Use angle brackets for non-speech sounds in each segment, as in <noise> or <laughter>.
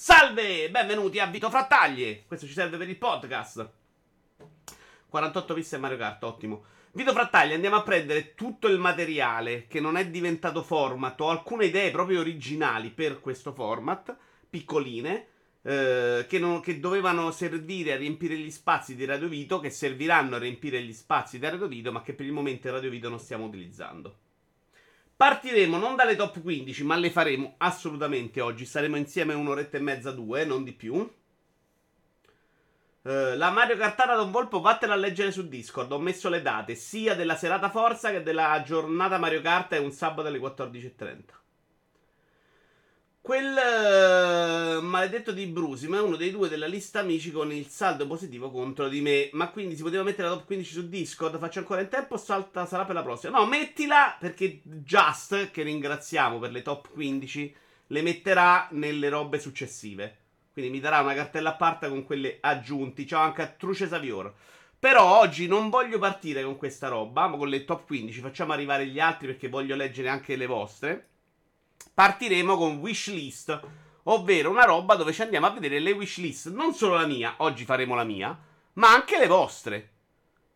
Salve, benvenuti a Vito Frattaglie. Questo ci serve per il podcast. 48 viste Mario Kart, ottimo. Vito Frattaglie, andiamo a prendere tutto il materiale che non è diventato format. Ho alcune idee proprio originali per questo format, piccoline, eh, che, non, che, dovevano servire a riempire gli spazi di Radio Vito, che serviranno a riempire gli spazi di Radio Vito, ma che per il momento in Radio Vito non stiamo utilizzando. Partiremo non dalle top 15, ma le faremo assolutamente oggi. Saremo insieme un'oretta e mezza, due, non di più. Uh, la Mario Cartara Don Volpo vattela a leggere su Discord. Ho messo le date sia della serata Forza che della giornata Mario Kart. È un sabato alle 14.30. Quel uh, maledetto di Brusim è uno dei due della lista amici con il saldo positivo contro di me. Ma quindi si poteva mettere la top 15 su Discord? Faccio ancora in tempo? Salta, sarà per la prossima. No, mettila perché Just, che ringraziamo per le top 15, le metterà nelle robe successive. Quindi mi darà una cartella a parte con quelle aggiunti. Ciao anche a Truce Savior. Però oggi non voglio partire con questa roba, ma con le top 15. Facciamo arrivare gli altri perché voglio leggere anche le vostre partiremo con wishlist, ovvero una roba dove ci andiamo a vedere le wishlist, non solo la mia, oggi faremo la mia, ma anche le vostre.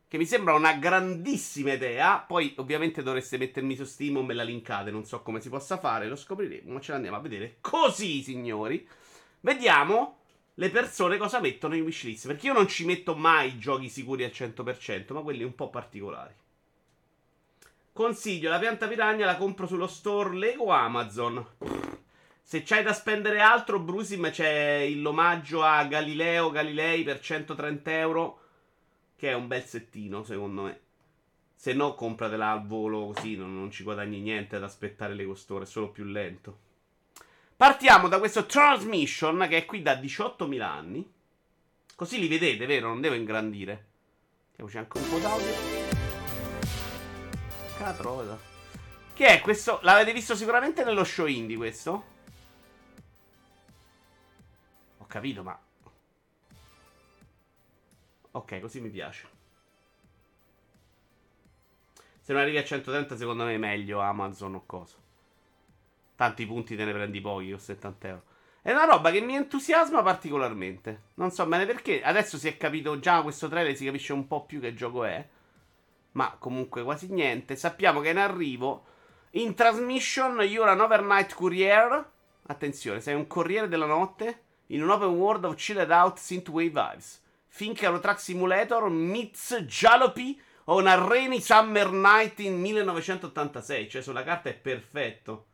Che mi sembra una grandissima idea. Poi, ovviamente, dovreste mettermi su Steam o me la linkate. Non so come si possa fare, lo scopriremo. Ma ce l'andiamo a vedere così, signori. Vediamo le persone cosa mettono in wishlist. Perché io non ci metto mai giochi sicuri al 100%, ma quelli un po' particolari. Consiglio, la pianta piragna la compro sullo store Lego Amazon. Se c'hai da spendere altro, Brusim c'è l'omaggio a Galileo Galilei per 130 euro. Che è un bel settino, secondo me. Se no, compratela al volo così, non, non ci guadagni niente ad aspettare le costore, è solo più lento. Partiamo da questo Transmission che è qui da 18.000 anni. Così li vedete, vero? Non devo ingrandire. Mettiamoci anche un po' d'audio. Porca Che è questo? L'avete visto sicuramente nello show indie questo? Ho capito, ma... Ok, così mi piace. Se non arrivi a 130 secondo me è meglio Amazon o cosa. Tanti punti te ne prendi pochi con 70 euro. È una roba che mi entusiasma particolarmente. Non so bene perché. Adesso si è capito già questo trailer, si capisce un po' più che gioco è ma comunque quasi niente. Sappiamo che è in arrivo. In transmission, you're an overnight courier. Attenzione, sei un corriere della notte in un open world of chilled out synthwave vibes. Finché Euro Truck Simulator meets Jalopy on a rainy summer night in 1986. Cioè, sulla carta è perfetto.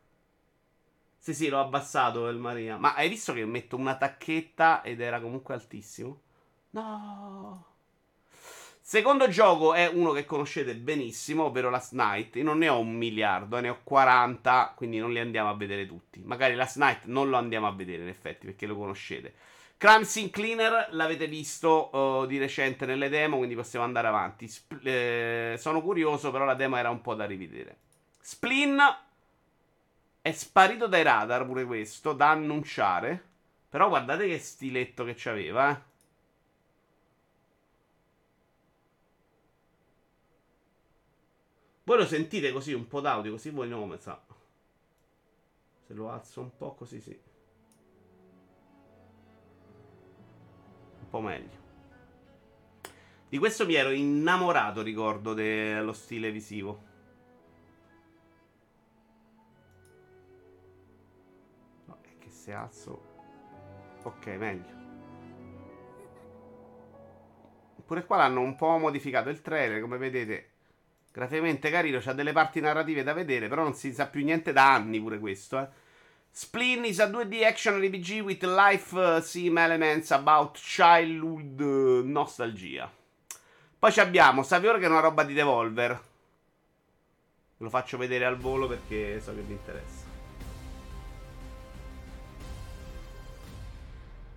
Sì, sì, l'ho abbassato il Maria. Ma hai visto che metto una tacchetta ed era comunque altissimo? No. Secondo gioco è uno che conoscete benissimo, ovvero Last Night. Io non ne ho un miliardo, eh, ne ho 40, quindi non li andiamo a vedere tutti. Magari Last Night non lo andiamo a vedere, in effetti, perché lo conoscete. Crime Scene Cleaner l'avete visto uh, di recente nelle demo, quindi possiamo andare avanti. Sp- eh, sono curioso, però la demo era un po' da rivedere. Splin è sparito dai radar pure questo, da annunciare. Però guardate che stiletto che c'aveva, eh. Voi lo sentite così un po' d'audio, così voi no, sa. Se lo alzo un po' così sì. Un po' meglio. Di questo mi ero innamorato, ricordo, dello stile visivo. No, è che se alzo... Ok, meglio. Pure qua l'hanno un po' modificato il trailer, come vedete Graficamente carino, c'ha delle parti narrative da vedere, però non si sa più niente da anni pure questo, eh. Splin is a 2D action RPG with life uh, sim elements about childhood uh, nostalgia. Poi abbiamo Savior che è una roba di Devolver. Ve lo faccio vedere al volo perché so che vi interessa.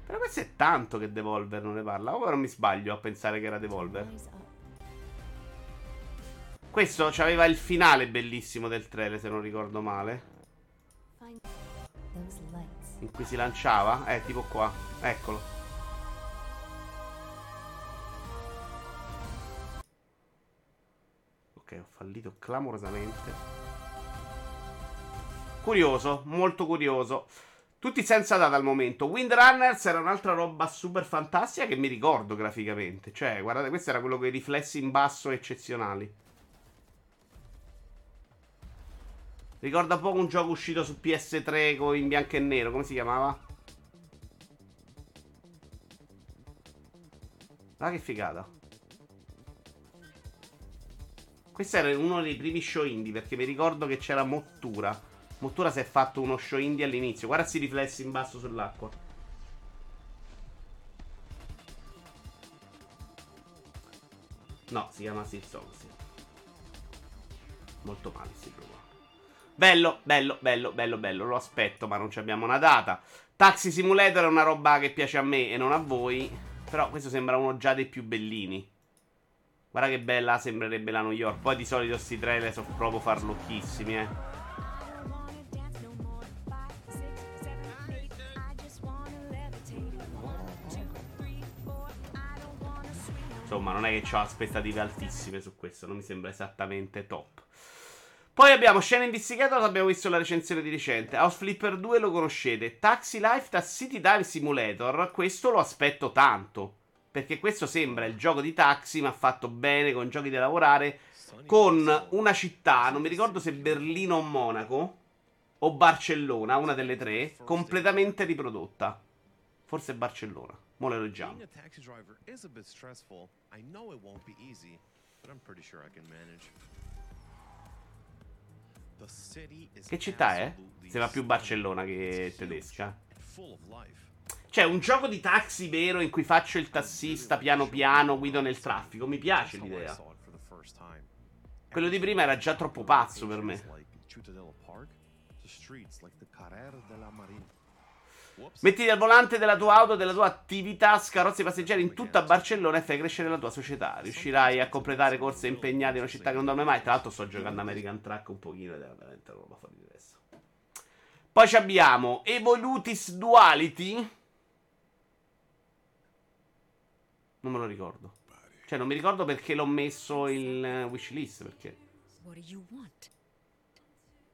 Però questo è tanto che Devolver non ne parla. O non mi sbaglio a pensare che era Devolver? Questo aveva il finale bellissimo del trailer, se non ricordo male. In cui si lanciava? Eh, tipo qua. Eccolo. Ok, ho fallito clamorosamente. Curioso, molto curioso. Tutti senza data al momento. Windrunners era un'altra roba super fantastica che mi ricordo graficamente. Cioè, guardate, questo era quello con i riflessi in basso eccezionali. Ricorda poco un gioco uscito su PS3 in bianco e nero. Come si chiamava? Ah, che figata. Questo era uno dei primi show indie perché mi ricordo che c'era Mottura. Mottura si è fatto uno show indie all'inizio. Guarda questi riflessi in basso sull'acqua. No, si chiama Silson. Sì. Molto male si trova. Bello, bello, bello, bello, bello. Lo aspetto, ma non abbiamo una data. Taxi Simulator è una roba che piace a me e non a voi. Però questo sembra uno già dei più bellini. Guarda che bella sembrerebbe la New York. Poi di solito questi trailer sono proprio farlocchissimi, eh. Insomma, non è che ho aspettative altissime su questo, non mi sembra esattamente top. Poi abbiamo Scena Investigator, abbiamo visto la recensione di recente. House Flipper 2 lo conoscete. Taxi Life da City Dive Simulator, questo lo aspetto tanto. Perché questo sembra il gioco di taxi, ma fatto bene, con giochi da lavorare, con una città, non mi ricordo se Berlino o Monaco, o Barcellona, una delle tre, completamente riprodotta. Forse Barcellona. Mo le leggiamo. Che città è? Sembra più Barcellona che tedesca. Cioè, un gioco di taxi vero in cui faccio il tassista piano piano, guido nel traffico. Mi piace l'idea. Quello di prima era già troppo pazzo per me. Mettiti al volante della tua auto, della tua attività, scarrozzi passeggeri in tutta Barcellona e fai crescere la tua società. Riuscirai a completare corse impegnate in una città che non dorme mai. Tra l'altro sto giocando American Track un pochino ed è veramente roba fuori di testa. Poi abbiamo Evolutis Duality. Non me lo ricordo. Cioè, non mi ricordo perché l'ho messo in wishlist. Perché?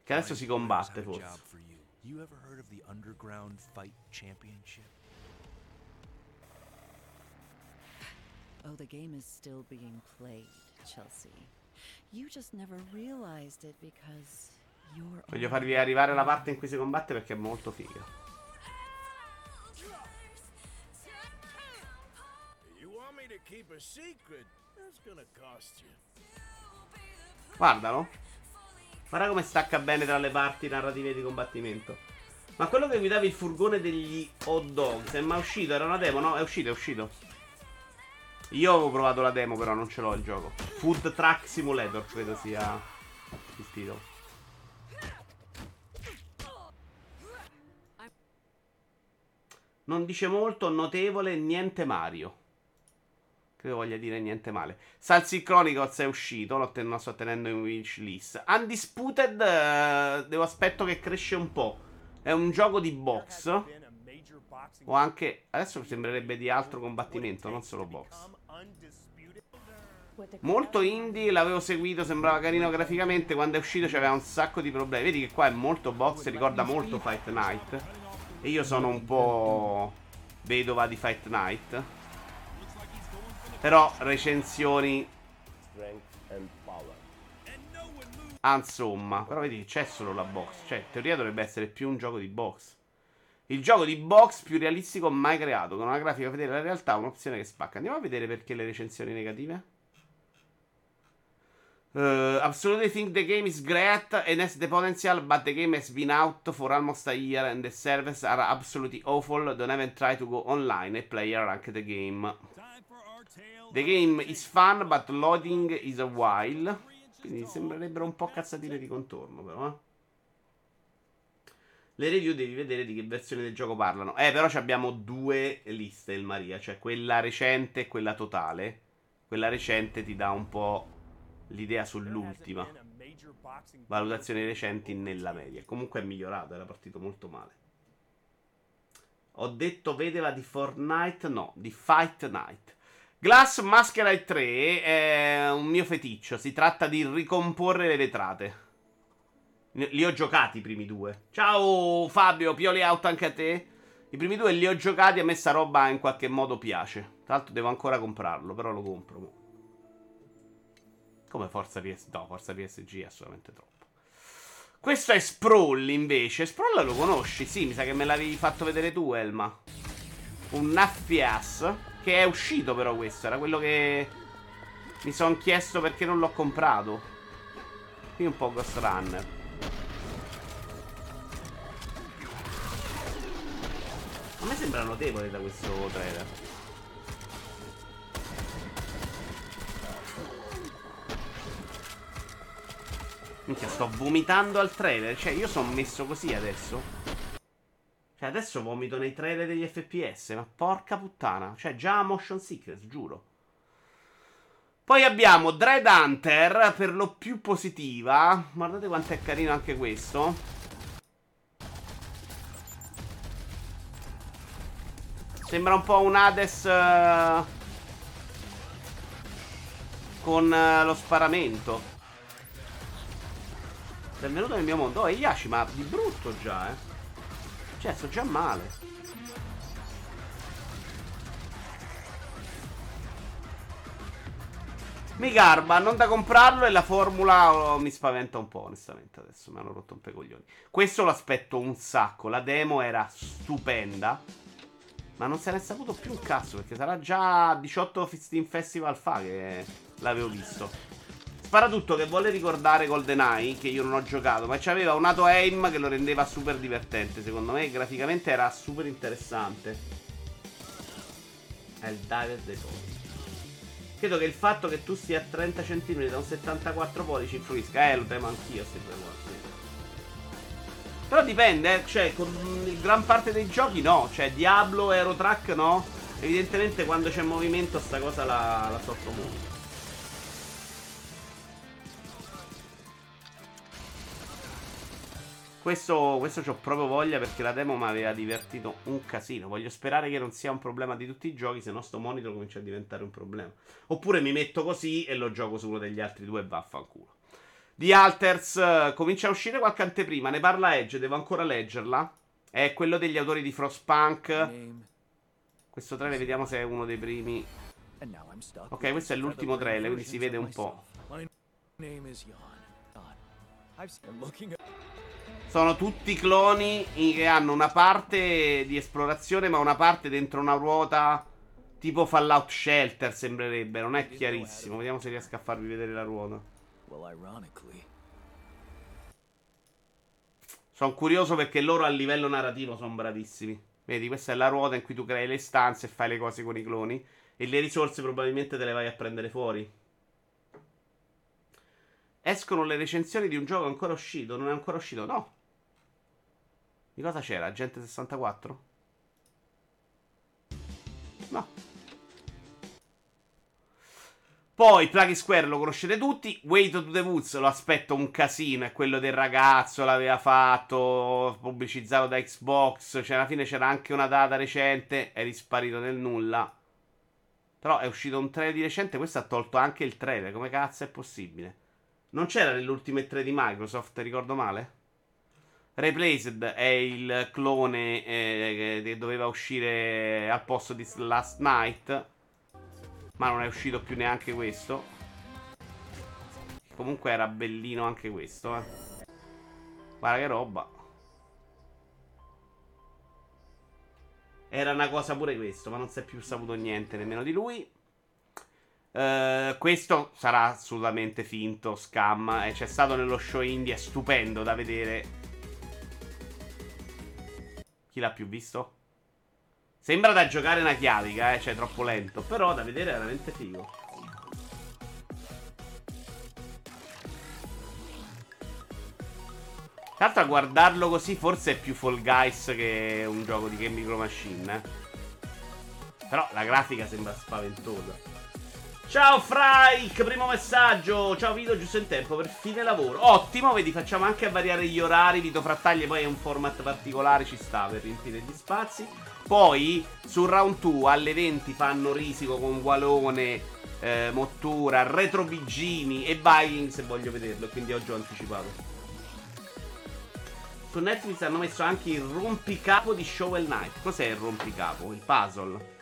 Che adesso si combatte, forse. You ever heard of the Underground Fight Championship? Oh, the game is still being played, Chelsea. You just never realized it because you're Voglio farvi arrivare la parte in cui si combatte perché è molto figa. Guardalo. Guarda come stacca bene tra le parti narrative di combattimento. Ma quello che guidavi il furgone degli hot dogs è mai uscito? Era una demo? No, è uscito, è uscito. Io avevo provato la demo, però non ce l'ho il gioco. Food Truck Simulator, credo sia il titolo. Non dice molto, notevole, niente Mario. Credo voglia dire niente male. Salsi Chronicles è uscito, lo, ten- lo sto tenendo in wishlist. Undisputed, eh, devo aspetto che cresce un po'. È un gioco di box. O anche. Adesso sembrerebbe di altro combattimento, non solo box. Molto indie, l'avevo seguito, sembrava carino graficamente. Quando è uscito c'aveva un sacco di problemi. Vedi che qua è molto box, ricorda molto Fight Night. E io sono un po' vedova di Fight Night. Però recensioni. Ah, insomma, però vedi c'è solo la box. Cioè, in teoria dovrebbe essere più un gioco di box. Il gioco di box più realistico mai creato, con una grafica fedele alla realtà, un'opzione che spacca. Andiamo a vedere perché le recensioni negative. Uh, absolutely think the game is great and has the potential, but the game has been out for almost a year and the servers are absolutely awful. Don't even try to go online and play a ranked game. The game is fun, but loading is a while. Quindi sembrerebbero un po' cazzatine di contorno, però. Eh. Le review devi vedere di che versione del gioco parlano. Eh, però abbiamo due liste, il Maria, cioè quella recente e quella totale. Quella recente ti dà un po' l'idea sull'ultima. Valutazioni recenti nella media. Comunque è migliorato, era partito molto male. Ho detto vedeva di Fortnite? No, di Fight Night. Glass Masquerade 3 è un mio feticcio. Si tratta di ricomporre le vetrate. Li ho giocati i primi due. Ciao Fabio, Pioli Out anche a te. I primi due li ho giocati, a me sta roba in qualche modo piace. Tra l'altro devo ancora comprarlo, però lo compro. Come Forza PSG? No, Forza PSG è assolutamente troppo. Questo è Sprawl invece. Sprawl lo conosci? Sì, mi sa che me l'avevi fatto vedere tu, Elma. Un FPS. Che è uscito però questo. Era quello che mi sono chiesto perché non l'ho comprato. Qui un po' Ghost Runner. A me sembra notevole da questo trailer. Minchia, sto vomitando al trailer. Cioè, io sono messo così adesso. Cioè, adesso vomito nei trailer degli FPS. Ma porca puttana. Cioè, già motion sickness, giuro. Poi abbiamo Dread Hunter, per lo più positiva. Guardate quanto è carino anche questo. Sembra un po' un Hades uh, con uh, lo sparamento. Benvenuto nel mio mondo. Oh, Yashi, ma di brutto già, eh. Cioè, sto già male. Mi garba, non da comprarlo e la formula oh, mi spaventa un po', onestamente, adesso mi hanno rotto un po' i coglioni. Questo lo aspetto un sacco, la demo era stupenda, ma non se ne è saputo più un cazzo, perché sarà già 18 Steam Festival fa che l'avevo visto. Spara tutto che vuole ricordare GoldenEye, che io non ho giocato, ma c'aveva un auto aim che lo rendeva super divertente, secondo me, graficamente era super interessante. È il diver dei soldi. Credo che il fatto che tu sia a 30 cm da un 74 pollici influisca. Eh, lo temo anch'io, due cose. Però dipende, eh. cioè, con gran parte dei giochi no. Cioè, Diablo Aerotrack no. Evidentemente quando c'è movimento sta cosa la, la sottomuovo. Questo, questo ho proprio voglia perché la demo mi aveva divertito un casino. Voglio sperare che non sia un problema di tutti i giochi, se no sto monitor comincia a diventare un problema. Oppure mi metto così e lo gioco su uno degli altri due e vaffanculo. The Alters uh, comincia a uscire qualche anteprima, ne parla Edge, devo ancora leggerla. È quello degli autori di Frostpunk. Questo trailer vediamo se è uno dei primi. Ok, questo è l'ultimo trailer, quindi si vede un po'. Sono tutti cloni che hanno una parte di esplorazione, ma una parte dentro una ruota. Tipo Fallout Shelter sembrerebbe. Non è chiarissimo. Vediamo se riesco a farvi vedere la ruota. Sono curioso perché loro a livello narrativo sono bravissimi. Vedi, questa è la ruota in cui tu crei le stanze e fai le cose con i cloni. E le risorse probabilmente te le vai a prendere fuori. Escono le recensioni di un gioco ancora uscito. Non è ancora uscito? No. Di cosa c'era? Agente 64? No. Poi Pluggy Square lo conoscete tutti. Wait to the Woods lo aspetto un casino. È quello del ragazzo, l'aveva fatto, pubblicizzato da Xbox. Cioè, alla fine c'era anche una data recente. È risparito nel nulla. Però è uscito un trailer di recente. Questo ha tolto anche il trailer. Come cazzo è possibile? Non c'era nell'ultime 3 di Microsoft, ricordo male? Replaced è il clone eh, che doveva uscire al posto di Last Night. Ma non è uscito più neanche questo. Comunque era bellino anche questo, eh. Guarda che roba. Era una cosa pure questo, ma non si è più saputo niente nemmeno di lui. Uh, questo sarà assolutamente finto, scam. Eh, c'è stato nello show indie, è stupendo da vedere chi l'ha più visto? Sembra da giocare una chiavica, eh, cioè troppo lento. Però da vedere è veramente figo. Tra l'altro a guardarlo così forse è più Fall Guys che un gioco di Game Micro Machine, eh. Però la grafica sembra spaventosa. Ciao Frike, primo messaggio. Ciao Vito, giusto in tempo per fine lavoro. Ottimo, vedi, facciamo anche a variare gli orari. Vito Frattaglie poi è un format particolare, ci sta per riempire gli spazi. Poi su round 2 alle 20 fanno risico con Gualone, eh, Mottura, Retro Bigini e Vikings se voglio vederlo. Quindi oggi ho anticipato. Su Netflix hanno messo anche il rompicapo di Shovel Knight. Cos'è il rompicapo? Il puzzle.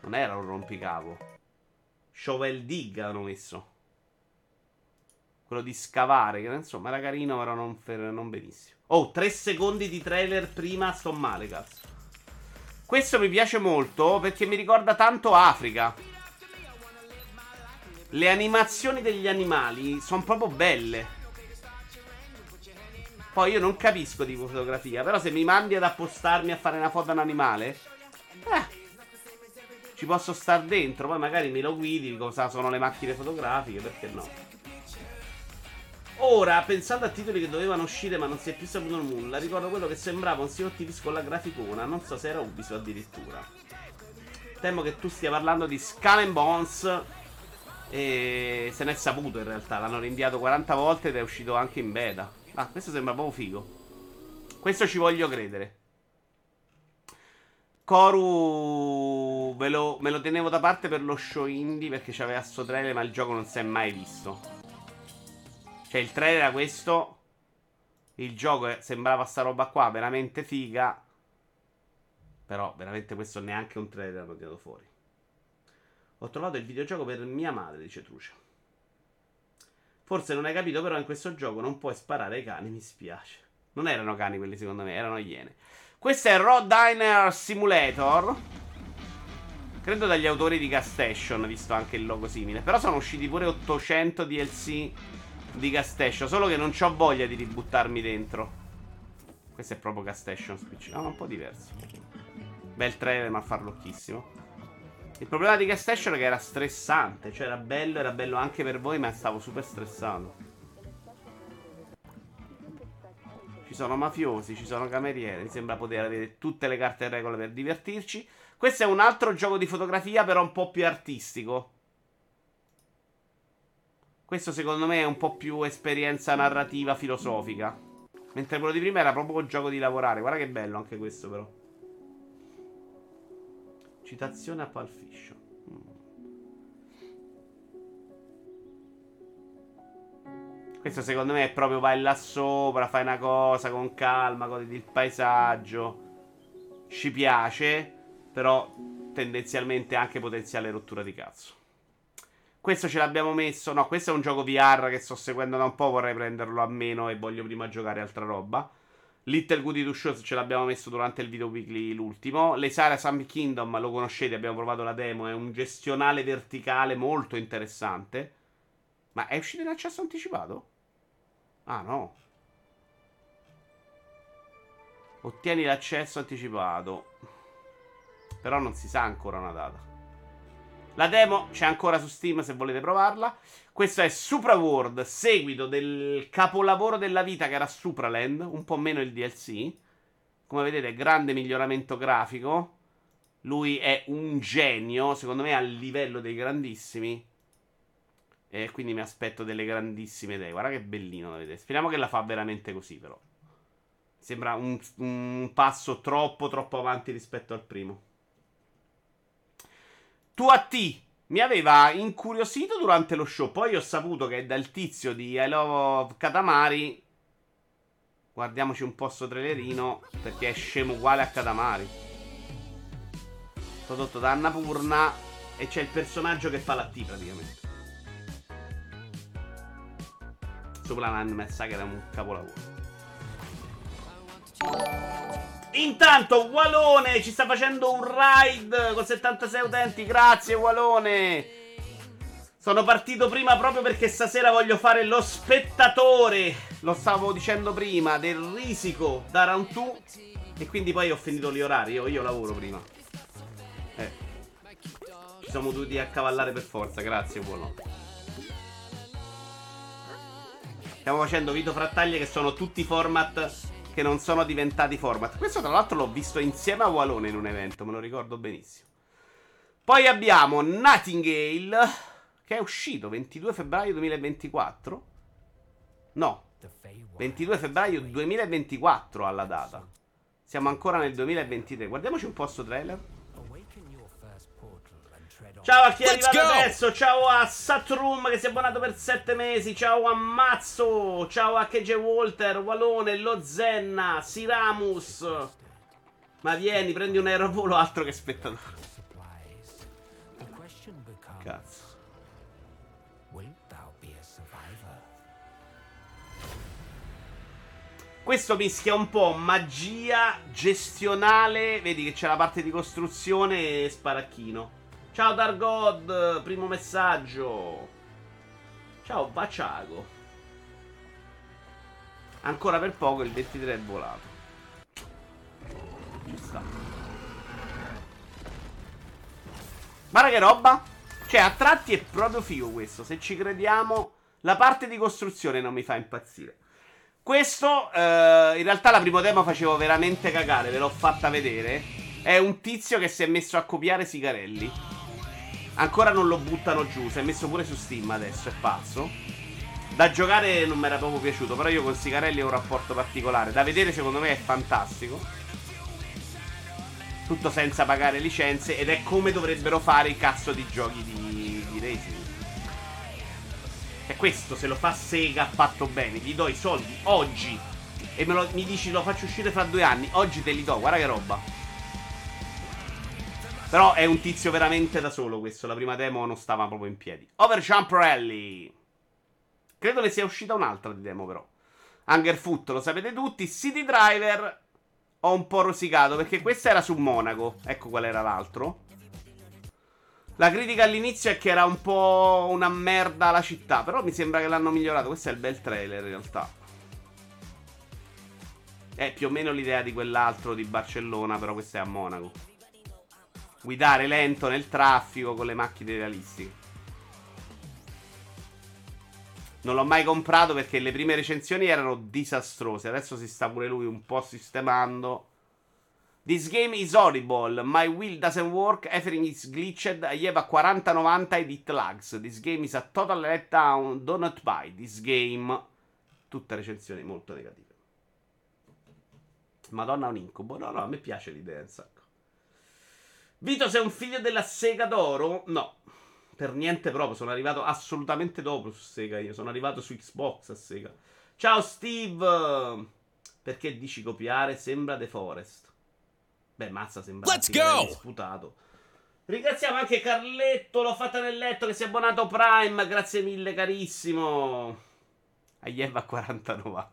Non era un rompicapo. Shovel Dig hanno messo. Quello di scavare. Che insomma era carino, però non, fer- non benissimo. Oh, tre secondi di trailer prima. Sto male, cazzo. Questo mi piace molto perché mi ricorda tanto Africa. Le animazioni degli animali sono proprio belle. Poi io non capisco di fotografia, però se mi mandi ad appostarmi a fare una foto a un animale, eh, ci posso star dentro. Poi magari me lo guidi cosa sono le macchine fotografiche, perché no? Ora, pensando a titoli che dovevano uscire ma non si è più saputo nulla, ricordo quello che sembrava un Sea of con la graficona, non so se era Ubisoft addirittura. Temo che tu stia parlando di Skull and Bones e se n'è saputo in realtà, l'hanno rinviato 40 volte ed è uscito anche in beta. Ah, questo sembra proprio figo. Questo ci voglio credere. Koru me lo, me lo tenevo da parte per lo show indie perché c'aveva sto trailer ma il gioco non si è mai visto. Cioè il trailer era questo. Il gioco sembrava sta roba qua, veramente figa. Però veramente questo neanche un trailer hanno tirato fuori. Ho trovato il videogioco per mia madre, dice Truce. Forse non hai capito, però in questo gioco non puoi sparare ai cani, mi spiace. Non erano cani quelli secondo me, erano iene. Questo è Road Diner Simulator. Credo dagli autori di Gas Station, visto anche il logo simile. Però sono usciti pure 800 DLC di Gas Station. Solo che non ho voglia di ributtarmi dentro. Questo è proprio Gas Station Switch. No, un po' diverso. Bel trailer, ma farlocchissimo. Il problema di Gas Station è che era stressante. Cioè era bello, era bello anche per voi, ma stavo super stressato. Ci sono mafiosi, ci sono camerieri. Mi sembra poter avere tutte le carte in regola per divertirci. Questo è un altro gioco di fotografia, però un po' più artistico. Questo secondo me è un po' più esperienza narrativa filosofica. Mentre quello di prima era proprio un gioco di lavorare. Guarda che bello anche questo, però. Citazione a Pulp Fiction. Questo secondo me è proprio vai là sopra, fai una cosa con calma, godi il paesaggio. Ci piace, però tendenzialmente anche potenziale rottura di cazzo. Questo ce l'abbiamo messo. No, questo è un gioco VR che sto seguendo da un po'. Vorrei prenderlo a meno e voglio prima giocare altra roba. Little Goody to Shows ce l'abbiamo messo durante il video weekly l'ultimo. Lesara Sam Kingdom lo conoscete, abbiamo provato la demo. È un gestionale verticale molto interessante. Ma è uscito in accesso anticipato? Ah, no. Ottieni l'accesso anticipato. Però non si sa ancora una data. La demo c'è ancora su Steam se volete provarla. Questo è Supra World, seguito del capolavoro della vita che era Supraland, un po' meno il DLC. Come vedete, grande miglioramento grafico. Lui è un genio, secondo me a livello dei grandissimi. E quindi mi aspetto delle grandissime idee. Guarda che bellino da vedere. Speriamo che la fa veramente così, però. Sembra un, un passo troppo, troppo avanti rispetto al primo. Tu a T mi aveva incuriosito durante lo show. Poi ho saputo che è dal tizio di I Love Katamari. Guardiamoci un po' sto trailerino. Perché è scemo uguale a Katamari. Prodotto da Annapurna. E c'è il personaggio che fa la T praticamente. Sopraland mi sa che era un capolavoro. Intanto Walone ci sta facendo un ride con 76 utenti. Grazie Walone. Sono partito prima proprio perché stasera voglio fare lo spettatore. Lo stavo dicendo prima del risico da Round 2. E quindi poi ho finito gli orari. Io, io lavoro prima. Eh. Ci siamo dovuti accavallare per forza. Grazie Walone. Stiamo facendo Vito Frattaglie che sono tutti format che non sono diventati format. Questo tra l'altro l'ho visto insieme a Walone in un evento, me lo ricordo benissimo. Poi abbiamo Nightingale che è uscito 22 febbraio 2024. No, 22 febbraio 2024 alla data. Siamo ancora nel 2023. Guardiamoci un po' sto trailer. Ciao a chi è Let's arrivato go! adesso, ciao a Satrum che si è abbonato per 7 mesi, ciao a Mazzo, ciao a KJ Walter, Walone, Lozenna, Siramus. Ma vieni, prendi un aerovolo altro che spettatore. Cazzo. Questo mischia un po' magia gestionale. Vedi che c'è la parte di costruzione e sparacchino. Ciao Dargod, primo messaggio. Ciao Baciago. Ancora per poco il 23 è volato. Ci sta. Guarda che roba. Cioè, a tratti è proprio figo questo. Se ci crediamo, la parte di costruzione non mi fa impazzire. Questo, eh, in realtà, la prima demo facevo veramente cagare, ve l'ho fatta vedere. È un tizio che si è messo a copiare sigarelli. Ancora non lo buttano giù, si è messo pure su Steam adesso, è pazzo. Da giocare non mi era proprio piaciuto, però io con sigarelli ho un rapporto particolare. Da vedere secondo me è fantastico. Tutto senza pagare licenze ed è come dovrebbero fare i cazzo di giochi di, di racing. E questo se lo fa Sega fatto bene, gli do i soldi oggi e me lo- mi dici lo faccio uscire fra due anni, oggi te li do, guarda che roba. Però è un tizio veramente da solo questo, la prima demo non stava proprio in piedi. Overjump Rally. Credo ne sia uscita un'altra di demo però. Hungerfoot, lo sapete tutti. City Driver ho un po' rosicato perché questa era su Monaco. Ecco qual era l'altro. La critica all'inizio è che era un po' una merda la città, però mi sembra che l'hanno migliorato. Questo è il bel trailer in realtà. È più o meno l'idea di quell'altro di Barcellona, però questo è a Monaco. Guidare lento nel traffico con le macchine realistiche. Non l'ho mai comprato perché le prime recensioni erano disastrose. Adesso si sta pure lui un po' sistemando. This game is horrible. My wheel doesn't work. Everything is glitched. I have a 4090 ed it lags. This game is a total letdown. Do not buy this game. Tutte recensioni molto negative. Madonna, un incubo. No, no, a me piace l'idea sacco. Vito, sei un figlio della Sega d'oro? No, per niente proprio. Sono arrivato assolutamente dopo su Sega. Io sono arrivato su Xbox a Sega. Ciao Steve. Perché dici copiare? Sembra The Forest. Beh, mazza, sembra Let's go! sputato. Ringraziamo anche Carletto, l'ho fatta nel letto, che si è abbonato Prime. Grazie mille, carissimo. Aieva 4090.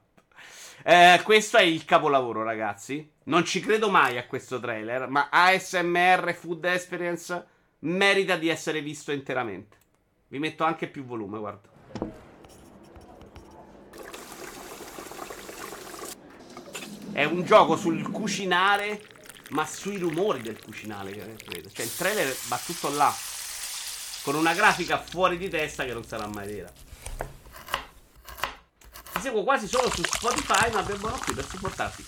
Eh, questo è il capolavoro, ragazzi. Non ci credo mai a questo trailer, ma ASMR Food Experience merita di essere visto interamente. Vi metto anche più volume, guarda. È un gioco sul cucinare, ma sui rumori del cucinare, credo. Cioè, il trailer va tutto là. Con una grafica fuori di testa che non sarà mai vera. Seguo quasi solo su Spotify, ma abbiamo qui per supportarti.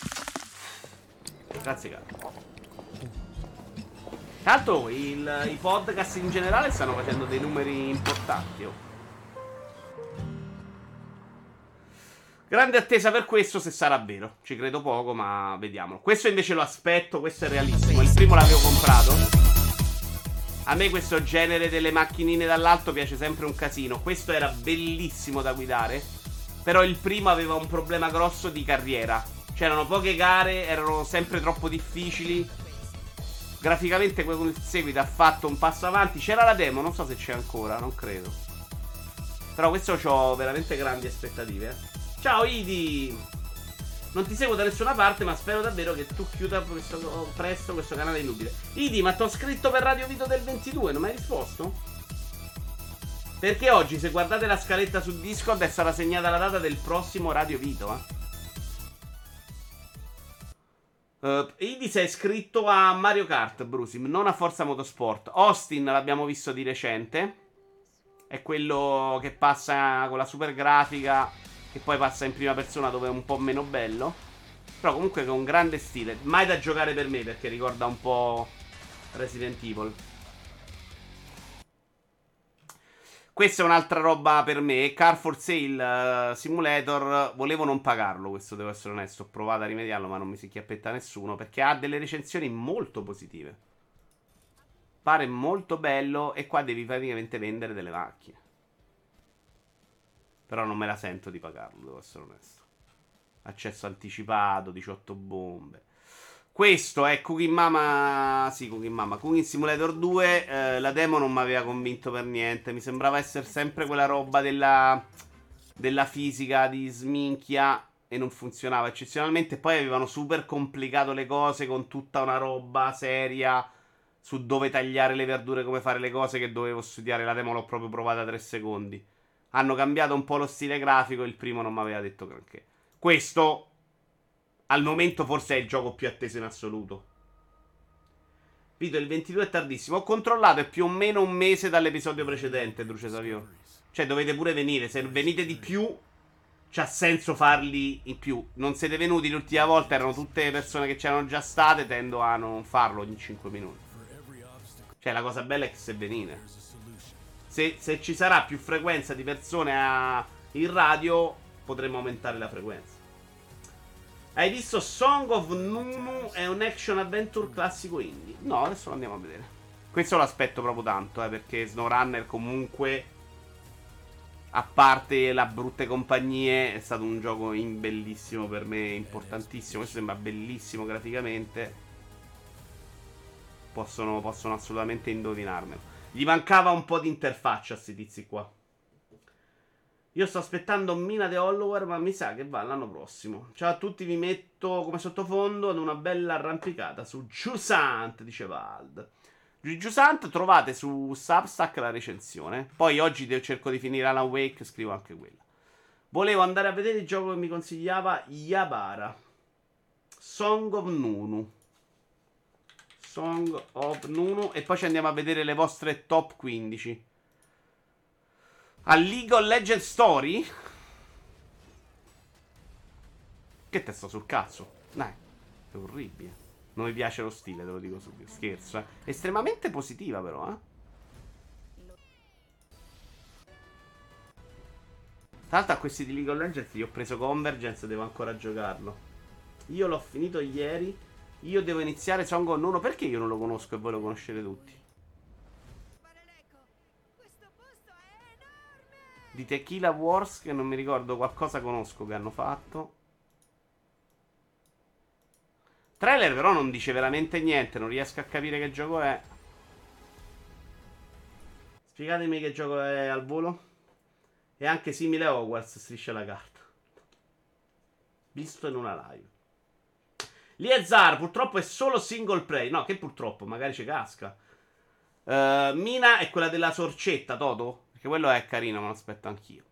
Grazie, caro. L'altro, il- i podcast in generale stanno facendo dei numeri importanti. oh. Grande attesa per questo, se sarà vero. Ci credo poco, ma vediamo. Questo invece lo aspetto, questo è realissimo. Il primo l'avevo comprato. A me questo genere delle macchinine dall'alto piace sempre un casino. Questo era bellissimo da guidare. Però il primo aveva un problema grosso di carriera. C'erano poche gare, erano sempre troppo difficili. Graficamente quello il seguito ha fatto un passo avanti. C'era la demo, non so se c'è ancora, non credo. Però questo ho veramente grandi aspettative. eh. Ciao Idi! Non ti seguo da nessuna parte, ma spero davvero che tu chiuda questo- presto questo canale inutile. Idi, ma ti ho scritto per Radio Vito del 22, non mi hai risposto? Perché oggi, se guardate la scaletta su Discord, è stata segnata la data del prossimo Radio Vito, eh. Uh, Idi si è iscritto a Mario Kart, Brusim, non a Forza Motorsport. Austin l'abbiamo visto di recente. È quello che passa con la super grafica, che poi passa in prima persona dove è un po' meno bello. Però comunque con grande stile. Mai da giocare per me perché ricorda un po' Resident Evil. Questa è un'altra roba per me. Car for Sale eh, Simulator. Volevo non pagarlo, questo devo essere onesto. Ho provato a rimediarlo, ma non mi si chiappetta nessuno. Perché ha delle recensioni molto positive. Pare molto bello e qua devi praticamente vendere delle macchine. Però non me la sento di pagarlo, devo essere onesto. Accesso anticipato, 18 bombe. Questo è Cooking Mama. Sì, Cooking Mama. Cooking Simulator 2. Eh, la demo non mi aveva convinto per niente. Mi sembrava essere sempre quella roba della, della fisica di sminchia. E non funzionava eccezionalmente. Poi avevano super complicato le cose con tutta una roba seria su dove tagliare le verdure, come fare le cose che dovevo studiare. La demo l'ho proprio provata 3 secondi. Hanno cambiato un po' lo stile grafico. Il primo non mi aveva detto granché. Questo al momento forse è il gioco più atteso in assoluto. Vito, il 22 è tardissimo. Ho controllato, è più o meno un mese dall'episodio precedente, Druce Savio. Cioè, dovete pure venire. Se venite di più, c'ha senso farli in più. Non siete venuti l'ultima volta, erano tutte persone che c'erano già state. Tendo a non farlo in 5 minuti. Cioè, la cosa bella è che se venite. Se, se ci sarà più frequenza di persone a, in radio, potremo aumentare la frequenza. Hai visto Song of Nunu? È un action adventure classico indie. No, adesso lo andiamo a vedere. Questo lo aspetto proprio tanto, eh, perché SnowRunner comunque, a parte la brutte compagnie, è stato un gioco bellissimo per me, importantissimo. Questo sembra bellissimo graficamente. Possono, possono assolutamente indovinarmelo. Gli mancava un po' di interfaccia a questi tizi qua. Io sto aspettando Mina The Hollower, ma mi sa che va l'anno prossimo. Ciao a tutti, vi metto come sottofondo ad una bella arrampicata su Giusant, diceva Ald. Giusant trovate su Substack la recensione. Poi oggi cerco di finire Alan Wake, scrivo anche quella. Volevo andare a vedere il gioco che mi consigliava Yabara. Song of Nunu. Song of Nunu. E poi ci andiamo a vedere le vostre top 15. A League of Legends Story? Che testo sul cazzo? Dai, è orribile. Non mi piace lo stile, te lo dico subito. Scherzo, eh. Estremamente positiva, però, eh. Tra l'altro a questi di League of Legends gli ho preso Convergence, devo ancora giocarlo. Io l'ho finito ieri. Io devo iniziare Song of Nuno. Perché io non lo conosco e voi lo conoscete tutti? Di Tequila Wars, che non mi ricordo, qualcosa conosco che hanno fatto. Trailer però non dice veramente niente, non riesco a capire che gioco è. Spiegatemi che gioco è al volo. È anche simile a Hogwarts, striscia la carta. Visto in una live. Liezar purtroppo è solo single play. No, che purtroppo, magari ci casca. Uh, Mina è quella della sorcetta, Toto. Perché quello è carino, ma lo aspetto anch'io.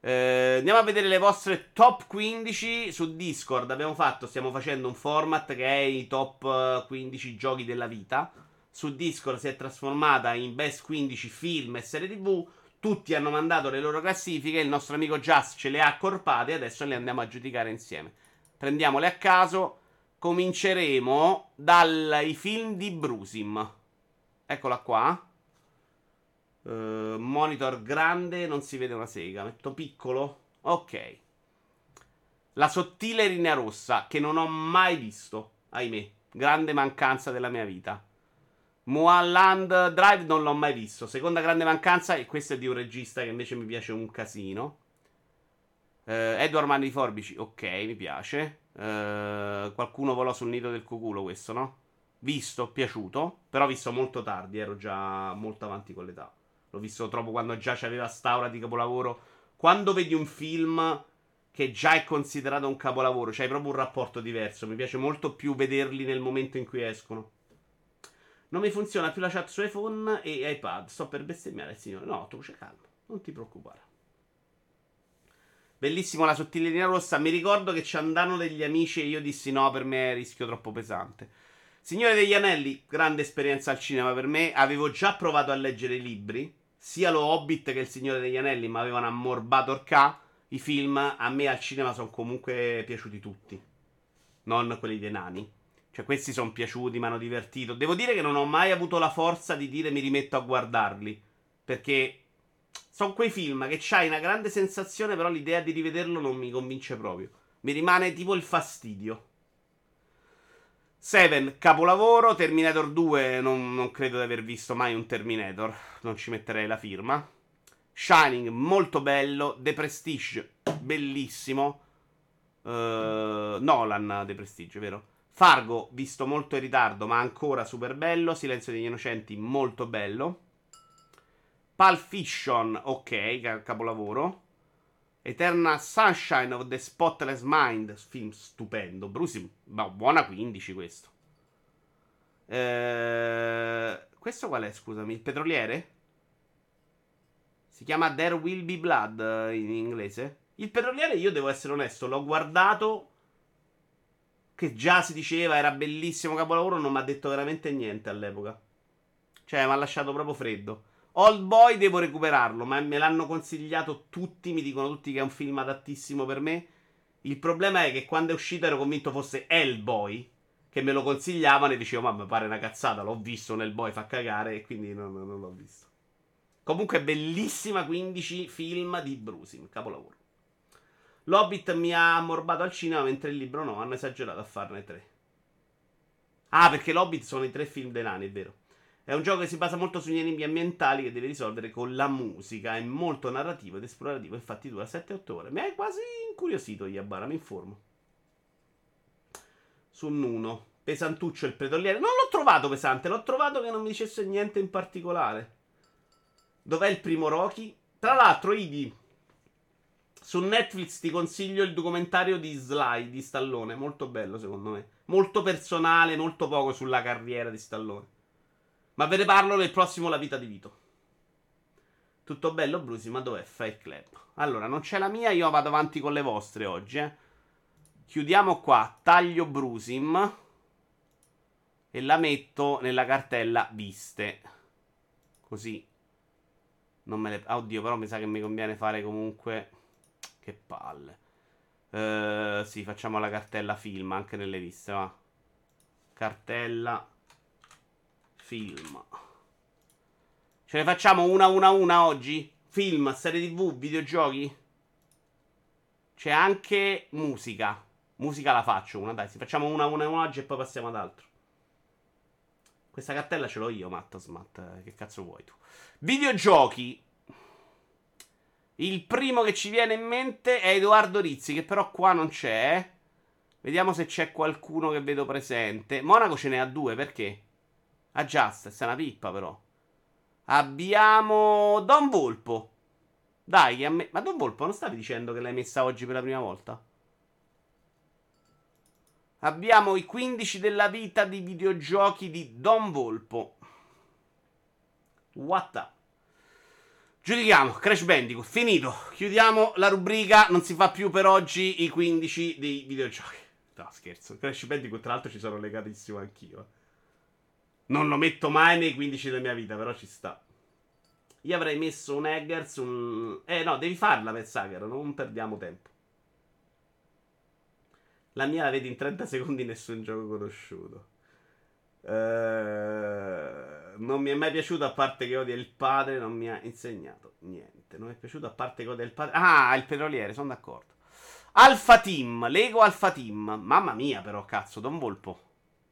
Eh, andiamo a vedere le vostre top 15 su Discord. Abbiamo fatto, stiamo facendo un format che è i top 15 eh, giochi della vita. Su Discord si è trasformata in best 15 film e serie TV. Tutti hanno mandato le loro classifiche. Il nostro amico Just ce le ha accorpate. E adesso le andiamo a giudicare insieme. Prendiamole a caso. Cominceremo dai film di Brusim. Eccola qua. Uh, monitor grande, non si vede una sega. Metto piccolo. Ok. La sottile linea rossa, che non ho mai visto. Ahimè. Grande mancanza della mia vita. Mualland Drive non l'ho mai visto. Seconda grande mancanza, e questo è di un regista che invece mi piace un casino. Uh, Edward Mani Forbici, ok, mi piace. Uh, qualcuno volò sul nido del cuculo questo, no? Visto, piaciuto. Però visto molto tardi, ero già molto avanti con l'età. L'ho visto troppo quando già c'aveva st'aura di capolavoro. Quando vedi un film che già è considerato un capolavoro, c'hai proprio un rapporto diverso. Mi piace molto più vederli nel momento in cui escono. Non mi funziona più la chat su iPhone e iPad. Sto per bestemmiare signore. No, tu c'è calma. Non ti preoccupare. Bellissimo la sottile linea rossa. Mi ricordo che ci andavano degli amici e io dissi no, per me è rischio troppo pesante. Signore degli Anelli, grande esperienza al cinema per me. Avevo già provato a leggere i libri sia lo Hobbit che il Signore degli Anelli mi avevano ammorbato orca. I film a me al cinema sono comunque piaciuti tutti. Non quelli dei nani. Cioè, questi sono piaciuti, mi hanno divertito. Devo dire che non ho mai avuto la forza di dire mi rimetto a guardarli. Perché sono quei film che c'hai una grande sensazione, però l'idea di rivederlo non mi convince proprio. Mi rimane tipo il fastidio. Seven, capolavoro. Terminator 2, non, non credo di aver visto mai un Terminator. Non ci metterei la firma. Shining, molto bello. The Prestige, bellissimo. Uh, Nolan, The Prestige, vero? Fargo, visto molto in ritardo, ma ancora super bello. Silenzio degli Innocenti, molto bello. Pulp Fiction, ok, capolavoro. Eternal Sunshine of the Spotless Mind, film stupendo. Bruce, buona 15 questo. Eh, questo qual è, scusami? Il petroliere? Si chiama There Will Be Blood eh, in inglese. Il petroliere, io devo essere onesto, l'ho guardato. Che già si diceva era bellissimo capolavoro, non mi ha detto veramente niente all'epoca. Cioè, mi ha lasciato proprio freddo. Old Boy devo recuperarlo, ma me l'hanno consigliato tutti, mi dicono tutti che è un film adattissimo per me. Il problema è che quando è uscito ero convinto fosse Hellboy, che me lo consigliavano e dicevo, ma mi pare una cazzata, l'ho visto nel boy, fa cagare, e quindi non, non l'ho visto. Comunque bellissima 15 film di Brusim, capolavoro. L'Hobbit mi ha ammorbato al cinema, mentre il libro no, hanno esagerato a farne tre. Ah, perché l'Hobbit sono i tre film dei nani, è vero. È un gioco che si basa molto sugli enigmi ambientali che devi risolvere con la musica. È molto narrativo ed esplorativo. Infatti dura 7-8 ore. Mi hai quasi incuriosito, Iabara, mi informo. Su Nuno. Pesantuccio il petroliere. Non l'ho trovato pesante, l'ho trovato che non mi dicesse niente in particolare. Dov'è il primo Rocky? Tra l'altro, Idi, su Netflix ti consiglio il documentario di Sly di Stallone. Molto bello, secondo me. Molto personale, molto poco sulla carriera di Stallone. Ma ve ne parlo nel prossimo La vita di Vito. Tutto bello, Brusi, ma dov'è Fight Club? Allora, non c'è la mia, io vado avanti con le vostre oggi, eh. Chiudiamo qua, taglio Brusim e la metto nella cartella viste. Così. Non me le... Oddio, però mi sa che mi conviene fare comunque... Che palle. Uh, sì, facciamo la cartella film anche nelle viste, va. Cartella Film. Ce ne facciamo una una una oggi? Film, serie tv, videogiochi? C'è anche musica. Musica la faccio una, dai. Facciamo una una una oggi e poi passiamo ad altro. Questa cartella ce l'ho io, Matt Smat. Che cazzo vuoi tu? Videogiochi. Il primo che ci viene in mente è Edoardo Rizzi, che però qua non c'è. Vediamo se c'è qualcuno che vedo presente. Monaco ce ne ha due, perché? Ah, Justice, è una pippa però. Abbiamo Don Volpo. Dai, me... ma Don Volpo non stavi dicendo che l'hai messa oggi per la prima volta? Abbiamo i 15 della vita di videogiochi di Don Volpo. What up? Giudichiamo, Crash Bandicoot, finito. Chiudiamo la rubrica, non si fa più per oggi i 15 dei videogiochi. No, scherzo. Crash Bandicoot, tra l'altro, ci sono legatissimo anch'io. Non lo metto mai nei 15 della mia vita, però ci sta. Io avrei messo un Eggers, un... Eh no, devi farla per Sager, non perdiamo tempo. La mia la vedi in 30 secondi nessun gioco conosciuto. Uh, non mi è mai piaciuto a parte che odia il padre, non mi ha insegnato niente. Non mi è piaciuto a parte che odia il padre. Ah, il petroliere, sono d'accordo. Alfa Team, Lego Alfa Team. Mamma mia, però, cazzo, Don Volpo.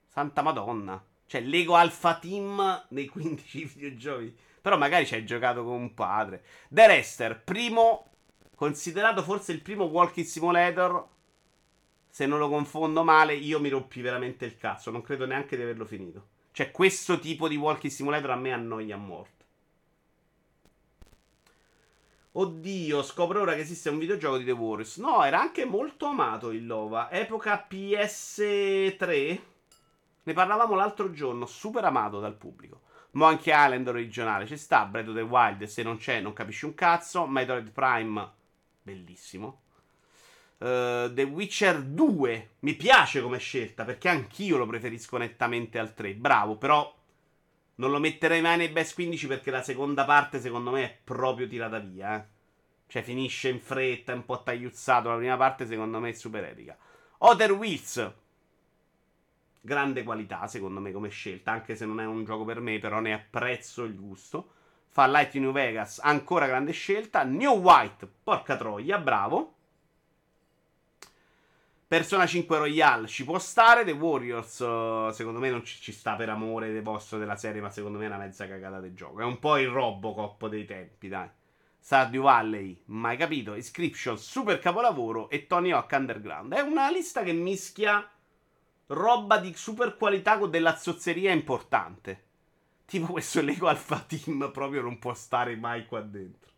Santa Madonna. Cioè, Lego Alpha Team nei 15 videogiochi. Però magari ci hai giocato con un padre. The Rester, primo. Considerato forse il primo walking simulator. Se non lo confondo male, io mi rompi veramente il cazzo. Non credo neanche di averlo finito. Cioè, questo tipo di walking simulator a me annoia a morte. Oddio, scopro ora che esiste un videogioco di The Warriors. No, era anche molto amato il Lova. Epoca PS3. Ne parlavamo l'altro giorno, super amato dal pubblico. Monkey Island originale, ci sta, Breath of the Wild, se non c'è non capisci un cazzo. Metroid Prime, bellissimo. Uh, the Witcher 2, mi piace come scelta, perché anch'io lo preferisco nettamente al 3. Bravo, però non lo metterei mai nei best 15 perché la seconda parte secondo me è proprio tirata via. Eh. Cioè finisce in fretta, è un po' tagliuzzato. La prima parte secondo me è super epica. Other Wheels, grande qualità secondo me come scelta, anche se non è un gioco per me, però ne apprezzo il gusto. Fa Light New Vegas, ancora grande scelta. New White, porca troia, bravo. Persona 5 Royale ci può stare. The Warriors, uh, secondo me, non ci, ci, sta per amore del vostro della serie, ma secondo me è una mezza cagata del gioco. È un po' il Robocop dei tempi, dai. Stardew Valley, mai capito. Inscription, super capolavoro. E Tony Hawk Underground. È una lista che mischia roba di super qualità con della zozzeria importante. Tipo questo Lego Alpha Team proprio non può stare mai qua dentro.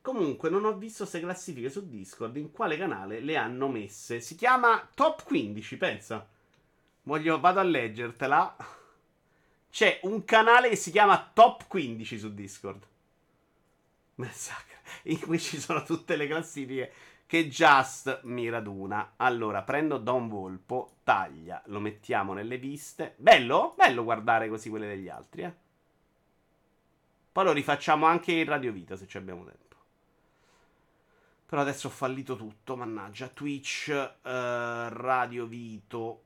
Comunque non ho visto se classifiche su Discord in quale canale le hanno messe. Si chiama Top 15, pensa. Voglio, vado a leggertela. C'è un canale che si chiama Top 15 su Discord. In cui ci sono tutte le classifiche che Just mi raduna. Allora, prendo Don Volpo, taglia, lo mettiamo nelle viste. Bello? Bello guardare così quelle degli altri, eh. Poi lo rifacciamo anche in Radio Vita se ci abbiamo tempo. Però adesso ho fallito tutto, mannaggia. Twitch, eh, Radio Vito,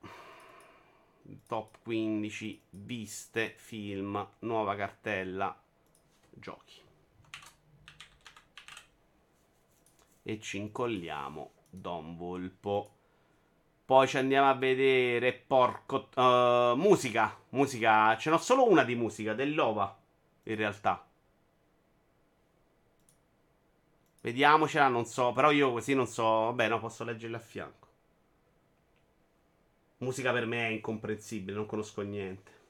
top 15, viste, film, nuova cartella, giochi. E ci incolliamo Don Volpo. Poi ci andiamo a vedere porco uh, musica, musica, ce n'ho solo una di musica dell'Ova in realtà. Vediamocela, non so, però io così non so, vabbè, no, posso leggerla a fianco. Musica per me è incomprensibile, non conosco niente.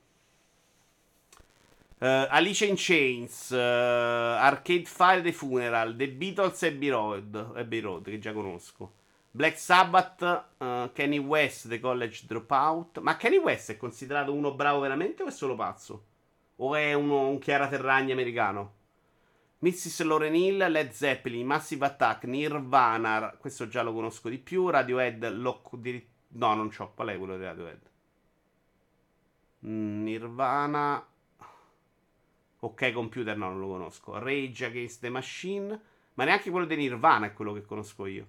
Uh, Alice in Chains, uh, Arcade Fire The Funeral, The Beatles e Abbey Road, Abbey Road che già conosco. Black Sabbath, uh, Kenny West, The College Dropout. Ma Kenny West è considerato uno bravo veramente o è solo pazzo? O è uno, un Chiara Ferragni americano? Mrs. Lauren Hill, Led Zeppelin, Massive Attack, Nirvana, questo già lo conosco di più, Radiohead, Lock di... No, non c'ho, qual è quello di Radiohead? Mm, Nirvana... Ok, computer no, non lo conosco. Rage Against the Machine. Ma neanche quello di Nirvana è quello che conosco io.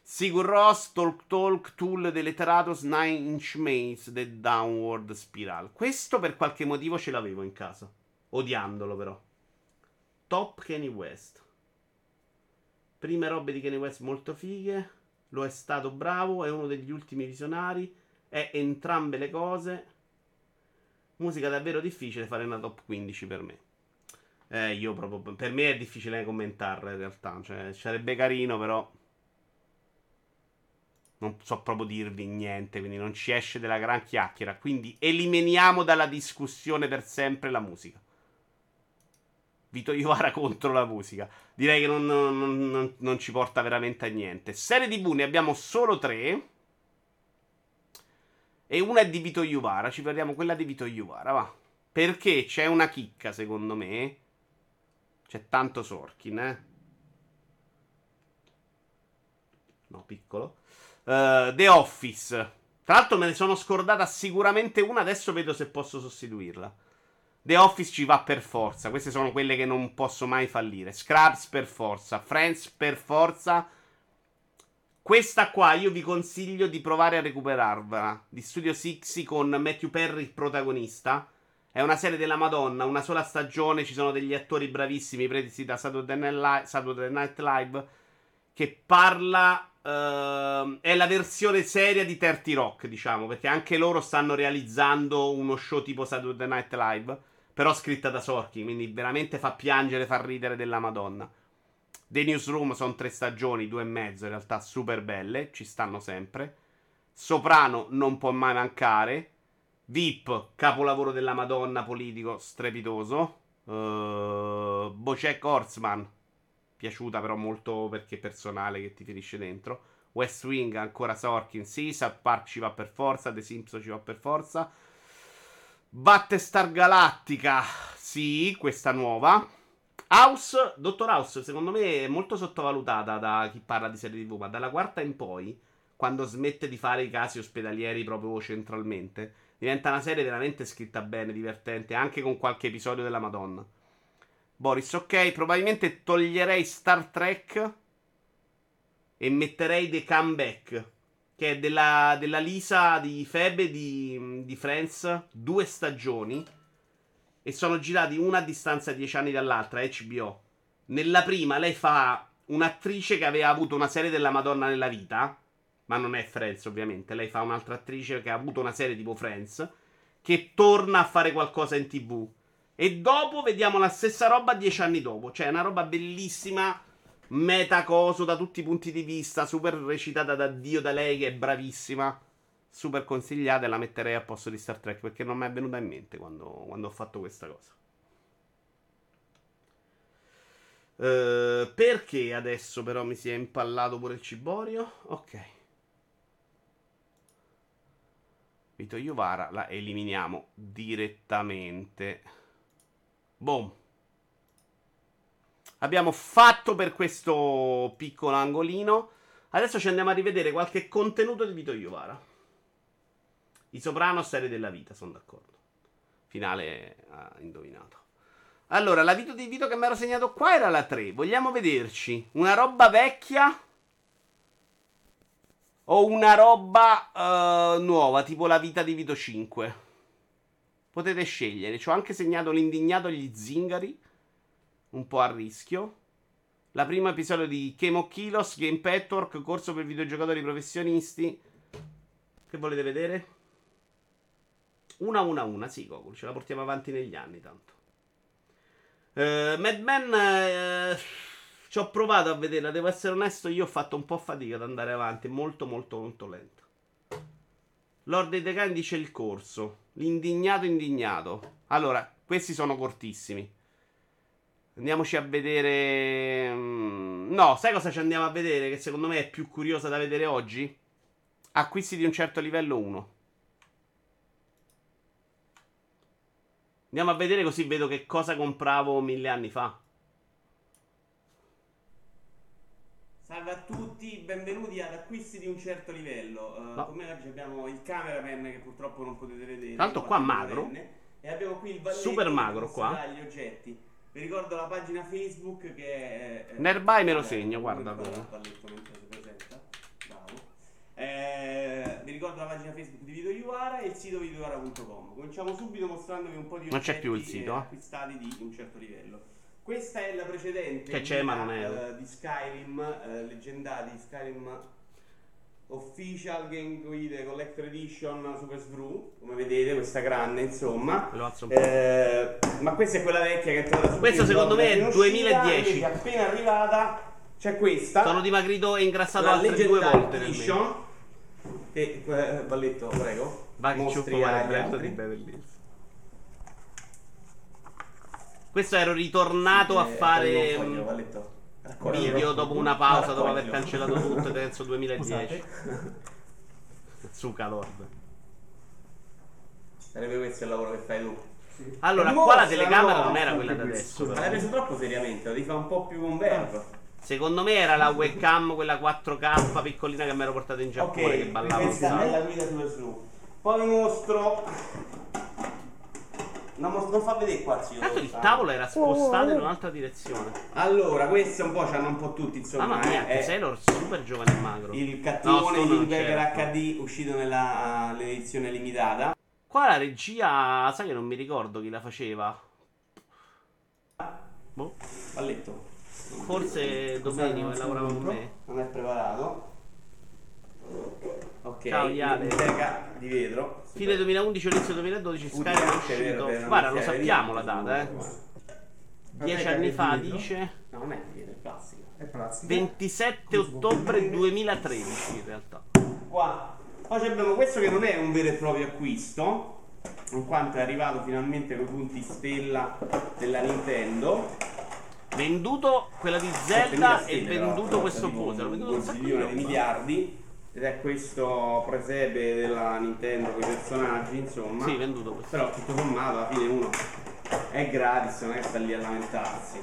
Sigur Ross, Talk Talk, Tool dell'Eteratos, Nine Inch Maze, The Downward Spiral. Questo per qualche motivo ce l'avevo in casa. Odiandolo però. Top Kanye West. Prime robe di Kanye West molto fighe. Lo è stato bravo, è uno degli ultimi visionari. È entrambe le cose. Musica davvero difficile fare una top 15 per me. Eh, io proprio. Per me è difficile commentarla in realtà. Cioè, sarebbe carino, però. Non so proprio dirvi niente, quindi non ci esce della gran chiacchiera. Quindi eliminiamo dalla discussione per sempre la musica. Vito Iovara <laughs> contro la musica. Direi che non, non, non, non ci porta veramente a niente. Serie TV ne abbiamo solo tre. E una è di Vito Iuvara. Ci prendiamo quella di Vito Iuvara, va. Perché c'è una chicca, secondo me. C'è tanto Sorkin, eh. No, piccolo. Uh, The Office. Tra l'altro me ne sono scordata sicuramente una. Adesso vedo se posso sostituirla. The Office ci va per forza. Queste sono quelle che non posso mai fallire. Scrubs per forza. Friends per forza. Questa qua io vi consiglio di provare a recuperarvela. Di Studio Sixi con Matthew Perry protagonista. È una serie della Madonna, una sola stagione, ci sono degli attori bravissimi presi da Saturday Night Live che parla uh, è la versione seria di 30 Rock, diciamo, perché anche loro stanno realizzando uno show tipo Saturday Night Live, però scritta da Sorkin, quindi veramente fa piangere, fa ridere della Madonna. The Newsroom sono tre stagioni, due e mezzo in realtà super belle, ci stanno sempre. Soprano non può mai mancare. VIP, capolavoro della Madonna, politico strepitoso. Uh, Bojack Horseman, piaciuta però molto perché è personale che ti finisce dentro. West Wing, ancora Sorkin, sì, South Park ci va per forza, The Simpsons ci va per forza. Battestar Galactica, sì, questa nuova. House, Dottor House, secondo me è molto sottovalutata da chi parla di serie TV, ma dalla quarta in poi, quando smette di fare i casi ospedalieri proprio centralmente, diventa una serie veramente scritta bene, divertente, anche con qualche episodio della Madonna. Boris, ok, probabilmente toglierei Star Trek e metterei The Comeback, che è della, della Lisa di Febe di, di Friends, due stagioni e sono girati una a distanza di 10 anni dall'altra, HBO. Nella prima lei fa un'attrice che aveva avuto una serie della Madonna nella vita. Ma non è Friends, ovviamente. Lei fa un'altra attrice che ha avuto una serie tipo Friends. Che torna a fare qualcosa in tv. E dopo vediamo la stessa roba dieci anni dopo. Cioè, una roba bellissima. Metacoso da tutti i punti di vista. Super recitata da Dio, da lei, che è bravissima. Super consigliata e la metterei a posto di Star Trek. Perché non mi è venuta in mente quando, quando ho fatto questa cosa. Uh, perché adesso però mi si è impallato pure il ciborio? Ok. Vito Iovara la eliminiamo direttamente. Boom. Abbiamo fatto per questo piccolo angolino. Adesso ci andiamo a rivedere qualche contenuto di Vito Iovara. I soprano, serie della vita, sono d'accordo. Finale ha indovinato. Allora, la vita di Vito che mi ero segnato qua era la 3. Vogliamo vederci una roba vecchia o una roba uh, nuova, tipo la vita di Vito 5. Potete scegliere. Ci ho anche segnato l'indignato agli zingari, un po' a rischio. La prima episodio di Chemo Kilos, Game Petwork, corso per videogiocatori professionisti. Che volete vedere? Una, una, una, sì, Gokul, ce la portiamo avanti negli anni tanto. Uh, Mad Men uh, ci ho provato a vederla, devo essere onesto, io ho fatto un po' fatica ad andare avanti, molto molto molto lento. Lord dei Decani dice il corso, l'indignato indignato. Allora, questi sono cortissimi. Andiamoci a vedere... Mm, no, sai cosa ci andiamo a vedere che secondo me è più curiosa da vedere oggi? Acquisti di un certo livello 1. Andiamo a vedere così vedo che cosa compravo mille anni fa. Salve a tutti, benvenuti ad acquisti di un certo livello. Uh, No. Con me oggi abbiamo il cameraman che purtroppo non potete vedere. Tanto qua magro. venne, E abbiamo qui il valletto Super magro qua. gli oggetti. Vi ricordo la pagina Facebook che è... è- Nerbai me lo eh, segno, come guarda. il valletto mentre si presenta. Bravo. Eh, vi ricordo la pagina Facebook di Video Iuara e il sito videoiuara.com. Cominciamo subito mostrandovi un po' di Non c'è più il sito, eh, acquistati di un certo livello. Questa è la precedente Che c'è, ma non è- di Skyrim, eh, leggendari Skyrim Official Game Guide Collector Edition Super Svru, come vedete, questa grande, insomma. Ve lo alzo un po'. Eh, ma questa è quella vecchia che è entrata su Questa secondo me è in uscita, 2010. invece appena arrivata c'è questa. Sono dimagrito e ingrassato la altre due volte. Edition. Che, eh, Balletto, prego. Va che Mostri agli altri. di Beverly Hills. Questo ero ritornato a Eh, fare voglio, mm, video dopo una pausa, dopo aver cancellato tutto, penso 2010. Scusate. Suca Lord. Sarebbe questo il lavoro che fai tu. Allora, E qua la telecamera no, non era quella da adesso. L'hai preso troppo seriamente, lo devi fare un po' più con verbo. Secondo me era la webcam, quella 4K piccolina che mi ero portato in Giappone Ok, che ballava questa è la guida sulle snu. Poi vi mostro. Non, mos- non fa vedere qua, zio. Tanto il tavolo era spostato in un'altra direzione. Allora, queste un po' c'hanno un po' tutti, insomma. Mamma mia, eh, Sailor super giovane e magro. Il No, cattivone Linebacker c'era. HD uscito nella l'edizione limitata. Qua la regia, sai che non mi ricordo chi la faceva. Boh, Balletto. Forse Domenico che lavorava con me. Non è preparato. Ok, Ciao, Iale. biblioteca di vetro. Fine 2011 o inizio 2012 Skyrim è uscito. Guarda, lo sappiamo la data, eh. Dieci anni fa dice. No, non è di vetro, è plastica. È plastica. 27 ottobre 2013 in realtà. Qua. Poi abbiamo questo che non è un vero e proprio acquisto, in quanto è arrivato finalmente con i punti stella della Nintendo. Venduto quella di Zelda e venduto questo poser. L'ho venduto un un sacco di milione di roba. miliardi. Ed è questo presepe della Nintendo con i personaggi, insomma. Sì, venduto questo. Però tutto sommato alla fine uno è gratis, non è che sta lì a lamentarsi.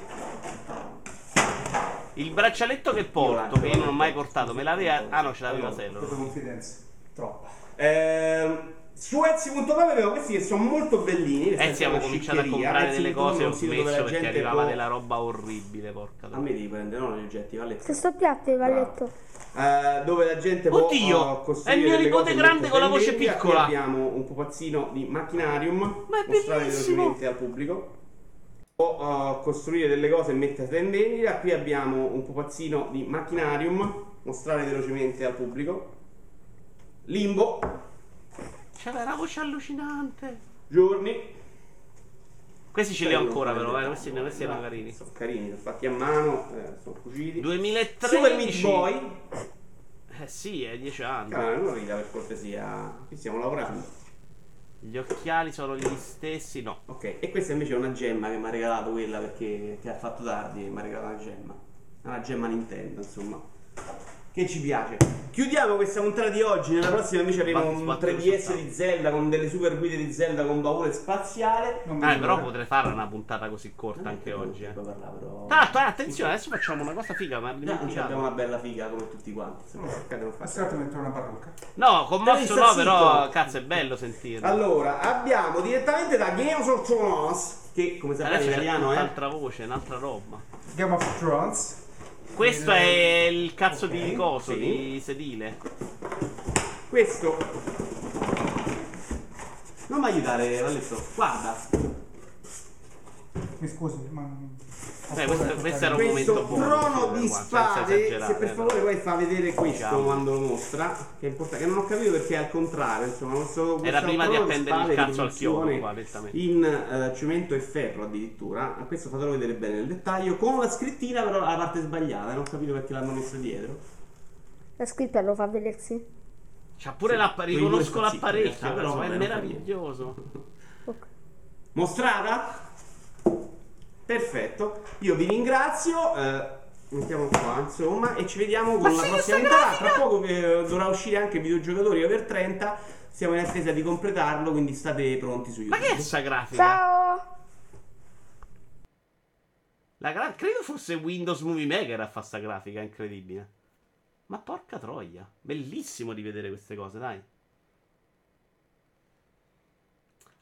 Il braccialetto che porto, che io non ho mai portato, me l'aveva. Ah no, ce l'aveva Questa Sailor. confidenza. Troppo. Ehm, su Etsy.com abbiamo questi che sono molto bellini. Etsy avevo una cominciato a comprare delle Etsy.com cose e un ho sito dove smesso la perché gente arrivava può- della roba orribile, porca A me devi prendere no gli oggetti, Valletto. Stesso piatto, il valletto. Eh, dove la gente può Oddio, eh, costruire è il mio delle nipote grande con la voce belle. Qui piccola. abbiamo un pupazzino di Machinarium Ma è bellissimo. velocemente al pubblico uh, costruire delle cose e metterle in vendita. Qui abbiamo un pupazzino di Machinarium, mostrare velocemente al pubblico. Limbo, C'era la voce allucinante. giorni. Questi ce li ho ancora, però. Eh. Questi, questi erano carini. Sono carini, sono fatti a mano, eh, sono cuciti. 2013. Super Meat Boy. Eh sì, è 10 anni. Ah, non rida per cortesia, qui stiamo lavorando. Gli occhiali sono gli stessi, no. Ok, e questa invece è una gemma che mi ha regalato quella perché che ha fatto tardi e mi ha regalato una gemma. È una gemma Nintendo, insomma. Che ci piace. Chiudiamo questa puntata di oggi. Nella prossima invece avremo un sbattere 3DS sul di Zelda con delle super guide di Zelda con baule spaziale. Non Eh, però potrei fare una puntata così corta anche oggi. Eh. Parlare, però- eh, attenzione, adesso facciamo una cosa figa, ma No, non abbiamo una bella figa come tutti quanti. insomma, cercate di non di mettere una parrucca. No, commosso no, però cazzo è bello sentirlo. Allora, abbiamo direttamente da Games of Thrones, che come sapete in italiano è... un'altra voce, un'altra roba. Game of Thrones. Questo è il cazzo di Ok, coso, sì. di sedile. Questo... Non mi aiutare, Valletto. Guarda, Mi scusi, ma. Beh, questo- era un questo momento buono, trono di spade, se per favore poi fa vedere questo Diciamo. quando lo mostra, che è importante, che non ho capito perché è al contrario, insomma, questo, questo Era prima di appendere il spade di cazzo al chiodo, qua, in eh, cemento e ferro addirittura, questo fatelo vedere bene nel dettaglio, con la scrittina però alla parte sbagliata, non ho capito perché l'hanno messo dietro. La scritta lo fa vedersi? C'ha pure Sì, quei riconosco l'apparecchio, però è meraviglioso. Ok. Mostrata? Perfetto, io vi ringrazio. eh, mettiamo qua insomma e ci vediamo con la prossima puntata. Tra poco eh, dovrà uscire anche videogiocatori over 30. Siamo in attesa di completarlo, quindi state pronti su Ma YouTube. che è sta grafica? Ciao! La gra- credo fosse Windows Movie Maker a fare sta grafica, incredibile. Ma porca troia, bellissimo di vedere queste cose, dai.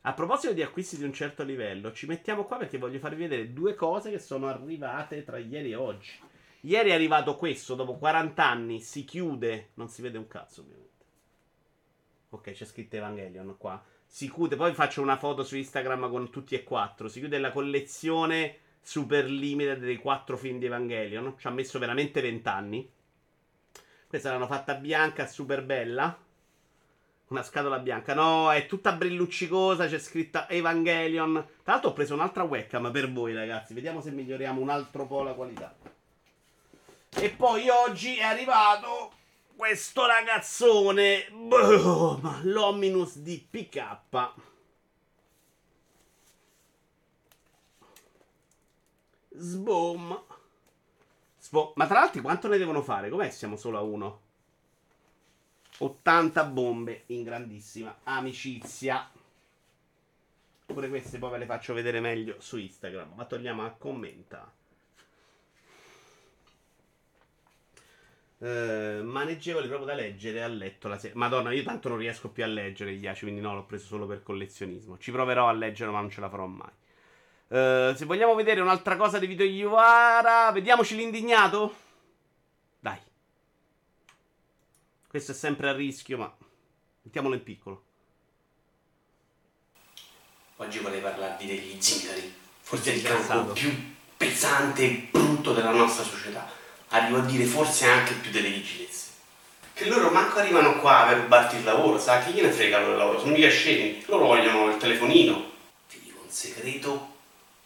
A proposito di acquisti di un certo livello, ci mettiamo qua perché voglio farvi vedere due cose che sono arrivate tra ieri e oggi. Ieri è arrivato questo, dopo 40 anni, si chiude, non si vede un cazzo ovviamente. Ok, c'è scritto Evangelion qua. Si chiude, poi faccio una foto su Instagram con tutti e quattro. Si chiude la collezione super limited dei quattro film di Evangelion. Ci ha messo veramente 20 anni. Questa l'hanno fatta bianca, super bella. Una scatola bianca. No, è tutta brilluccicosa. C'è scritta Evangelion. Tra l'altro, ho preso un'altra webcam per voi, ragazzi. Vediamo se miglioriamo un altro po' la qualità. E poi oggi è arrivato questo ragazzone. Boom, L'Ominus di PK. Sboom. Sbo- Ma tra l'altro, quanto ne devono fare? Com'è? Siamo solo a uno. 80 bombe in grandissima amicizia. Pure queste poi ve le faccio vedere meglio su Instagram. Ma togliamo a commenta. Eh, maneggevole proprio da leggere a letto la sera. Madonna, io tanto non riesco più a leggere gli ACI, quindi no, l'ho preso solo per collezionismo. Ci proverò a leggere, ma non ce la farò mai. Eh, se vogliamo vedere un'altra cosa di Vito Iuvara, vediamoci l'indignato. Dai. Questo è sempre a rischio, ma mettiamolo in piccolo. Oggi vorrei parlarvi degli zingari, forse il Disgraziato. cancro più pesante e brutto della nostra società. Arrivo a dire forse anche più delle vigilenze. Che loro manco arrivano qua per rubarti il lavoro, sa? Che gliene fregano del lavoro, sono mica scemi. Loro vogliono il telefonino. Ti dico un segreto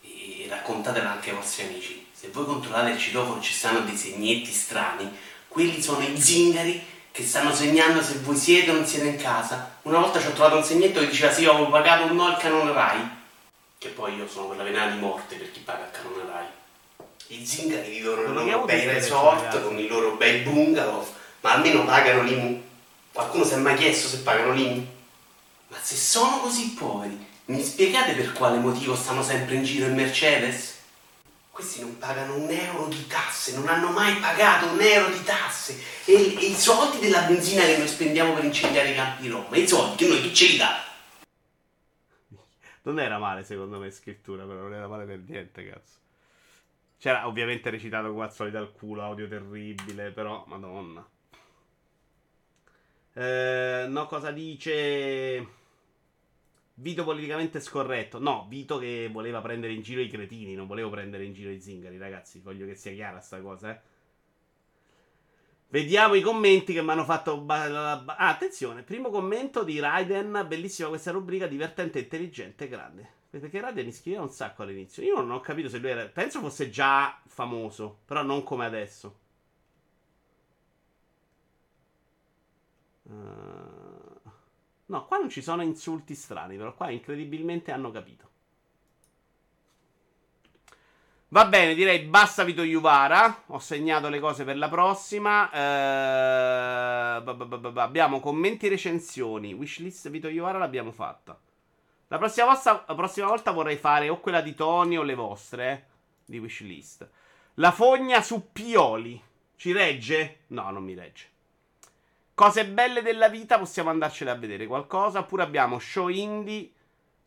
e raccontatelo anche ai vostri amici. Se voi controllate il citofono ci stanno dei segnetti strani, quelli sono i zingari che stanno segnando se voi siete o non siete in casa. Una volta ci ho trovato un segnetto che diceva sì, ho pagato o no il canone Rai. Che poi io sono quella pena di morte per chi paga il canone Rai. I zingari vivono nei loro bei resort con i loro bei bungalow, ma almeno pagano l'IMU. Qualcuno si è mai chiesto se pagano l'IMU? Ma se sono così poveri, mi spiegate per quale motivo stanno sempre in giro in Mercedes? Questi non pagano un euro di tasse, non hanno mai pagato un euro di tasse. E, e i soldi della benzina che noi spendiamo per incendiare i campi di Roma, i soldi che noi chi ce li dà? Non era male, secondo me, scrittura, però non era male per niente, cazzo. C'era ovviamente recitato come al solito al culo, audio terribile, però, madonna. Eh, no, cosa dice... Vito politicamente scorretto. No, Vito che voleva prendere in giro i cretini, non volevo prendere in giro i zingari, ragazzi. Voglio che sia chiara sta cosa, eh. Vediamo i commenti che mi hanno fatto. Ah, attenzione, primo commento di Raiden. Bellissima questa rubrica, divertente, intelligente, grande. Perché Raiden mi scriveva un sacco all'inizio. Io non ho capito se lui era. Penso fosse già famoso, però non come adesso. Uh, No, qua non ci sono insulti strani, però qua incredibilmente hanno capito. Va bene, direi basta Vito Juvara. Ho segnato le cose per la prossima. Eh, abbiamo commenti e recensioni. Wishlist Vito Juvara l'abbiamo fatta. La prossima, volta, la prossima volta vorrei fare o quella di Tony o le vostre eh, di wishlist. La fogna su Pioli. Ci regge? No, non mi regge. Cose belle della vita, possiamo andarcene a vedere qualcosa. Oppure abbiamo show indie.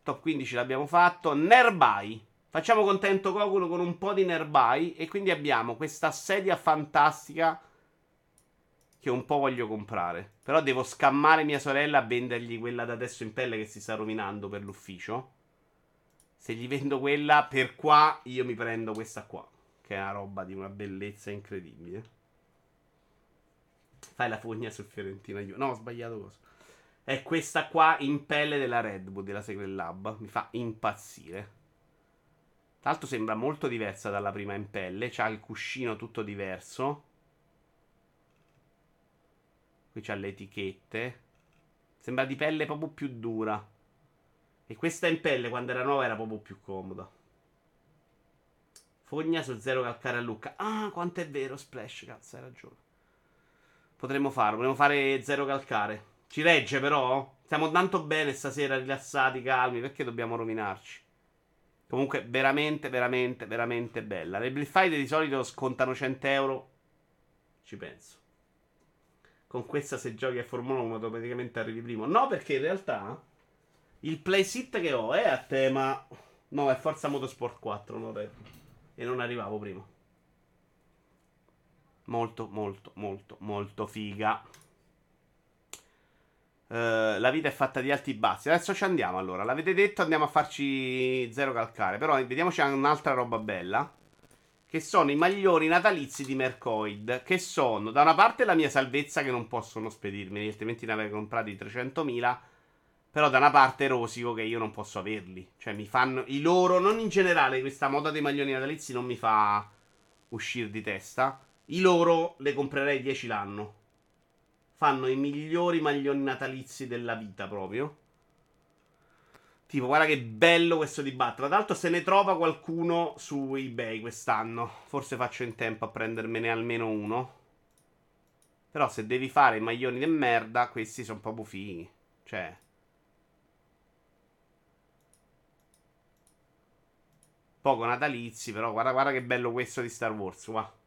Top 15 l'abbiamo fatto. Nerbai. Facciamo contento Coculo con un po' di Nerbai. E quindi abbiamo questa sedia fantastica. Che un po' voglio comprare. Però devo scammare mia sorella a vendergli quella da adesso in pelle che si sta rovinando per l'ufficio. Se gli vendo quella, per qua io mi prendo questa qua. Che è una roba di una bellezza incredibile. Fai la fogna sul Fiorentina Juve. No, ho sbagliato cosa. È questa qua in pelle della Red Bull della Secret Lab. Mi fa impazzire. Tra l'altro sembra molto diversa dalla prima in pelle. C'ha il cuscino tutto diverso. Qui c'ha le etichette. Sembra di pelle proprio più dura. E questa in pelle quando era nuova era proprio più comoda. Fogna su zero calcare a Lucca. Ah, quanto è vero, Splash, cazzo, hai ragione. Potremmo farlo, potremmo fare zero calcare. Ci regge però? Stiamo tanto bene stasera, rilassati, calmi, perché dobbiamo rovinarci? Comunque, veramente, veramente, veramente bella. Le Friday di solito scontano 100 euro. Ci penso. Con questa se giochi a Formula 1 automaticamente arrivi primo. No, perché in realtà il playset che ho è a tema... No, è Forza Motorsport 4, non. E non arrivavo prima. Molto, molto, molto, molto figa. Eh, la vita è fatta di alti e bassi. Adesso ci andiamo allora. L'avete detto, andiamo a farci zero calcare. Però vediamoci un'altra roba bella. Che sono i maglioni natalizi di Mercoid. Che sono da una parte la mia salvezza che non possono spedirmeli, altrimenti ne avrei comprati 300.000. Però da una parte rosico che io non posso averli. Cioè mi fanno i loro, non in generale, questa moda dei maglioni natalizi non mi fa uscire di testa. I loro le comprerei 10 l'anno. Fanno i migliori maglioni natalizi della vita proprio. Tipo, guarda che bello questo dibattito. Tra l'altro se ne trova qualcuno su eBay quest'anno. Forse faccio in tempo a prendermene almeno uno. Però se devi fare i maglioni di merda, questi sono proprio fighi. Cioè... Poco natalizi, però guarda, guarda che bello questo di Star Wars, qua.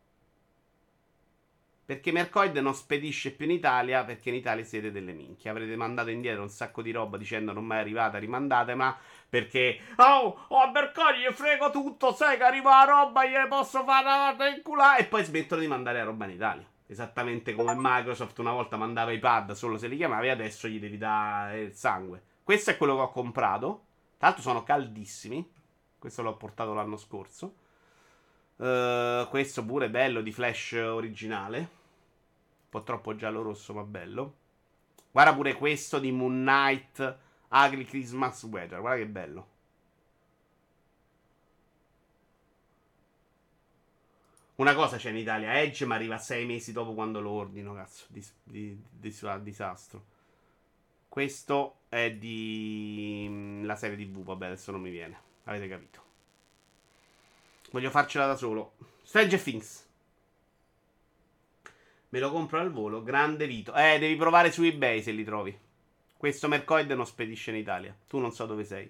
Perché Mercoid non spedisce più in Italia, perché in Italia siete delle minchie. Avrete mandato indietro un sacco di roba dicendo non mai arrivata, rimandatemela. Perché, oh, oh, a Mercoid gli frego tutto, sai che arriva la roba, gli posso fare la guarda in culo. E poi smettono di mandare la roba in Italia. Esattamente come Microsoft una volta mandava i pad solo se li chiamavi, adesso gli devi dare il sangue. Questo è quello che ho comprato. Tra l'altro sono caldissimi. Questo l'ho portato l'anno scorso. Uh, questo pure bello di Flash originale. Un po' troppo giallo-rosso, ma bello. Guarda pure questo di Moon Knight Ugly Christmas Weather. Guarda che bello. Una cosa c'è in Italia, Edge, ma arriva sei mesi dopo quando lo ordino, cazzo. Di, di- di- disastro. Questo è di mm, la serie TV, vabbè, adesso non mi viene. Avete capito. Voglio farcela da solo. Stranger Things. Me lo compro al volo. Grande Vito. Eh, devi provare su eBay se li trovi. Questo Mercoid non spedisce in Italia. Tu non so dove sei.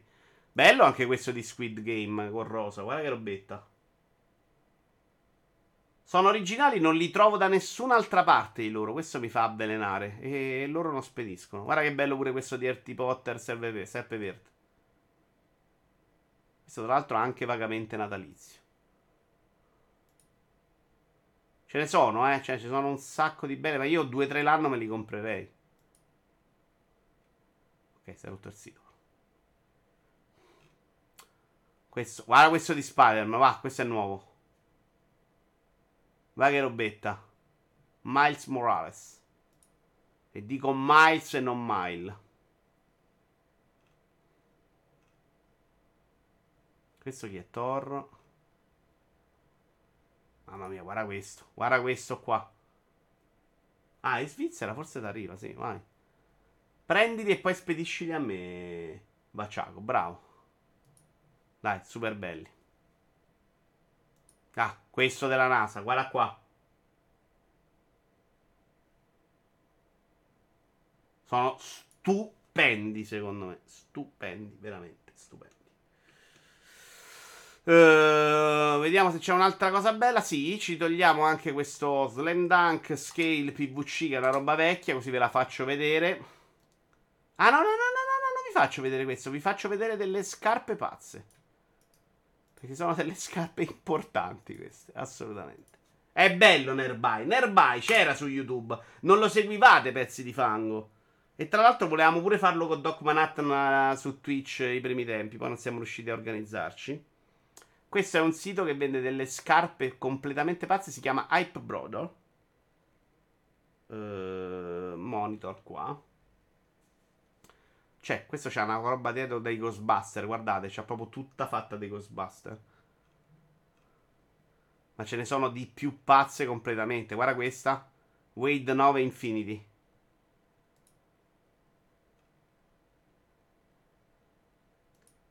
Bello anche questo di Squid Game con rosa. Guarda che robetta. Sono originali, non li trovo da nessun'altra parte di loro. Questo mi fa avvelenare. E loro non spediscono. Guarda che bello pure questo di Harry Potter Serpe Verde. Questo tra l'altro è anche vagamente natalizio. Ce ne sono, eh. Cioè, ci sono un sacco di belle. Ma io due o tre l'anno me li comprerei. Ok, si è rotto il sito. Questo, guarda questo di Spider-Man, va, questo è nuovo. Va che robetta. Miles Morales. E dico Miles e non Mile. Questo chi è? Thor. Mamma mia, guarda questo. Guarda questo qua. Ah, in Svizzera forse ti arriva, sì, vai. Prendili e poi spediscili a me. Baciaco, bravo. Dai, super belli. Ah, questo della NASA, guarda qua. Sono stupendi, secondo me. Stupendi, veramente stupendi. Eh, vediamo se c'è un'altra cosa bella. Sì, ci togliamo anche questo Slam Dunk Scale PVC, che è una roba vecchia, così ve la faccio vedere. Ah, no, no, no, no, no, no, non vi faccio vedere questo, vi faccio vedere delle scarpe pazze. Perché sono delle scarpe importanti queste, assolutamente. È bello Nerbai. Nerbai c'era su YouTube. Non lo seguivate, pezzi di fango. E tra l'altro volevamo pure farlo con Doc Manhattan eh, su Twitch i primi tempi, poi non siamo riusciti a organizzarci. Questo è un sito che vende delle scarpe completamente pazze, si chiama Hype Brother. Uh, monitor qua. Cioè, questo c'ha una roba dietro dei Ghostbuster, guardate, c'ha proprio tutta fatta dei Ghostbuster. Ma ce ne sono di più pazze completamente. Guarda questa. Wade 9 Infinity.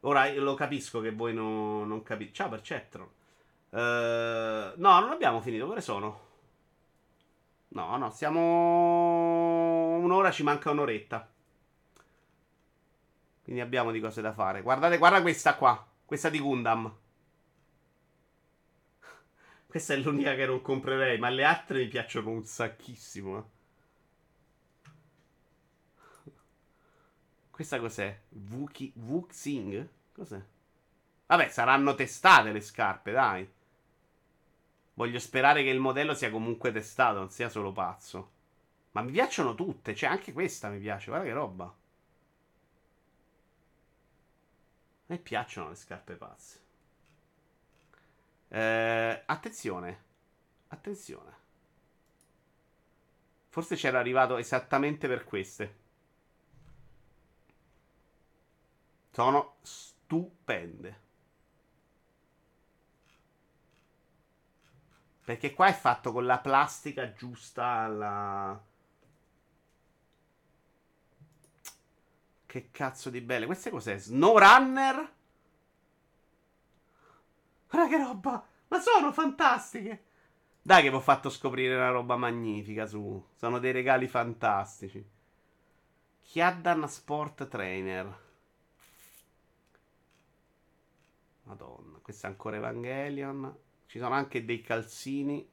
Ora lo capisco che voi no- non capite. Ciao Perceptron. Eh, no, non abbiamo finito. Dove sono? No, no, siamo. Un'ora, ci manca un'oretta. Quindi abbiamo di cose da fare. Guardate, guarda questa qua. Questa di Gundam. <laughs> Questa è l'unica che non comprerei, ma le altre mi piacciono un sacchissimo. eh. Questa cos'è? Wuki, Wuxing? Cos'è? Vabbè, saranno testate le scarpe, dai. Voglio sperare che il modello sia comunque testato, non sia solo pazzo. Ma mi piacciono tutte, cioè anche questa mi piace, guarda che roba. A me piacciono le scarpe pazze. Eh, attenzione. Attenzione. Forse c'era arrivato esattamente per queste. Sono stupende. Perché qua è fatto con la plastica giusta alla... Che cazzo di belle. Queste cos'è? SnowRunner? Guarda che roba! Ma sono fantastiche! Dai che vi ho fatto scoprire una roba magnifica su. Sono dei regali fantastici. Chiaddan Sport Trainer. Madonna, questo è ancora Evangelion. Ci sono anche dei calzini.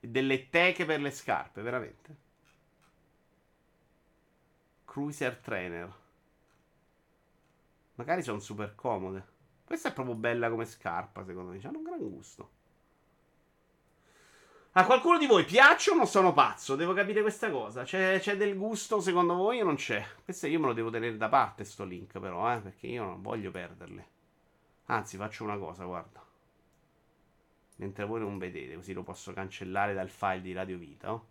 Delle teche per le scarpe, veramente. Cruiser Trainer. Magari sono super comode. Questa è proprio bella come scarpa, secondo me. C'hanno un gran gusto. A qualcuno di voi piacciono o sono pazzo? Devo capire questa cosa. C'è, c'è del gusto secondo voi o non c'è? Questo io me lo devo tenere da parte, sto link però, eh, perché io non voglio perderle. Anzi, faccio una cosa, guarda. Mentre voi non vedete, così lo posso cancellare dal file di Radio Vita. oh.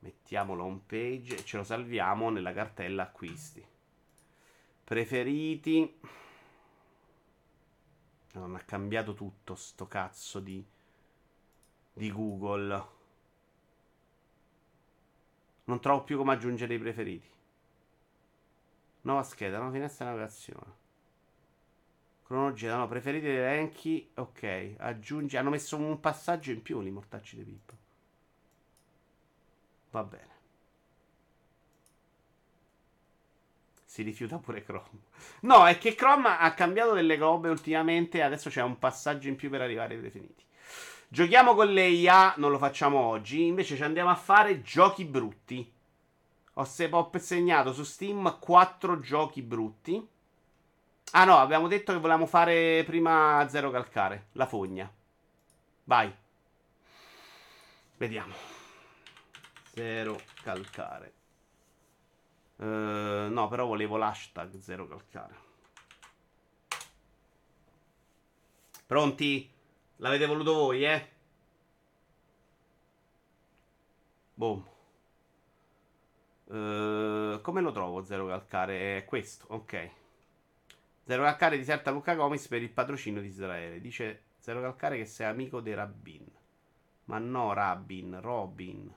Mettiamo la home page e ce lo salviamo nella cartella acquisti. Preferiti. Non ha cambiato tutto sto cazzo di, di Google. Non trovo più come aggiungere i preferiti. Nuova scheda, nuova finestra navigazione. Cronologia, no, preferiti degli elenchi. Ok, aggiungi. Hanno messo un passaggio in più, i mortacci di Pippo. Va bene. Si rifiuta pure Chrome. No, è che Chrome ha cambiato delle robe ultimamente. Adesso c'è un passaggio in più per arrivare ai preferiti. Giochiamo con le IA, non lo facciamo oggi. Invece ci andiamo a fare giochi brutti. Ho segnato su Steam 4 giochi brutti. Ah no, abbiamo detto che volevamo fare prima Zero Calcare, la fogna. Vai. Vediamo. Zero Calcare. Eh, no, però volevo l'hashtag Zero Calcare. Pronti? L'avete voluto voi, eh? Boom. Eh, come lo trovo Zero Calcare? È questo, ok. Zero Calcare diserta Luca Comics per il patrocinio di Israele. Dice Zero Calcare che sei amico di Rabin. Ma no, Rabin, Robin.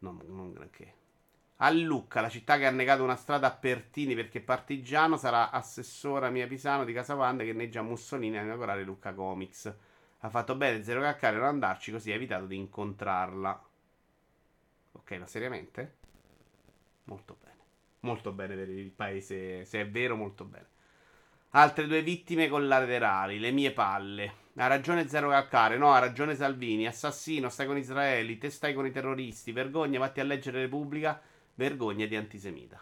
No, non granché. A Lucca, la città che ha negato una strada a Pertini perché partigiano, sarà assessora Mia Pisano di Casavande che neggia Mussolini a inaugurare Lucca Comics. Ha fatto bene Zero Calcare non andarci così ha evitato di incontrarla. Ok, ma seriamente? Molto bene. Molto bene per il paese, se è vero, molto bene. Altre due vittime collaterali, le mie palle. Ha ragione Zero Calcare, no, ha ragione Salvini. Assassino, stai con Israeli, te stai con i terroristi. Vergogna, vatti a leggere Repubblica. Vergogna di antisemita.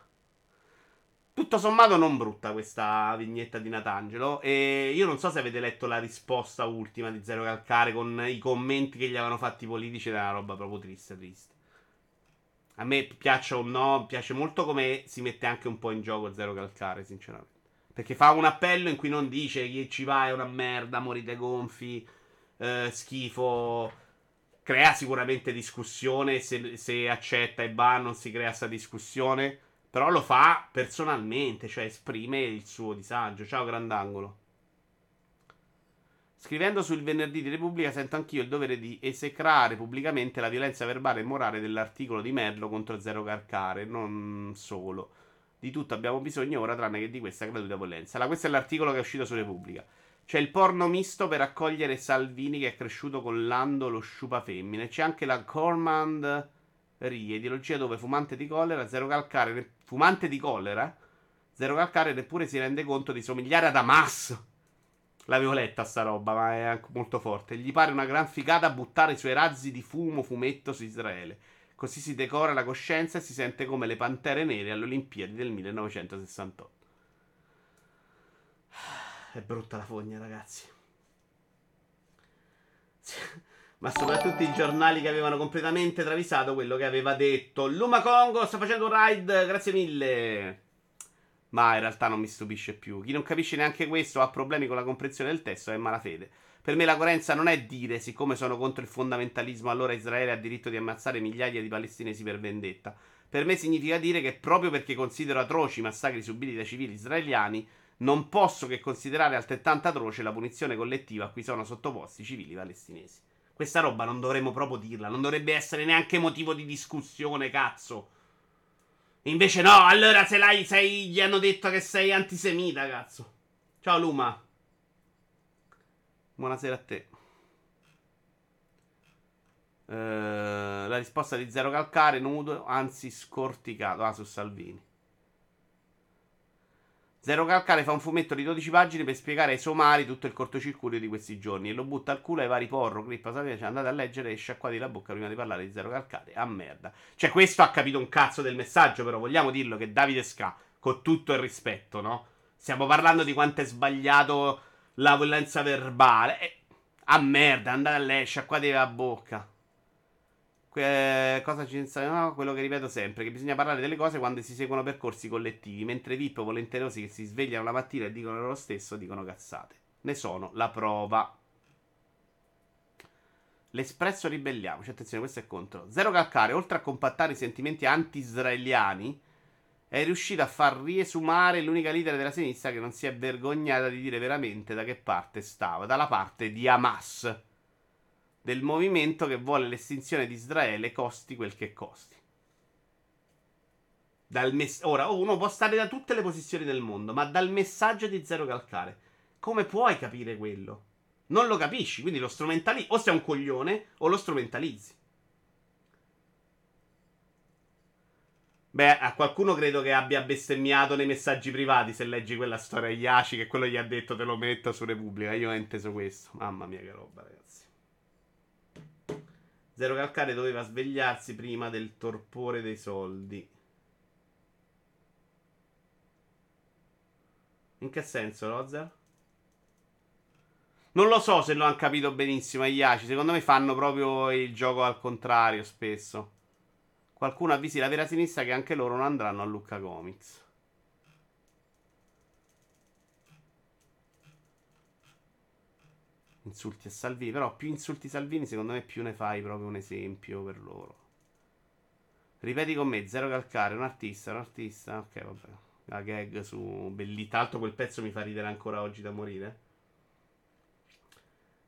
Tutto sommato non brutta questa vignetta di Natangelo. E io non so se avete letto la risposta ultima di Zero Calcare con i commenti che gli avevano fatti i politici. Era una roba proprio triste, triste. A me piace o no, piace molto come si mette anche un po' in gioco Zero Calcare, sinceramente. Perché fa un appello in cui non dice chi ci va è una merda, morite gonfi, eh, schifo. Crea sicuramente discussione. Se, se accetta e va, non si crea questa discussione. Però lo fa personalmente, cioè esprime il suo disagio. Ciao, grandangolo. Scrivendo sul venerdì di Repubblica sento anch'io il dovere di esecrare pubblicamente la violenza verbale e morale dell'articolo di Merlo contro Zero Calcare. Non solo. Di tutto abbiamo bisogno ora, tranne che di questa gratuita violenza. Allora, questo è l'articolo che è uscito su Repubblica. C'è il porno misto per accogliere Salvini che è cresciuto con Lando lo sciupa femmine. C'è anche la Cormand Rie, ideologia dove fumante di collera, zero calcare, fumante di collera, zero calcare neppure si rende conto di somigliare ad Hamas. La violetta sta roba, ma è molto forte. Gli pare una gran figata buttare i suoi razzi di fumo, fumetto su Israele. Così si decora la coscienza e si sente come le pantere nere alle Olimpiadi del 1968. È brutta la fogna, ragazzi. Ma soprattutto i giornali che avevano completamente travisato quello che aveva detto. Luma Congo sta facendo un ride, grazie mille. Ma in realtà non mi stupisce più. Chi non capisce neanche questo ha problemi con la comprensione del testo è malafede. Per me la coerenza non è dire, siccome sono contro il fondamentalismo, allora Israele ha diritto di ammazzare migliaia di palestinesi per vendetta. Per me significa dire che proprio perché considero atroci i massacri subiti dai civili israeliani, non posso che considerare altrettanto atroce la punizione collettiva a cui sono sottoposti i civili palestinesi. Questa roba non dovremmo proprio dirla, non dovrebbe essere neanche motivo di discussione, cazzo. Invece no, allora se l'hai, sei, gli hanno detto che sei antisemita, cazzo. Ciao Luma. Buonasera a te. Eh, la risposta di Zero Calcare, nudo, anzi scorticato. Ah, su Salvini. Zero Calcare fa un fumetto di 12 pagine per spiegare ai somari tutto il cortocircuito di questi giorni e lo butta al culo ai vari porro, clippa, sapete, cioè andate a leggere e sciacquati la bocca prima di parlare di Zero Calcare. A merda. Cioè, questo ha capito un cazzo del messaggio, però vogliamo dirlo che Davide Ska, con tutto il rispetto, no? Stiamo parlando di quanto è sbagliato la violenza verbale. E... A merda, andate a leggere, sciacquati la bocca. Que- cosa ci insegnano? Quello che ripeto sempre: che bisogna parlare delle cose quando si seguono percorsi collettivi. Mentre VIP volenterosi che si svegliano la mattina e dicono loro stesso dicono cazzate. Ne sono la prova. L'espresso ribelliamoci. Attenzione, questo è contro. Zero calcare, oltre a compattare i sentimenti anti-israeliani, è riuscito a far riesumare l'unica leader della sinistra che non si è vergognata di dire veramente da che parte stava. Dalla parte di Hamas del movimento che vuole l'estinzione di Israele costi quel che costi. Mess- Ora, uno può stare da tutte le posizioni del mondo, ma dal messaggio di Zero Calcare, come puoi capire quello? Non lo capisci, quindi lo strumentalizzi. O sei un coglione o lo strumentalizzi. Beh, a qualcuno credo che abbia bestemmiato nei messaggi privati se leggi quella storia di Yashi che quello gli ha detto te lo metto su Repubblica. Io ho inteso questo. Mamma mia che roba, ragazzi. Zero Calcare doveva svegliarsi prima del torpore dei soldi. In che senso, Rozer? Non lo so se lo hanno capito benissimo agli Iaci. Secondo me fanno proprio il gioco al contrario spesso. Qualcuno avvisi la vera sinistra che anche loro non andranno a Lucca Comics. Insulti a Salvini. Però più insulti Salvini, secondo me, più ne fai proprio un esempio per loro. Ripeti con me, zero calcare, un artista, un artista. Ok, vabbè. La gag su Belli. L'altro quel pezzo mi fa ridere ancora oggi da morire.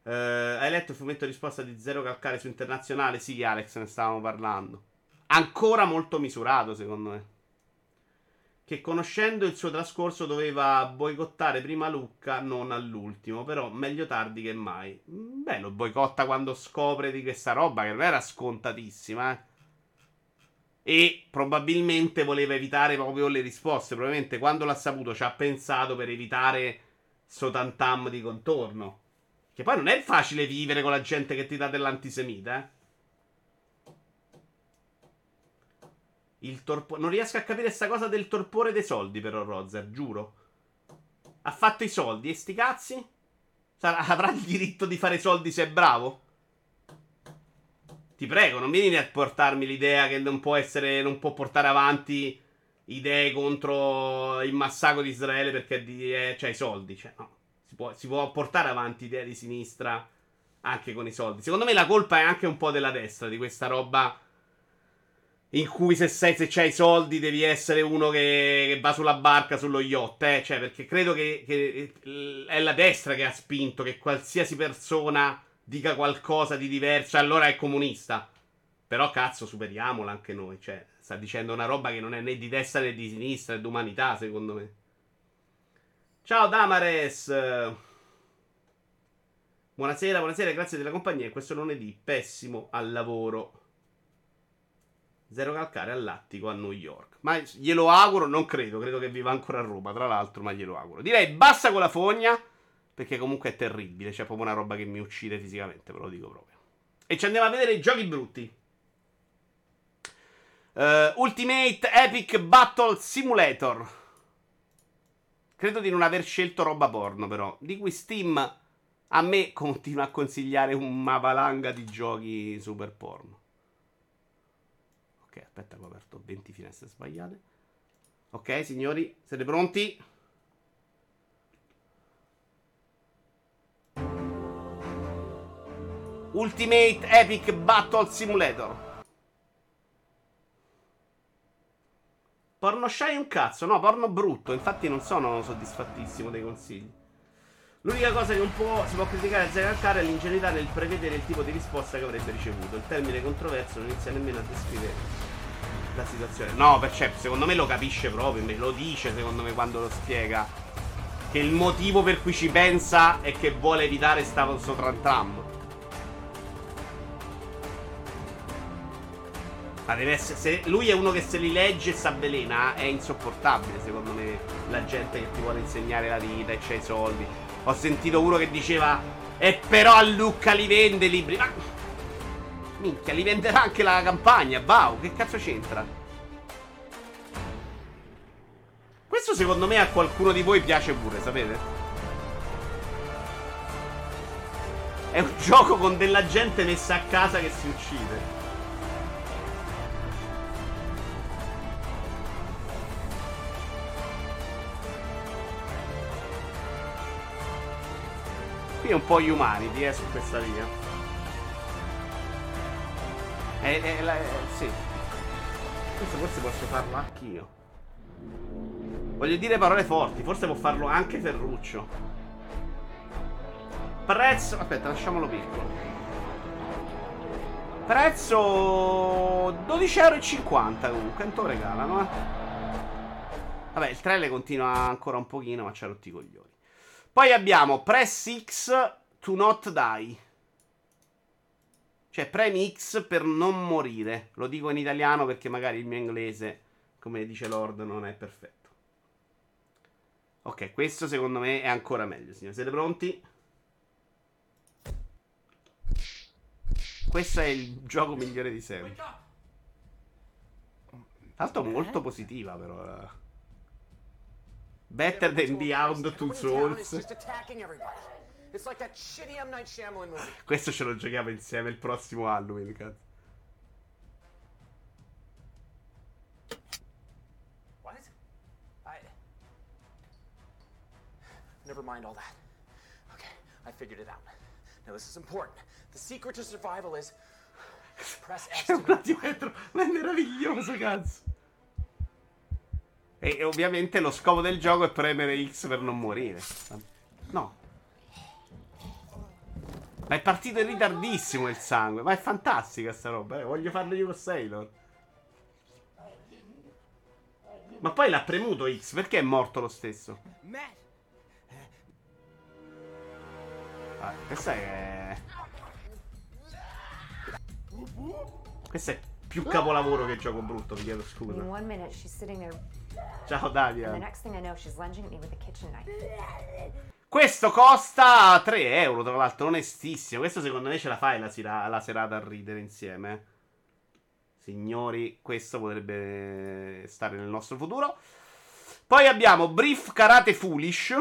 Eh, hai letto il fumetto risposta di Zero Calcare su internazionale? Sì, Alex, ne stavamo parlando. Ancora molto misurato, secondo me. Che conoscendo il suo trascorso doveva boicottare prima Lucca, non all'ultimo. Però meglio tardi che mai. Mm, Beh, lo boicotta quando scopre di questa roba, che non era scontatissima, eh. E probabilmente voleva evitare proprio le risposte. Probabilmente quando l'ha saputo ci ha pensato per evitare sto tantam di contorno. Che poi non è facile vivere con la gente che ti dà dell'antisemita, eh. Il torpo- non riesco a capire sta cosa del torpore dei soldi, però, Rozer, giuro. Ha fatto i soldi e sti cazzi? Sarà- <laughs> avrà il diritto di fare i soldi se è bravo? Ti prego, non vieni a portarmi l'idea che non può essere. non può portare avanti idee contro il massacro di Israele perché di, eh, c'ha i soldi. Cioè, no. Si può, si può portare avanti idee di sinistra anche con i soldi. Secondo me la colpa è anche un po' della destra, di questa roba in cui se, sei, se c'hai i soldi devi essere uno che, che va sulla barca, sullo yacht, eh? Cioè, perché credo che, che è la destra che ha spinto che qualsiasi persona dica qualcosa di diverso, allora è comunista. Però cazzo, superiamola anche noi. Cioè, sta dicendo una roba che non è né di destra né di sinistra, è d'umanità, secondo me. Ciao Damares. Buonasera, buonasera, grazie della compagnia. Questo lunedì, pessimo al lavoro. Zero calcare all'attico a New York. Ma glielo auguro, non credo, credo che viva ancora a Roma, tra l'altro, ma glielo auguro. Direi basta con la fogna, perché comunque è terribile, c'è proprio una roba che mi uccide fisicamente, ve lo dico proprio. E ci andiamo a vedere i giochi brutti. Eh, Ultimate Epic Battle Simulator. Credo di non aver scelto roba porno, però. Di cui Steam a me <laughs> continua a consigliare una valanga di giochi super porno. Ok, aspetta che ho aperto 20 finestre sbagliate. Ok, signori, siete pronti? Ultimate Epic Battle Simulator. Porno shy un cazzo, no, porno brutto. Infatti non sono soddisfattissimo dei consigli. L'unica cosa che un po' si può criticare a Zeralcare è l'ingenuità nel prevedere il tipo di risposta che avrebbe ricevuto. Il termine controverso non inizia nemmeno a descrivere la situazione. No, perché secondo me lo capisce proprio, me lo dice secondo me quando lo spiega. Che il motivo per cui ci pensa è che vuole evitare sta sto tram. Ma deve essere. Se lui è uno che se li legge e s'avvelena, è insopportabile, secondo me, la gente che ti vuole insegnare la vita e c'ha i soldi. Ho sentito uno che diceva. E però a Lucca li vende i libri. Ma. Minchia, li venderà anche la campagna. Wow, che cazzo c'entra? Questo secondo me a qualcuno di voi piace pure, sapete? È un <laughs> gioco con della gente messa a casa che si uccide. Qui è un po' humanity, eh, su questa via. Eh, eh, la- eh, sì. Questo forse posso farlo anch'io. Voglio dire parole forti, forse può farlo anche Ferruccio. Prezzo. Aspetta, lasciamolo piccolo. Prezzo 12,50 euro comunque, non te lo regalano, eh. Vabbè, il trailer continua ancora un pochino, ma c'ha rotti i coglioni. Poi abbiamo Press X to not die. Cioè, premi X per non morire. Lo dico in italiano perché magari il mio inglese, come dice Lord, non è perfetto. Ok, questo secondo me è ancora meglio, signori. Siete pronti? Questo è il gioco migliore di sempre. L'altro molto positiva, però. eh. Better than Beyond Two Souls. It's like. <laughs> Questo ce lo giochiamo insieme il prossimo Halloween, cazzo. What? I. Never mind all that. Okay, I figured it out. Now, this is important. The secret to survival is press X <laughs> C'è to un attimo dentro. Ma è meraviglioso, cazzo. E e ovviamente lo scopo del gioco è premere X per non morire. No. Ma è partito in ritardissimo il sangue. Ma è fantastica sta roba. eh. Voglio farlo io con Sailor. Ma poi l'ha premuto X. Perché è morto lo stesso? Matt! Ah, questo è. Questo è più capolavoro che gioco brutto, vi chiedo scusa. Ciao and the next thing I know, she's lunging at me with a kitchen knife. Questo costa 3 euro, tra l'altro, onestissimo. Questo secondo me ce la fai la, sera- la serata a ridere insieme. Signori, questo potrebbe stare nel nostro futuro. Poi abbiamo Brief Karate Foolish.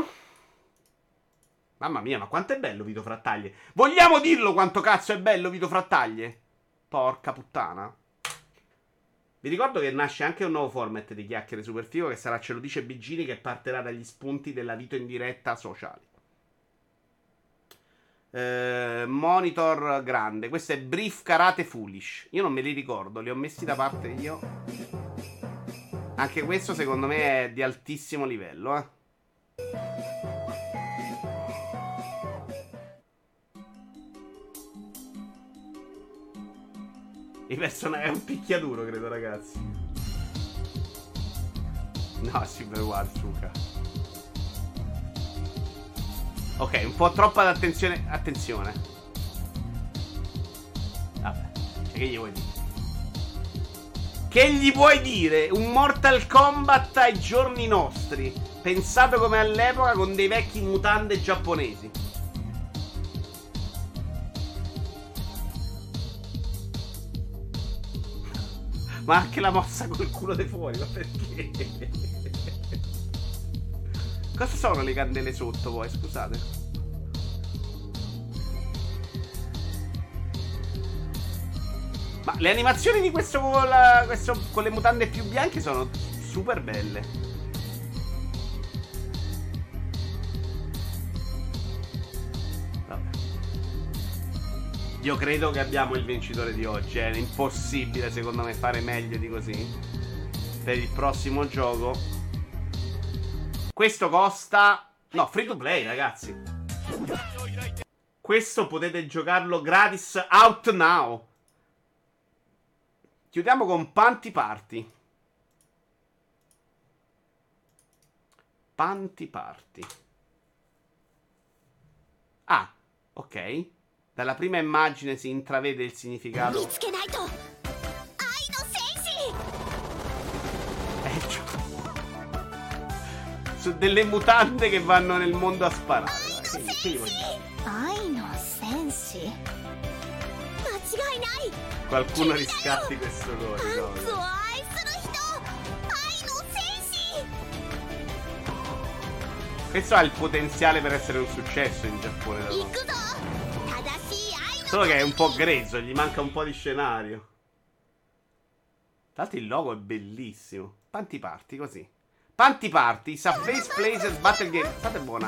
Mamma mia, ma quanto è bello Vito Frattaglie. Vogliamo dirlo quanto cazzo è bello Vito Frattaglie? Porca puttana. Vi ricordo che nasce anche un nuovo format di chiacchiere super figo che sarà Ce lo dice Bigini che partirà dagli spunti della Vito in diretta sociali. Eh, monitor grande. Questo è Brief Karate Foolish. Io non me li ricordo, li ho messi da parte io. Anche questo secondo me è di altissimo livello, eh. I personaggi è un picchiaduro, credo, ragazzi. No, Silver War, Suka. Ok, un po' troppa attenzione. Attenzione. Vabbè, cioè, che gli vuoi dire? Che gli vuoi dire? Un Mortal Kombat ai giorni nostri. Pensato come all'epoca con dei vecchi mutande giapponesi. Ma anche la mossa col culo di fuori, ma perché? Cosa sono le candele sotto poi, scusate? Ma le animazioni di questo la- questo con le mutande più bianche sono super belle. Io credo che abbiamo il vincitore di oggi. È impossibile, secondo me, fare meglio di così. Per il prossimo gioco. Questo costa. No, free to play, ragazzi. Questo potete giocarlo gratis out now. Chiudiamo con Panty Party. Panty Party. Ah, ok. Dalla prima immagine si intravede il significato. Su eh, delle mutande che vanno nel mondo a sparare. Qualcuno riscatti questo gol. Questo ha il potenziale per essere un successo in Giappone. Da Solo che è un po' grezzo, gli manca un po' di scenario. Tra l'altro il logo è bellissimo. Panty Party, così. Panty Party, Surface Places Battle Game. State buona.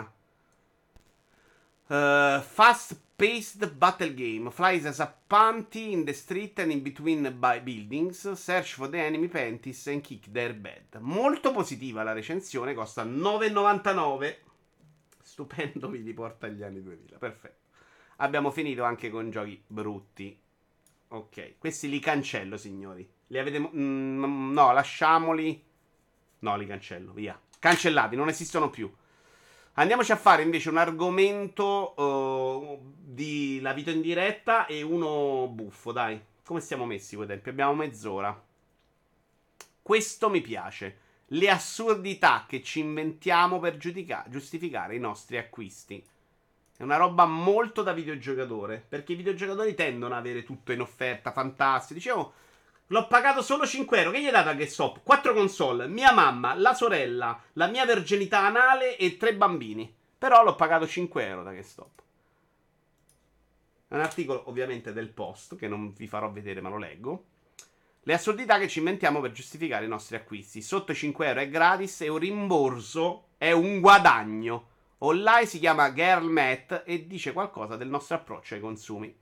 Uh, fast paced battle game. Flies as a panty in the street and in between by buildings. Search for the enemy panties and kick their bed. Molto positiva la recensione, costa 9,99. Stupendo, <laughs> vi riporta agli anni 2000. Perfetto. Abbiamo finito anche con giochi brutti. Ok, questi li cancello, signori. Li avete. mo- mm, no, lasciamoli. No, li cancello, via. Cancellati, non esistono più. Andiamoci a fare invece un argomento eh, di la vita in diretta e uno buffo, dai. Come stiamo messi quei tempi? Abbiamo mezz'ora. Questo mi piace. Le assurdità che ci inventiamo per giudica- giustificare i nostri acquisti. È una roba molto da videogiocatore. Perché i videogiocatori tendono ad avere tutto in offerta, fantastico. Dicevo, l'ho pagato solo 5 euro. Che gli hai dato a GameStop? 4 console, mia mamma, la sorella, la mia verginità anale e tre bambini. Però l'ho pagato 5 euro da GameStop. È un articolo ovviamente del post, che non vi farò vedere ma lo leggo. Le assurdità che ci inventiamo per giustificare i nostri acquisti. Sotto i 5 euro è gratis e un rimborso è un guadagno. Online si chiama Girl Matt e dice qualcosa del nostro approccio ai consumi.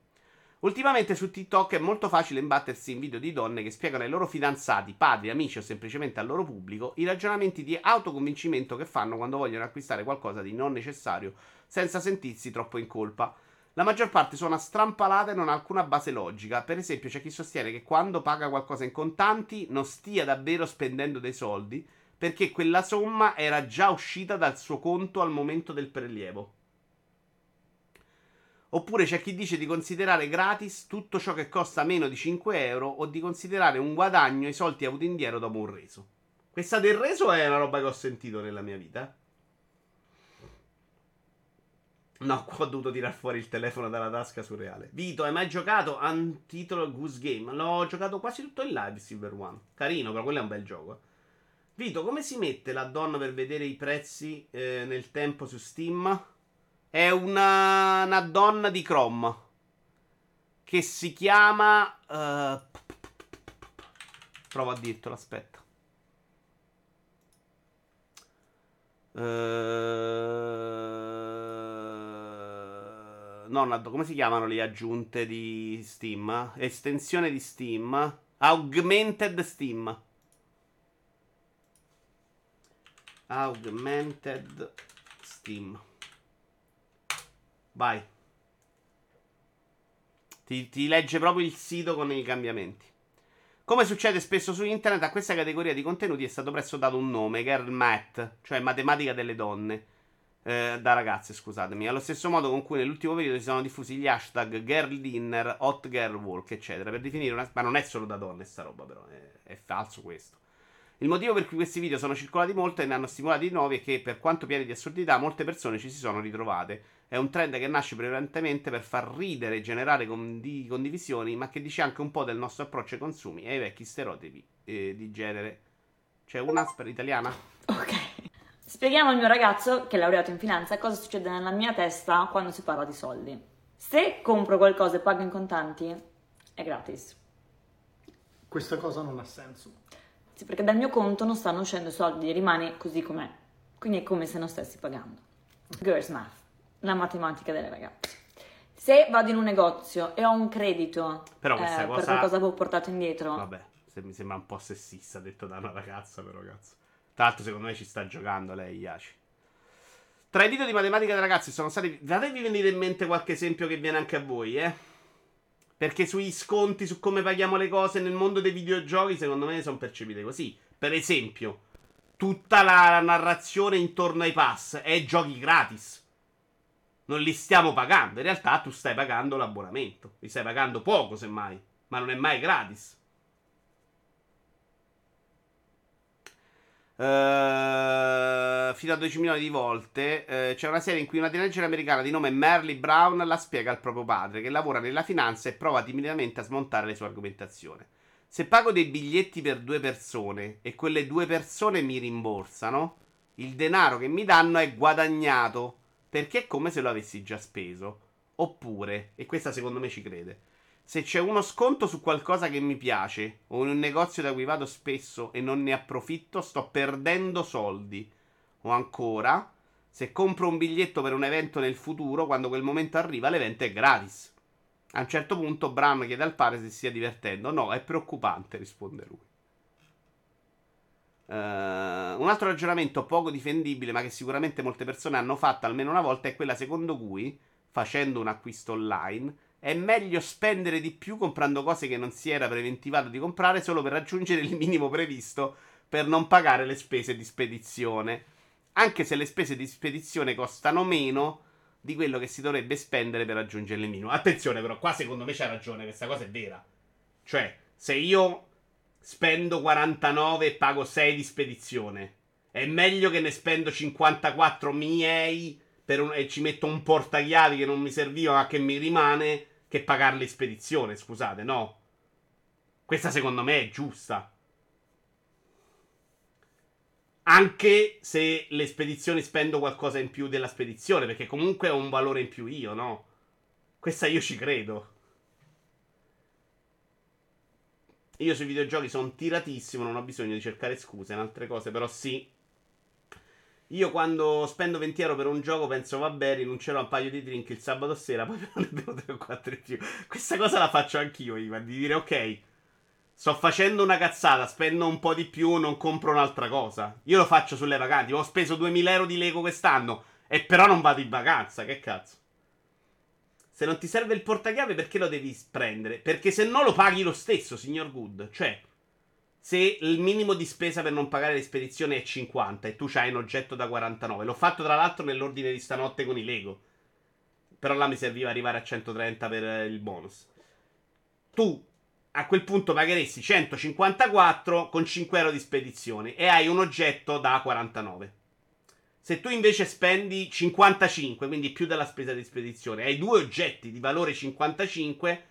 Ultimamente su TikTok è molto facile imbattersi in video di donne che spiegano ai loro fidanzati, padri, amici o semplicemente al loro pubblico i ragionamenti di autoconvincimento che fanno quando vogliono acquistare qualcosa di non necessario senza sentirsi troppo in colpa. La maggior parte suona strampalata e non ha alcuna base logica. Per esempio, c'è chi sostiene che quando paga qualcosa in contanti non stia davvero spendendo dei soldi perché quella somma era già uscita dal suo conto al momento del prelievo. Oppure c'è chi dice di considerare gratis tutto ciò che costa meno di 5 euro o di considerare un guadagno i soldi avuti indietro dopo un reso. Questa del reso è una roba che ho sentito nella mia vita. No, qua ho dovuto tirar fuori il telefono dalla tasca surreale. Vito, hai mai giocato a un titolo Goose Game? L'ho giocato quasi tutto in live, Silver One. Carino, però quello è un bel gioco. Vito, come si mette la donna per vedere i prezzi eh, nel tempo su Steam? È una, una donna di Chrome. Che si chiama... Uh, provo a dirtelo, aspetta. Uh, no, come si chiamano le aggiunte di Steam? Estensione di Steam. Augmented Steam. Augmented Steam. Vai. Ti, ti, legge proprio il sito con i cambiamenti. Come succede spesso su internet, a questa categoria di contenuti è stato presto dato un nome, Girl Math, cioè matematica delle donne. Eh, da ragazze, scusatemi. Allo stesso modo con cui nell'ultimo periodo si sono diffusi gli hashtag Girl Dinner, Hot Girl Walk, eccetera, per definire una... Ma non è solo da donne sta roba, però, è, è falso questo. Il motivo per cui questi video sono circolati molto e ne hanno stimolati di nuovi è che, per quanto pieni di assurdità, molte persone ci si sono ritrovate. È un trend che nasce prevalentemente per far ridere e generare condi- condivisioni, ma che dice anche un po' del nostro approccio ai consumi e ai vecchi stereotipi eh, di genere. C'è una per italiana? Ok. Spieghiamo al mio ragazzo, che è laureato in finanza, cosa succede nella mia testa quando si parla di soldi. Se compro qualcosa e pago in contanti, è gratis. Questa cosa non ha senso. Sì, perché dal mio conto non stanno uscendo soldi, rimane così com'è. Quindi è come se non stessi pagando. Girls Math, la matematica delle ragazze. Se vado in un negozio e ho un credito Però questa eh, cosa... per qualcosa che ho portato indietro, Vabbè, se mi sembra un po' sessista detto da una ragazza, però cazzo. Tra l'altro, secondo me ci sta giocando lei, Yaci. Tra i video di matematica dei ragazzi sono stati. Fatevi venire in mente qualche esempio che viene anche a voi, eh. Perché sugli sconti, su come paghiamo le cose nel mondo dei videogiochi, secondo me sono percepite così. Per esempio, tutta la narrazione intorno ai pass è giochi gratis. Non li stiamo pagando. In realtà tu stai pagando l'abbonamento. Li stai pagando poco, semmai. Ma non è mai gratis. Uh, fino a 12 milioni di volte uh, c'è una serie in cui una teenager americana di nome Merle Brown la spiega al proprio padre che lavora nella finanza e prova timidamente a smontare le sue argomentazioni. Se pago dei biglietti per due persone e quelle due persone mi rimborsano, il denaro che mi danno è guadagnato perché è come se lo avessi già speso. Oppure, e questa secondo me ci crede, se c'è uno sconto su qualcosa che mi piace o in un negozio da cui vado spesso e non ne approfitto, sto perdendo soldi. O ancora, se compro un biglietto per un evento nel futuro, quando quel momento arriva, l'evento è gratis. A un certo punto Bram chiede al padre se stia divertendo. No, è preoccupante, risponde lui. Uh, un altro ragionamento poco difendibile, ma che sicuramente molte persone hanno fatto almeno una volta, è quella secondo cui, facendo un acquisto online, è meglio spendere di più comprando cose che non si era preventivato di comprare solo per raggiungere il minimo previsto per non pagare le spese di spedizione. Anche se le spese di spedizione costano meno di quello che si dovrebbe spendere per raggiungere il minimo. Attenzione, però, qua secondo me c'ha ragione, questa cosa è vera. Cioè, se io spendo 49 e pago 6 di spedizione, è meglio che ne spendo 54 miei un, e ci metto un portachiavi che non mi serviva ma che mi rimane che pagarle in spedizione, scusate, no? Questa secondo me è giusta. Anche se le spedizioni spendo qualcosa in più della spedizione, perché comunque ho un valore in più io, no? Questa io ci credo. Io sui videogiochi sono tiratissimo, non ho bisogno di cercare scuse in altre cose, però sì. Io quando spendo 20 euro per un gioco penso vabbè rinuncerò a un paio di drink il sabato sera, <laughs> poi ne bevo 3 o 4 in più. Questa cosa la faccio anch'io, Ivan, di dire ok, sto facendo una cazzata, spendo un po' di più, non compro un'altra cosa. Io lo faccio sulle vacanze, ho speso 2000 euro di Lego quest'anno e però non vado in vacanza, che cazzo. Se non ti serve il portachiave perché lo devi prendere? Perché se no lo paghi lo stesso, signor Good. Cioè, se il minimo di spesa per non pagare le spedizioni è 50 e tu c'hai un oggetto da 49, l'ho fatto tra l'altro nell'ordine di stanotte con i Lego. Però là mi serviva arrivare a 130 per eh, il bonus. Tu a quel punto pagheresti 154 con 5 euro di spedizione e hai un oggetto da 49. Se tu invece spendi 55, quindi più della spesa di spedizione, hai due oggetti di valore 55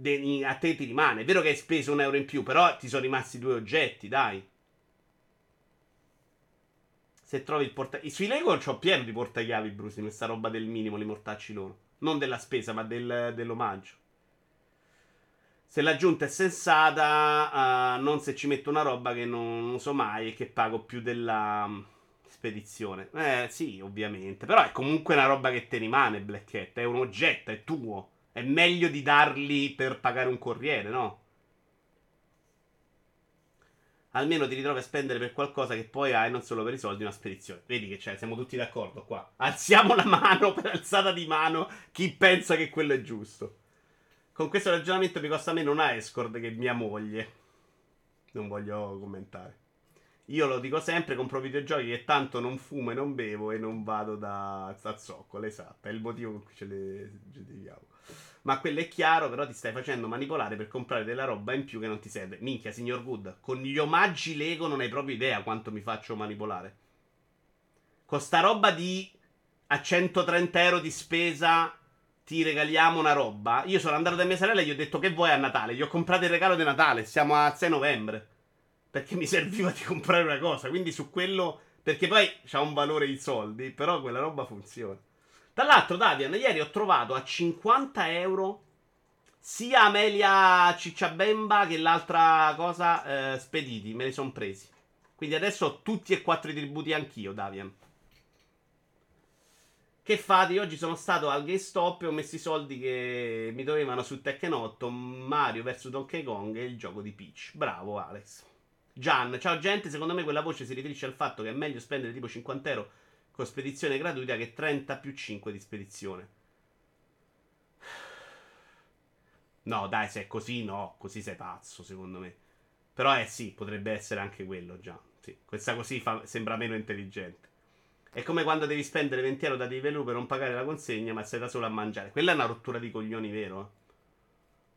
de- a te ti rimane. È vero che hai speso un euro in più, però ti sono rimasti due oggetti, dai. Se trovi il portachiavi. Sui Lego c'ho pieno di portachiavi, Bruce, questa roba del minimo, li mortacci loro. Non della spesa, ma del- dell'omaggio. Se l'aggiunta è sensata, uh, non se ci metto una roba che non uso mai e che pago più della um, spedizione. Eh, sì, ovviamente. Però è comunque una roba che ti rimane, Black Cat. È un oggetto, è tuo. È meglio di darli per pagare un corriere, no? Almeno ti ritrovi a spendere per qualcosa che poi hai non solo per i soldi, una spedizione. Vedi che c'è, siamo tutti d'accordo qua. Alziamo la mano per alzata di mano chi pensa che quello è giusto. Con questo ragionamento mi costa meno una escort che mia moglie. Non voglio commentare. Io lo dico sempre, compro videogiochi che tanto non fumo e non bevo e non vado da, zoccolo, esatto. È il motivo per cui ce le giudichiamo. Ma quello è chiaro, però ti stai facendo manipolare per comprare della roba in più che non ti serve. Minchia, signor Good, con gli omaggi Lego non hai proprio idea quanto mi faccio manipolare. Con sta roba di a 130 euro di spesa ti regaliamo una roba. Io sono andato da mia sorella e gli ho detto che vuoi a Natale. Gli ho comprato il regalo di Natale. Siamo a 6 novembre. Perché mi <laughs> serviva di comprare una cosa. Quindi su quello. Perché poi c'ha un valore i soldi. Però quella roba funziona. Tra l'altro, Davian, ieri ho trovato a 50 euro sia Amelia Cicciabemba che l'altra cosa eh, spediti. Me li sono presi. Quindi adesso ho tutti e quattro i tributi anch'io, Davian. Che fate? Oggi sono stato al GameStop e ho messo i soldi che mi dovevano su Tekken 8, Mario vs Donkey Kong e il gioco di Peach. Bravo Alex. Gian, ciao gente, secondo me quella voce si riferisce al fatto che è meglio spendere tipo 50 euro con spedizione gratuita che 30 più 5 di spedizione. No, dai, se è così, no, così sei pazzo, secondo me. Però eh sì, potrebbe essere anche quello già. Sì, questa così fa, sembra meno intelligente. È come quando devi spendere 20 euro da Deliveroo per non pagare la consegna, ma sei da solo a mangiare. Quella è una rottura di coglioni, vero?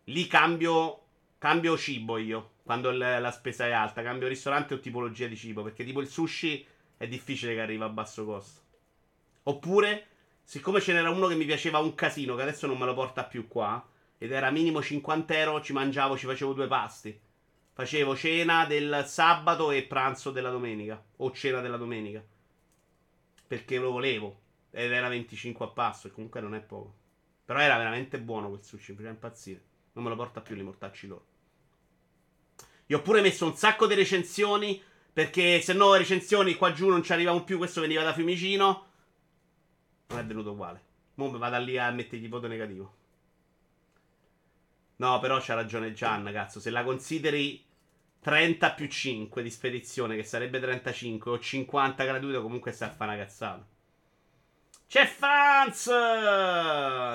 Lì cambio, cambio cibo io, quando la spesa è alta. Cambio ristorante o tipologia di cibo, perché tipo il sushi è difficile che arriva a basso costo. Oppure, siccome ce n'era uno che mi piaceva un casino, che adesso non me lo porta più qua, ed era minimo 50 euro, ci mangiavo, ci facevo due pasti. Facevo cena del sabato e pranzo della domenica, o cena della domenica. Perché lo volevo. Ed era 25 a passo, e comunque non è poco. Però era veramente buono quel sushi, mi faceva impazzire. Non me lo porta più li mortacci loro. Io ho pure messo un sacco di recensioni, perché se no recensioni qua giù non ci arrivavano più, questo veniva da Fiumicino. Non è venuto uguale. Mo vado lì a mettergli voto negativo. No, però c'ha ragione Gian, cazzo. Se la consideri 30 più 5 di spedizione, che sarebbe 35, o 50 gratuito, comunque stai a fare una cazzata. C'è Franz!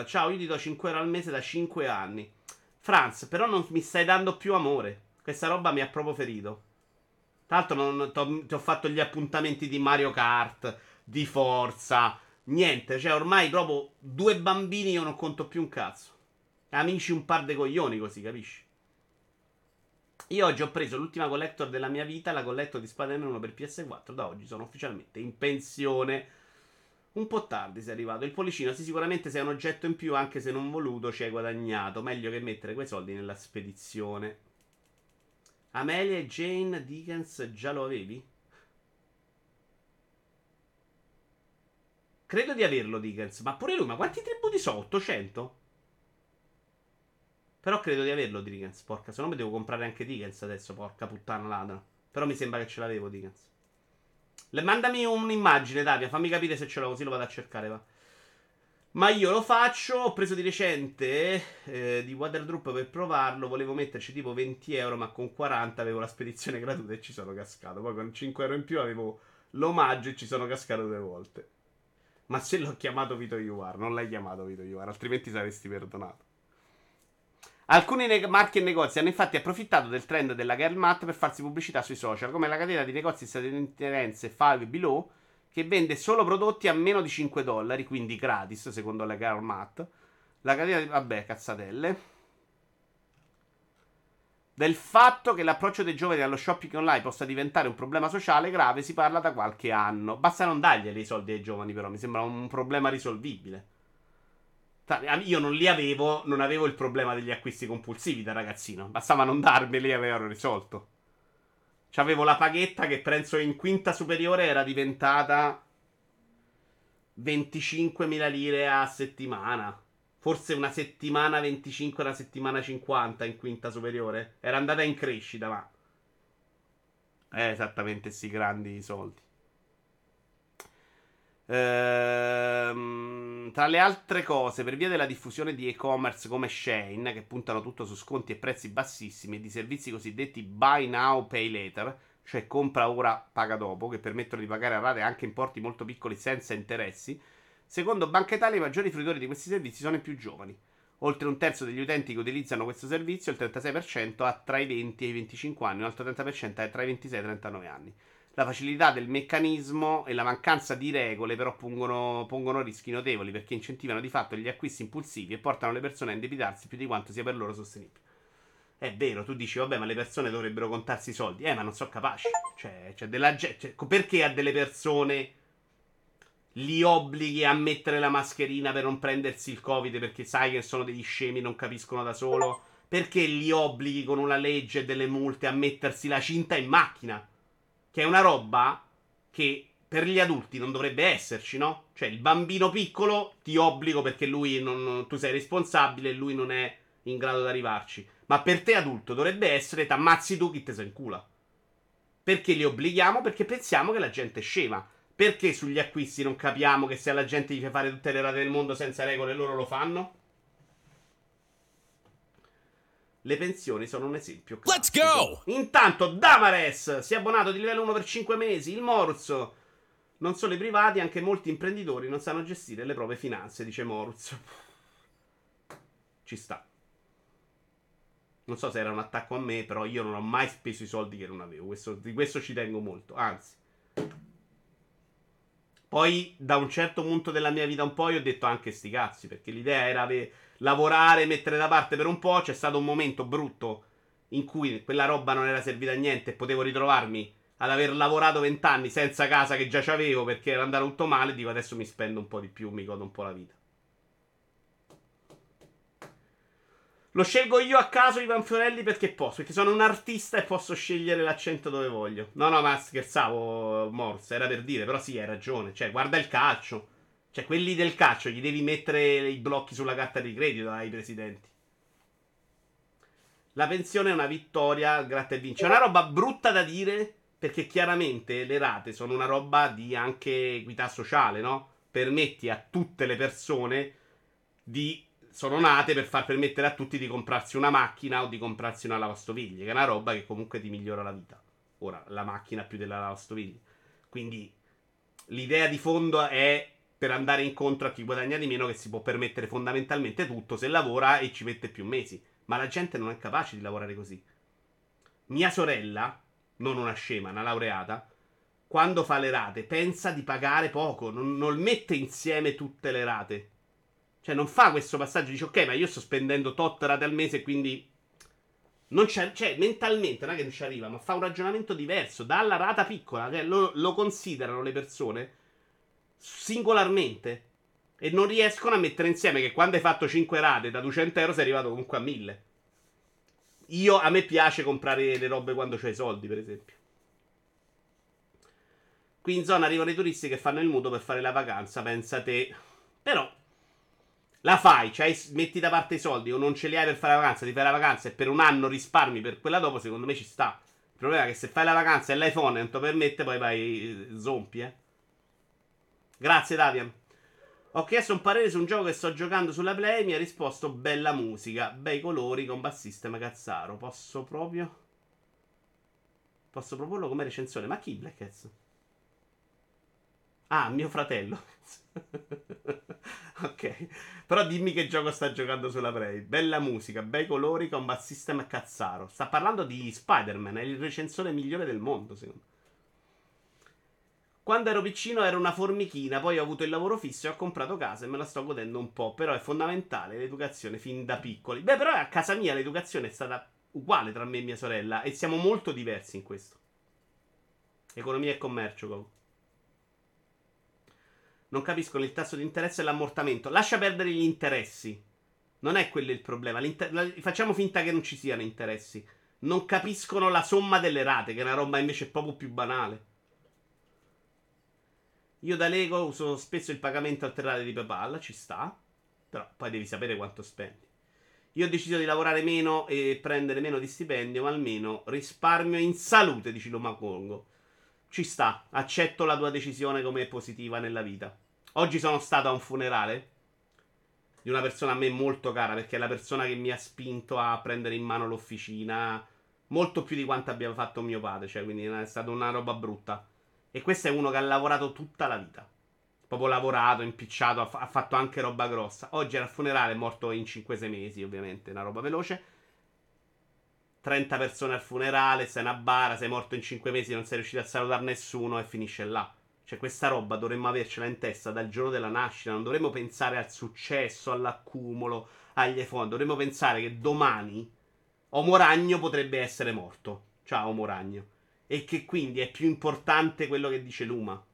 Ciao, io ti do 5 euro al mese da 5 anni. Franz, però non mi stai dando più amore. Questa roba mi ha proprio ferito. Tra l'altro non, ti ho fatto gli appuntamenti di Mario Kart, di Forza, niente. Cioè, ormai proprio due bambini io non conto più un cazzo. Amici un par de coglioni così, capisci? Io oggi ho preso l'ultima collector della mia vita, la collector di Spider-Man 1 per PS4. Da oggi sono ufficialmente in pensione. Un po' tardi sei arrivato. Il pollicino, sì, sicuramente sei un oggetto in più, anche se non voluto, ci hai guadagnato. Meglio che mettere quei soldi nella spedizione. Amelia e Jane Dickens già lo avevi? Credo di averlo Dickens, ma pure lui, ma quanti tributi so? 800? Però credo di averlo Dickens, porca, se no mi devo comprare anche Dickens adesso, porca puttana ladra. Però mi sembra che ce l'avevo Dickens. Le- mandami un'immagine, Davia, fammi capire se ce l'ho, così lo vado a cercare, va. Ma io lo faccio, ho preso di recente eh, di Waterdrop per provarlo, volevo metterci tipo 20 euro, ma con 40 avevo la spedizione <laughs> gratuita e ci sono cascato. Poi con 5 euro in più avevo l'omaggio e ci sono cascato due volte. Ma se l'ho chiamato Vito Iuar, non l'hai chiamato Vito Iuar, altrimenti saresti perdonato. Alcuni ne- marchi e negozi hanno infatti approfittato del trend della girl math per farsi pubblicità sui social, come la catena di negozi statunitense Five Below, che vende solo prodotti a meno di 5 dollari, quindi gratis, secondo la girl math. La catena di... vabbè, cazzatelle. Del fatto che l'approccio dei giovani allo shopping online possa diventare un problema sociale grave si parla da qualche anno. Basta non darglieli i soldi ai giovani, però mi sembra un problema risolvibile. Io non li avevo, non avevo il problema degli acquisti compulsivi da ragazzino. Bastava non darmeli e avevano risolto. C'avevo la paghetta che penso in quinta superiore era diventata 25.000 lire a settimana. Forse una settimana 25, una settimana 50 in quinta superiore. Era andata in crescita, ma... Eh, esattamente, sti grandi soldi. Ehm, tra le altre cose, per via della diffusione di e-commerce come Shane, che puntano tutto su sconti e prezzi bassissimi, e di servizi cosiddetti buy now, pay later, cioè compra ora, paga dopo, che permettono di pagare a rate anche importi molto piccoli senza interessi, secondo Banca Italia i maggiori fruitori di questi servizi sono i più giovani. Oltre un terzo degli utenti che utilizzano questo servizio, il 36% ha tra i 20 e i 25 anni, un altro 30% ha tra i 26 e i 39 anni. La facilità del meccanismo e la mancanza di regole però pongono, pongono rischi notevoli perché incentivano di fatto gli acquisti impulsivi e portano le persone a indebitarsi più di quanto sia per loro sostenibile. È vero, tu dici, vabbè, ma le persone dovrebbero contarsi i soldi. Eh, ma non sono capaci. Cioè, c'è della. Cioè, perché a delle persone li obblighi a mettere la mascherina per non prendersi il Covid perché sai che sono degli scemi, non capiscono da solo? Perché li obblighi con una legge e delle multe a mettersi la cinta in macchina? Che è una roba che per gli adulti non dovrebbe esserci, no? Cioè, il bambino piccolo ti obbligo perché lui non, tu sei responsabile e lui non è in grado di arrivarci. Ma per te adulto dovrebbe essere t'ammazzi tu chi te se incula. Perché li obblighiamo? Perché pensiamo che la gente è scema. Perché sugli acquisti non capiamo che se alla gente gli fai fare tutte le rate del mondo senza regole loro lo fanno? Le pensioni sono un esempio. Let's classico. Intanto Damares si è abbonato di livello 1 per 5 mesi. Il Moruz. Non solo i privati, anche molti imprenditori non sanno gestire le proprie finanze, dice Moruz. Ci sta. Non so se era un attacco a me, però io non ho mai speso i soldi che non avevo. Questo- di questo ci tengo molto. Anzi. Poi, da un certo punto della mia vita un po', io ho detto anche sti cazzi, perché l'idea era ave- lavorare, mettere da parte per un po'. C'è stato un momento brutto in cui quella roba non era servita a niente e potevo ritrovarmi ad aver lavorato vent'anni senza casa che già c'avevo perché era andato tutto male. Dico adesso mi spendo un po' di più, mi godo un po' la vita. Lo scelgo io a caso Ivan Fiorelli perché posso, perché sono un artista e posso scegliere l'accento dove voglio. No, no, ma scherzavo, Morse, era per dire, però sì, hai ragione. Cioè, guarda il calcio. Cioè, quelli del calcio gli devi mettere i blocchi sulla carta di credito ai presidenti. La pensione è una vittoria, gratta e vince. È una roba brutta da dire perché chiaramente le rate sono una roba di anche equità sociale, no? Permetti a tutte le persone di sono nate per far permettere a tutti di comprarsi una macchina o di comprarsi una lavastoviglie, che è una roba che comunque ti migliora la vita. Ora, la macchina più della lavastoviglie. Quindi l'idea di fondo è per andare incontro a chi guadagna di meno che si può permettere fondamentalmente tutto se lavora e ci mette più mesi. Ma la gente non è capace di lavorare così. Mia sorella, non una scema, una laureata, quando fa le rate pensa di pagare poco, non, non mette insieme tutte le rate. Cioè non fa questo passaggio, dice ok, ma io sto spendendo tot rate al mese, quindi... Non c'è, cioè, mentalmente non è che non ci arriva, ma fa un ragionamento diverso. Dalla rata piccola, cioè, lo, lo considerano le persone singolarmente. E non riescono a mettere insieme che quando hai fatto 5 rate da 200 euro sei arrivato comunque a 1000. Io, a me piace comprare le robe quando c'hai i soldi, per esempio. Qui in zona arrivano i turisti che fanno il mutuo per fare la vacanza, pensa te. Però, la fai, cioè metti da parte i soldi o non ce li hai per fare la vacanza, ti fai la vacanza e per un anno risparmi per quella dopo, secondo me ci sta. Il problema è che se fai la vacanza e l'iPhone non lo permette, poi vai eh, zompi, eh. Grazie, Davian. Ho chiesto un parere su un gioco che sto giocando sulla Play. Mi ha risposto bella musica, bei colori, combat system cazzaro. Posso proprio. Posso proporlo come recensione. Ma chi Black Cats? Ah, mio fratello. <laughs> ok. Però dimmi che gioco sta giocando sulla Play. Bella musica, bei colori, combat system cazzaro. Sta parlando di Spider-Man, è il recensore migliore del mondo, secondo me. Quando ero piccino ero una formichina, poi ho avuto il lavoro fisso e ho comprato casa e me la sto godendo un po'. Però è fondamentale l'educazione fin da piccoli. Beh, però a casa mia l'educazione è stata uguale tra me e mia sorella e siamo molto diversi in questo. Economia e commercio, Goku. Non capiscono il tasso di interesse e l'ammortamento. Lascia perdere gli interessi. Non è quello il problema. Facciamo finta che non ci siano interessi. Non capiscono la somma delle rate, che è una roba invece proprio più banale. Io da Lego uso spesso il pagamento alterato di PayPal, ci sta. Però poi devi sapere quanto spendi. Io ho deciso di lavorare meno e prendere meno di stipendio, ma almeno risparmio in salute, dici Loma Congo. Ci sta, accetto la tua decisione come positiva nella vita. Oggi sono stato a un funerale di una persona a me molto cara, perché è la persona che mi ha spinto a prendere in mano l'officina molto più di quanto abbia fatto mio padre, cioè quindi è stata una roba brutta. E questo è uno che ha lavorato tutta la vita. Proprio lavorato, impicciato, ha, fa- ha fatto anche roba grossa. Oggi era al funerale, è morto in 5-6 mesi, ovviamente, una roba veloce. 30 persone al funerale, sei una bara, sei morto in 5 mesi, non sei riuscito a salutare nessuno e finisce là. Cioè, questa roba dovremmo avercela in testa dal giorno della nascita. Non dovremmo pensare al successo, all'accumulo, agli iPhone. Dovremmo pensare che domani Omo Ragno potrebbe essere morto. Ciao, Omo Ragno. E che quindi è più importante quello che dice Luma.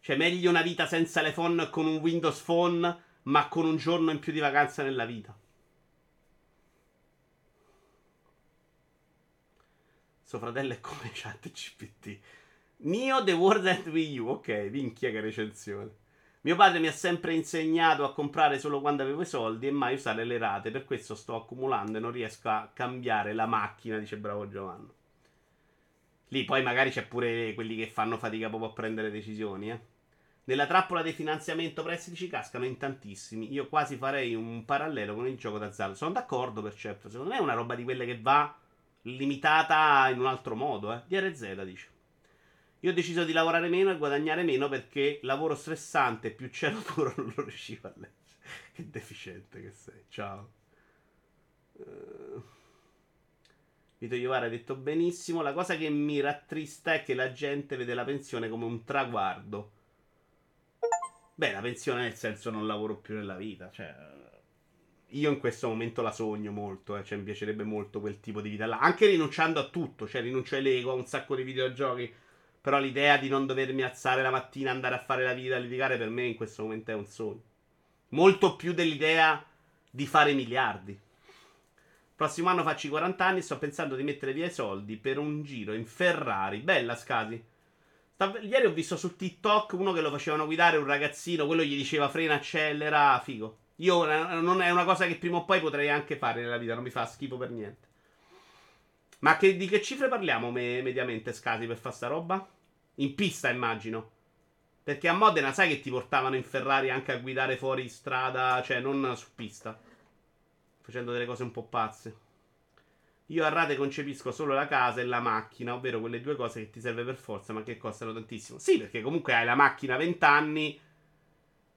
Cioè, meglio una vita senza l'iPhone con un Windows Phone, ma con un giorno in più di vacanza nella vita. Suo fratello è come chat GPT. Neo The World at Wii U. Ok, minchia che recensione. Mio padre mi ha sempre insegnato a comprare solo quando avevo i soldi e mai usare le rate. Per questo sto accumulando e non riesco a cambiare la macchina, dice bravo Giovanni. Lì poi magari c'è pure quelli che fanno fatica proprio a prendere decisioni, eh. Nella trappola del finanziamento prestiti ci cascano in tantissimi. Io quasi farei un parallelo con il gioco d'azzardo. Sono d'accordo per certo. Secondo me è una roba di quelle che va limitata in un altro modo, eh. DRZ dice. Io ho deciso di lavorare meno e guadagnare meno perché lavoro stressante più <laughs> cielo duro non lo riuscivo a leggere. Che deficiente che sei. Ciao. Uh... Vito Iovara ha detto benissimo. La cosa che mi rattrista è che la gente vede la pensione come un traguardo. Beh, la pensione nel senso non lavoro più nella vita. Cioè, io in questo momento la sogno molto. Eh, cioè, mi piacerebbe molto quel tipo di vita là. Anche rinunciando a tutto. Cioè, rinuncio ai Lego, a un sacco di videogiochi. Però l'idea di non dovermi alzare la mattina, andare a fare la vita, a litigare, per me in questo momento è un sogno. Molto più dell'idea di fare miliardi. Prossimo anno faccio i 40 anni e sto pensando di mettere via i soldi per un giro in Ferrari. Bella, Scasi. Stav- Ieri ho visto su TikTok uno che lo facevano guidare, un ragazzino, quello gli diceva frena, accelera, figo. Io non è una cosa che prima o poi potrei anche fare nella vita, non mi fa schifo per niente. Ma che, di che cifre parliamo me- mediamente, Scasi, per fare sta roba? In pista, immagino. Perché a Modena sai che ti portavano in Ferrari anche a guidare fuori strada, cioè non su pista. Facendo delle cose un po' pazze. Io a rate concepisco solo la casa e la macchina, ovvero quelle due cose che ti serve per forza, ma che costano tantissimo. Sì, perché comunque hai la macchina 20 anni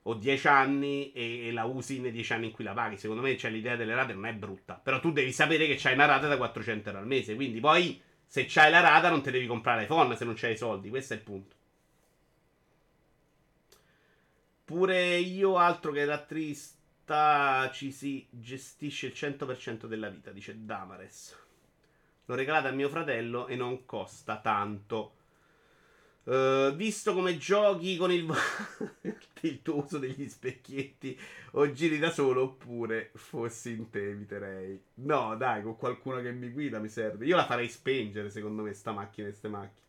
o 10 anni e, e la usi nei 10 anni in cui la paghi. Secondo me cioè, l'idea delle rate non è brutta. Però tu devi sapere che c'hai una rata da 400 euro al mese. Quindi poi se c'hai la rata non ti devi comprare l'iPhone se non c'hai i soldi. Questo è il punto. Pure io, altro che rattrista, ci si gestisce il 100% della vita, dice Damares. L'ho regalata a mio fratello e non costa tanto. Uh, visto come giochi con il, <laughs> il tuo uso degli specchietti o giri da solo oppure fossi in te eviterei. No, dai, con qualcuno che mi guida mi serve. Io la farei spengere secondo me sta macchina e ste macchine.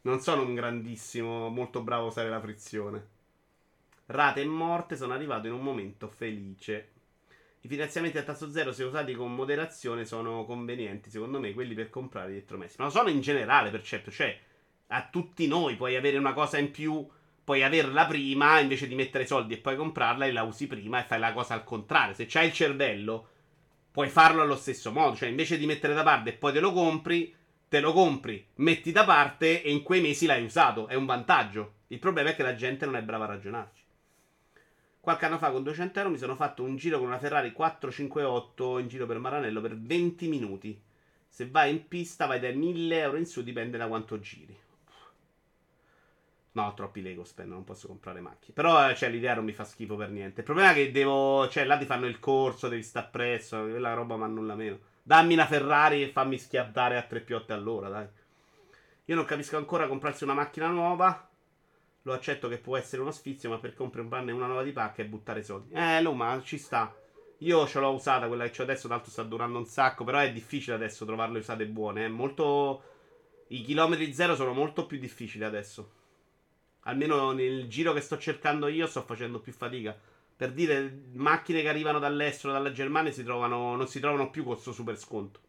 Non sono un grandissimo, molto bravo a usare la frizione. Rate e morte sono arrivato in un momento felice. I finanziamenti a tasso zero, se usati con moderazione, sono convenienti, secondo me, quelli per comprare elettromessi. Ma lo sono in generale, per certo. Cioè, a tutti noi puoi avere una cosa in più, puoi averla prima, invece di mettere soldi e poi comprarla, e la usi prima e fai la cosa al contrario. Se c'hai il cervello, puoi farlo allo stesso modo. Cioè, invece di mettere da parte e poi te lo compri, te lo compri, metti da parte e in quei mesi l'hai usato. È un vantaggio. Il problema è che la gente non è brava a ragionarci. Qualche anno fa con 200 euro mi sono fatto un giro con una Ferrari 458 in giro per Maranello per 20 minuti. Se vai in pista vai dai 1000 euro in su, dipende da quanto giri. No, troppi Lego spendo, non posso comprare macchine. Però, cioè, l'idea non mi fa schifo per niente. Il problema è che devo. Cioè, là ti fanno il corso, devi stare presso. Quella roba ma nulla meno. Dammi una Ferrari e fammi schiattare a 3 piotte all'ora, dai. Io non capisco ancora comprarsi una macchina nuova. Lo accetto che può essere uno sfizio, ma per comprarne una nuova di pacca e buttare soldi. Eh, no, ma ci sta. Io ce l'ho usata, quella che ho adesso, tanto sta durando un sacco. Però è difficile adesso trovarle usate buone. È molto. I chilometri zero sono molto più difficili adesso. Almeno nel giro che sto cercando io sto facendo più fatica. Per dire, macchine che arrivano dall'estero, dalla Germania, si trovano, non si trovano più con questo super sconto.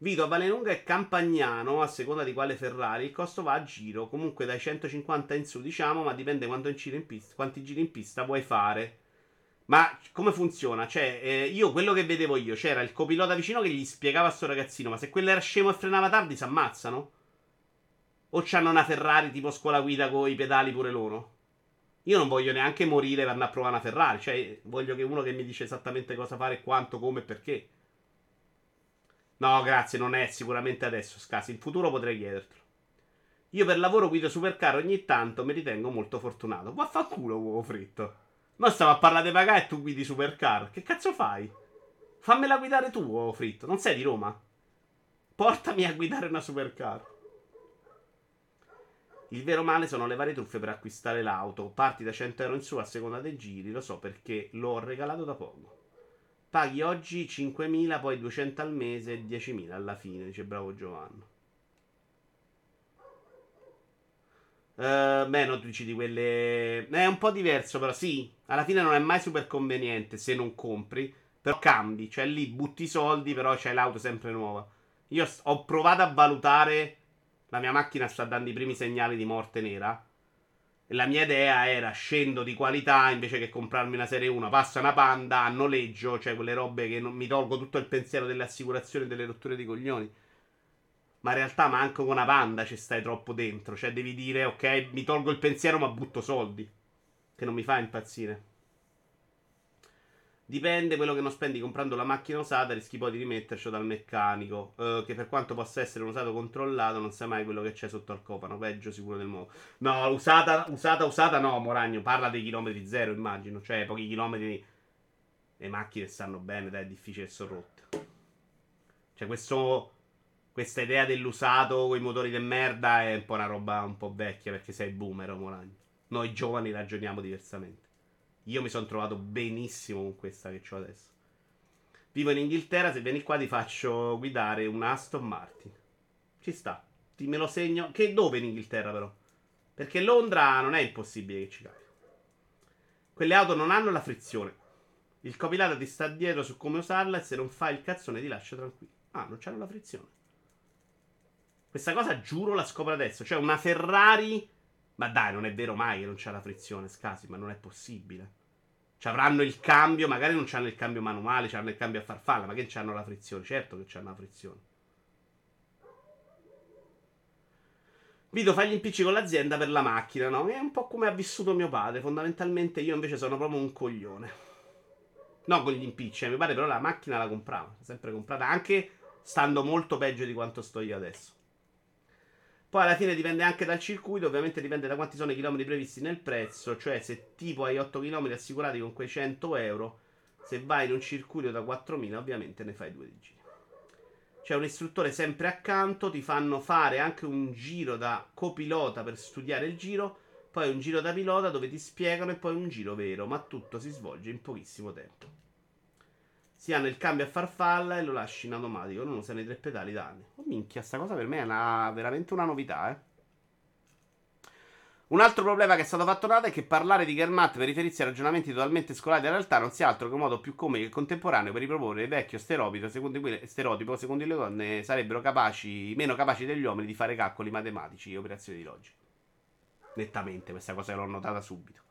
Vito a Valenunga e Campagnano, a seconda di quale Ferrari, il costo va a giro, comunque dai 150 in su, diciamo, ma dipende quanto giri in pista, quanti giri in pista vuoi fare. Ma come funziona? Cioè, eh, io quello che vedevo io, c'era il copilota vicino che gli spiegava a sto ragazzino, ma se quello era scemo e frenava tardi, si ammazzano? O c'hanno una Ferrari tipo scuola guida con i pedali pure loro? Io non voglio neanche morire per andare a provare una Ferrari, cioè voglio che uno che mi dice esattamente cosa fare, quanto, come e perché. No, grazie, non è sicuramente adesso, Scasi. In futuro potrei chiedertelo. Io per lavoro guido supercar ogni tanto, mi ritengo molto fortunato. Vaffanculo, uovo fritto. Ma stavo a parlare di pagare e tu guidi supercar. Che cazzo fai? Fammela guidare tu, uovo fritto. Non sei di Roma? Portami a guidare una supercar. Il vero male sono le varie truffe per acquistare l'auto. Parti da 100 euro in su a seconda dei giri, lo so perché l'ho regalato da poco. Paghi oggi 5.000, poi 200 al mese e 10.000 alla fine, dice bravo Giovanni. Uh, beh, no, tu dici di quelle. È un po' diverso, però sì. Alla fine non è mai super conveniente se non compri. Però cambi, cioè lì butti i soldi, però c'hai l'auto sempre nuova. Io ho provato a valutare. La mia macchina sta dando i primi segnali di morte nera. La mia idea era scendo di qualità invece che comprarmi una serie 1. Passa una panda a noleggio, cioè quelle robe che non mi tolgo tutto il pensiero delle assicurazioni e delle rotture di coglioni. Ma in realtà manco con una panda ci stai troppo dentro. Cioè devi dire, ok, mi tolgo il pensiero ma butto soldi. Che non mi fa impazzire. Dipende quello che non spendi comprando la macchina usata, rischi poi di rimetterci dal meccanico. Eh, che per quanto possa essere un usato controllato, non sai mai quello che c'è sotto al copano. Peggio sicuro del mondo. No, usata, usata, usata, no, Moragno. Parla dei chilometri zero, immagino. Cioè, pochi chilometri. Le macchine stanno bene, dai, è difficile che sono rotte. Cioè, questo. Questa idea dell'usato con i motori di merda è un po' una roba un po' vecchia perché sei boomer, Moragno. Noi giovani ragioniamo diversamente. Io mi sono trovato benissimo con questa che ho adesso. Vivo in Inghilterra, se vieni qua ti faccio guidare un Aston Martin. Ci sta. Ti me lo segno. Che dove in Inghilterra però? Perché Londra non è impossibile che ci capi. Quelle auto non hanno la frizione. Il copilota ti sta dietro su come usarla e se non fai il cazzone ti lascia tranquillo. Ah, non c'hanno la frizione. Questa cosa giuro la scopro adesso. Cioè una Ferrari... Ma dai, non è vero mai che non c'ha la frizione, scasi, ma non è possibile. Ci avranno il cambio, magari non hanno il cambio manuale, hanno il cambio a farfalla, ma che hanno la frizione? Certo che hanno la frizione. Vito fa gli impicci con l'azienda per la macchina, no? È un po' come ha vissuto mio padre. Fondamentalmente io invece sono proprio un coglione. No, con gli impicci. Eh. Mio padre però la macchina la comprava, sempre comprata, anche stando molto peggio di quanto sto io adesso. Poi alla fine dipende anche dal circuito, ovviamente dipende da quanti sono i chilometri previsti nel prezzo, cioè se tipo hai 8 km assicurati con quei 100 euro, se vai in un circuito da 4.000 ovviamente ne fai due di giri. C'è un istruttore sempre accanto, ti fanno fare anche un giro da copilota per studiare il giro, poi un giro da pilota dove ti spiegano e poi un giro vero, ma tutto si svolge in pochissimo tempo. Si hanno il cambio a farfalla e lo lasci in automatico, non usano i tre pedali da anni. Oh minchia, sta cosa per me è una, veramente una novità, eh. Un altro problema che è stato fatto notare è che parlare di Germatt per riferirsi a ragionamenti totalmente scolati dalla realtà non sia altro che un modo più comico e contemporaneo per riproporre il vecchio stereotipo secondo cui, stereotipo secondo cui le donne sarebbero capaci, meno capaci degli uomini di fare calcoli matematici e operazioni di logica. Nettamente, questa cosa l'ho notata subito.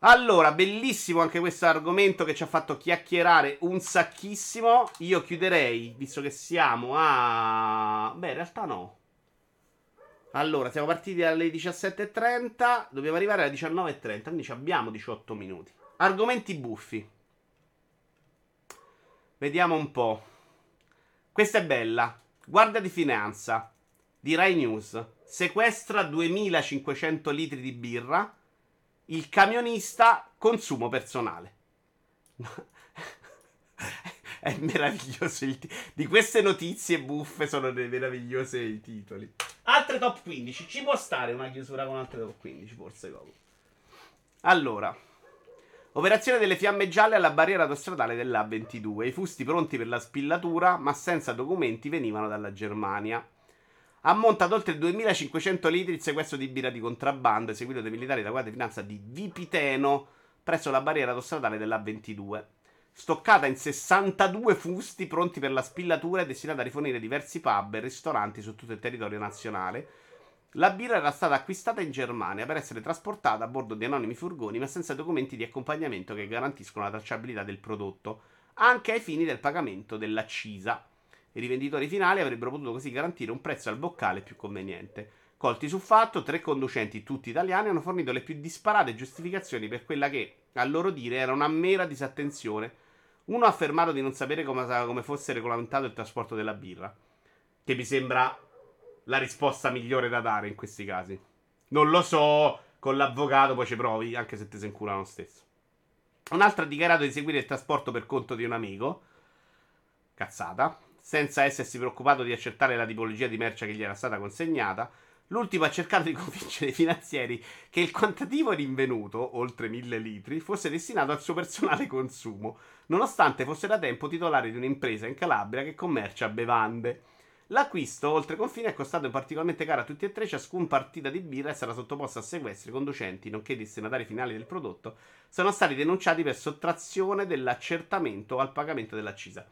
Allora, bellissimo anche questo argomento che ci ha fatto chiacchierare un sacchissimo. Io chiuderei, visto che siamo a... Beh, in realtà no. Allora, siamo partiti alle 17.30, dobbiamo arrivare alle 19.30, quindi abbiamo 18 minuti. Argomenti buffi. Vediamo un po'. Questa è bella. Guardia di finanza di Rai News. Sequestra 2500 litri di birra. Il camionista consumo personale. <laughs> è meraviglioso il ti- Di queste notizie buffe sono dei meravigliosi i titoli. Altre top 15. Ci può stare una chiusura con altre top 15, forse Goku. Allora. Operazione delle fiamme gialle alla barriera autostradale dell'A22. I fusti pronti per la spillatura, ma senza documenti, venivano dalla Germania. Ammonta ad oltre 2500 litri il sequestro di birra di contrabbando eseguito dai militari della Guardia di Finanza di Vipiteno presso la barriera autostradale dell'A22. Stoccata in 62 fusti pronti per la spillatura e destinata a rifornire diversi pub e ristoranti su tutto il territorio nazionale. La birra era stata acquistata in Germania per essere trasportata a bordo di anonimi furgoni, ma senza documenti di accompagnamento che garantiscono la tracciabilità del prodotto, anche ai fini del pagamento dell'accisa. I rivenditori finali avrebbero potuto così garantire un prezzo al boccale più conveniente. Colti sul fatto, tre conducenti, tutti italiani, hanno fornito le più disparate giustificazioni per quella che, a loro dire, era una mera disattenzione. Uno ha affermato di non sapere come, come fosse regolamentato il trasporto della birra, che mi sembra la risposta migliore da dare in questi casi. Non lo so, con l'avvocato poi ci provi, anche se ti se incula lo stesso. Un altro ha dichiarato di seguire il trasporto per conto di un amico. Cazzata. Senza essersi preoccupato di accertare la tipologia di merce che gli era stata consegnata. L'ultimo ha cercato di <laughs> convincere i finanzieri che il quantitativo rinvenuto, oltre mille litri, fosse destinato al suo personale consumo, nonostante fosse da tempo titolare di un'impresa in Calabria che commercia bevande. L'acquisto oltre confine è costato particolarmente caro a tutti e tre, ciascun partita di birra è stata sottoposta a sequestri, i conducenti, nonché i destinatari finali del prodotto, sono stati denunciati per sottrazione dell'accertamento al pagamento dell'accisa.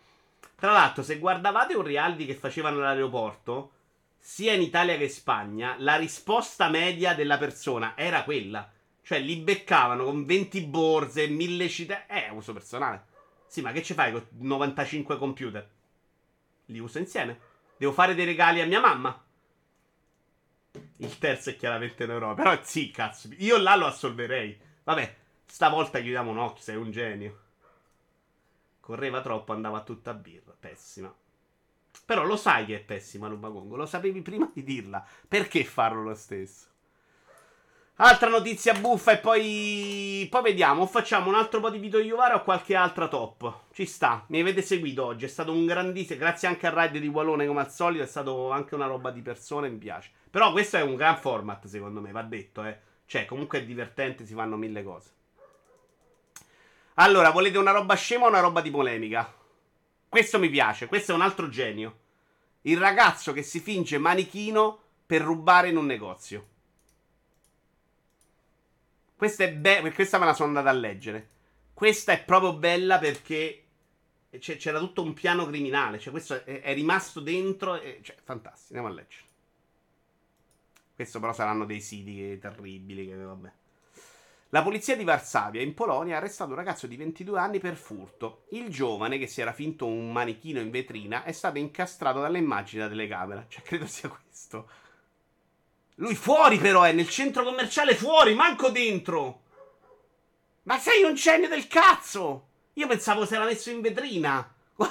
Tra l'altro, se guardavate un reality che facevano all'aeroporto, sia in Italia che in Spagna, la risposta media della persona era quella. Cioè, li beccavano con 20 borse, 1000 città. Eh, uso personale. Sì, ma che ci fai con 95 computer? Li uso insieme. Devo fare dei regali a mia mamma. Il terzo è chiaramente un'Europa. Però sì, cazzo. Io là lo assolverei. Vabbè, stavolta chiudiamo un occhio, sei un genio. Correva troppo, andava tutta a birra. Pessima. Però lo sai che è pessima Lubagongo. Lo sapevi prima di dirla. Perché farlo lo stesso? Altra notizia buffa e poi. Poi vediamo. Facciamo un altro po' di video Iuvara o qualche altra top. Ci sta. Mi avete seguito oggi. È stato un grandissimo. Grazie anche al raid di Wallone, come al solito. È stato anche una roba di persone. Mi piace. Però questo è un gran format, secondo me. Va detto, eh. Cioè, comunque è divertente. Si fanno mille cose. Allora, volete una roba scema o una roba di polemica? Questo mi piace. Questo è un altro genio. Il ragazzo che si finge manichino per rubare in un negozio. Questa è bella. Questa me la sono andata a leggere. Questa è proprio bella perché c- c'era tutto un piano criminale. Cioè, questo è, è rimasto dentro. E, cioè, fantastico. Andiamo a leggere. Questo però saranno dei siti terribili. Che vabbè. La polizia di Varsavia in Polonia ha arrestato un ragazzo di 22 anni per furto. Il giovane, che si era finto un manichino in vetrina, è stato incastrato dalle immagini da telecamera. Cioè, credo sia questo. Lui fuori però è, nel centro commerciale fuori, manco dentro. Ma sei un genio del cazzo! Io pensavo se era messo in vetrina. <laughs>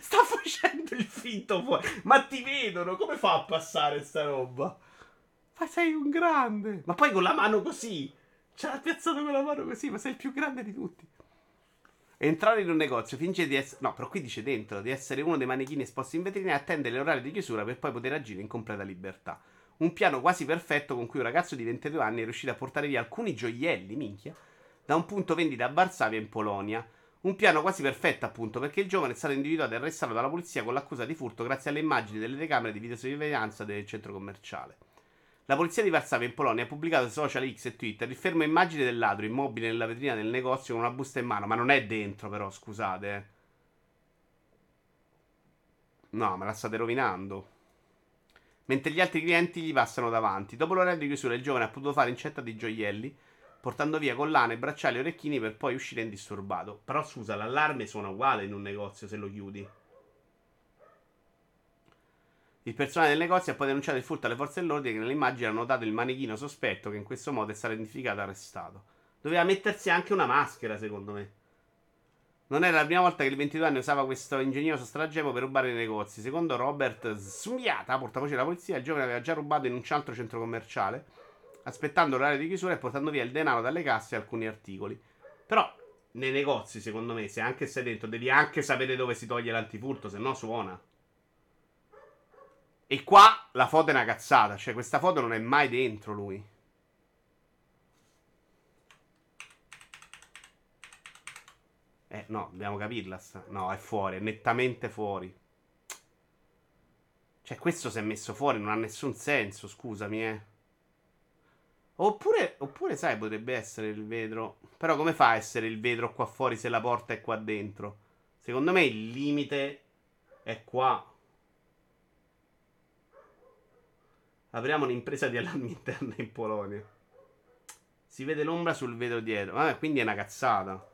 Sta facendo il finto fuori. Ma ti vedono, come fa a passare sta roba? Ma sei un grande. Ma poi con la mano così. Ce l'ha piazzato con la mano così, ma sei il più grande di tutti. Entrare in un negozio, finge di essere. No, però qui dice dentro di essere uno dei manichini esposti in vetrina e attendere l'orario di chiusura per poi poter agire in completa libertà. Un piano quasi perfetto con cui un ragazzo di 22 anni è riuscito a portare via alcuni gioielli, minchia, da un punto vendita a Varsavia in Polonia. Un piano quasi perfetto, appunto, perché il giovane è stato individuato e arrestato dalla polizia con l'accusa di furto grazie alle immagini delle telecamere di videosorveglianza del centro commerciale. La polizia di Varsavia in Polonia ha pubblicato su social X e Twitter il fermo immagine del ladro immobile nella vetrina del negozio con una busta in mano. Ma non è dentro, però, scusate. eh. No, me la state rovinando. Mentre gli altri clienti gli passano davanti. Dopo l'orario di chiusura, il giovane ha potuto fare incetta di gioielli, portando via collane, bracciali e orecchini per poi uscire indisturbato. Però scusa, l'allarme suona uguale in un negozio se lo chiudi. Il personale del negozio ha poi denunciato il furto alle forze dell'ordine che nell'immagine hanno notato il manichino sospetto che in questo modo è stato identificato e arrestato. Doveva mettersi anche una maschera, secondo me. Non era la prima volta che il 22 anni usava questo ingegnoso stratagemma per rubare i negozi. Secondo Robert Sumbiata, portavoce della polizia, il giovane aveva già rubato in un altro centro commerciale, aspettando l'orario di chiusura e portando via il denaro dalle casse e alcuni articoli. Però nei negozi, secondo me, se anche sei dentro, devi anche sapere dove si toglie l'antifurto, se no suona. E qua la foto è una cazzata, cioè questa foto non è mai dentro lui. Eh, no, dobbiamo capirla. Sta. No, è fuori, è nettamente fuori. Cioè, questo si è messo fuori, non ha nessun senso, scusami, eh. Oppure, oppure, sai, potrebbe essere il vetro. Però come fa a essere il vetro qua fuori se la porta è qua dentro? Secondo me il limite è qua. Apriamo un'impresa di allarmi <laughs> interna in Polonia. Si vede l'ombra sul vetro dietro. Vabbè, quindi è una cazzata.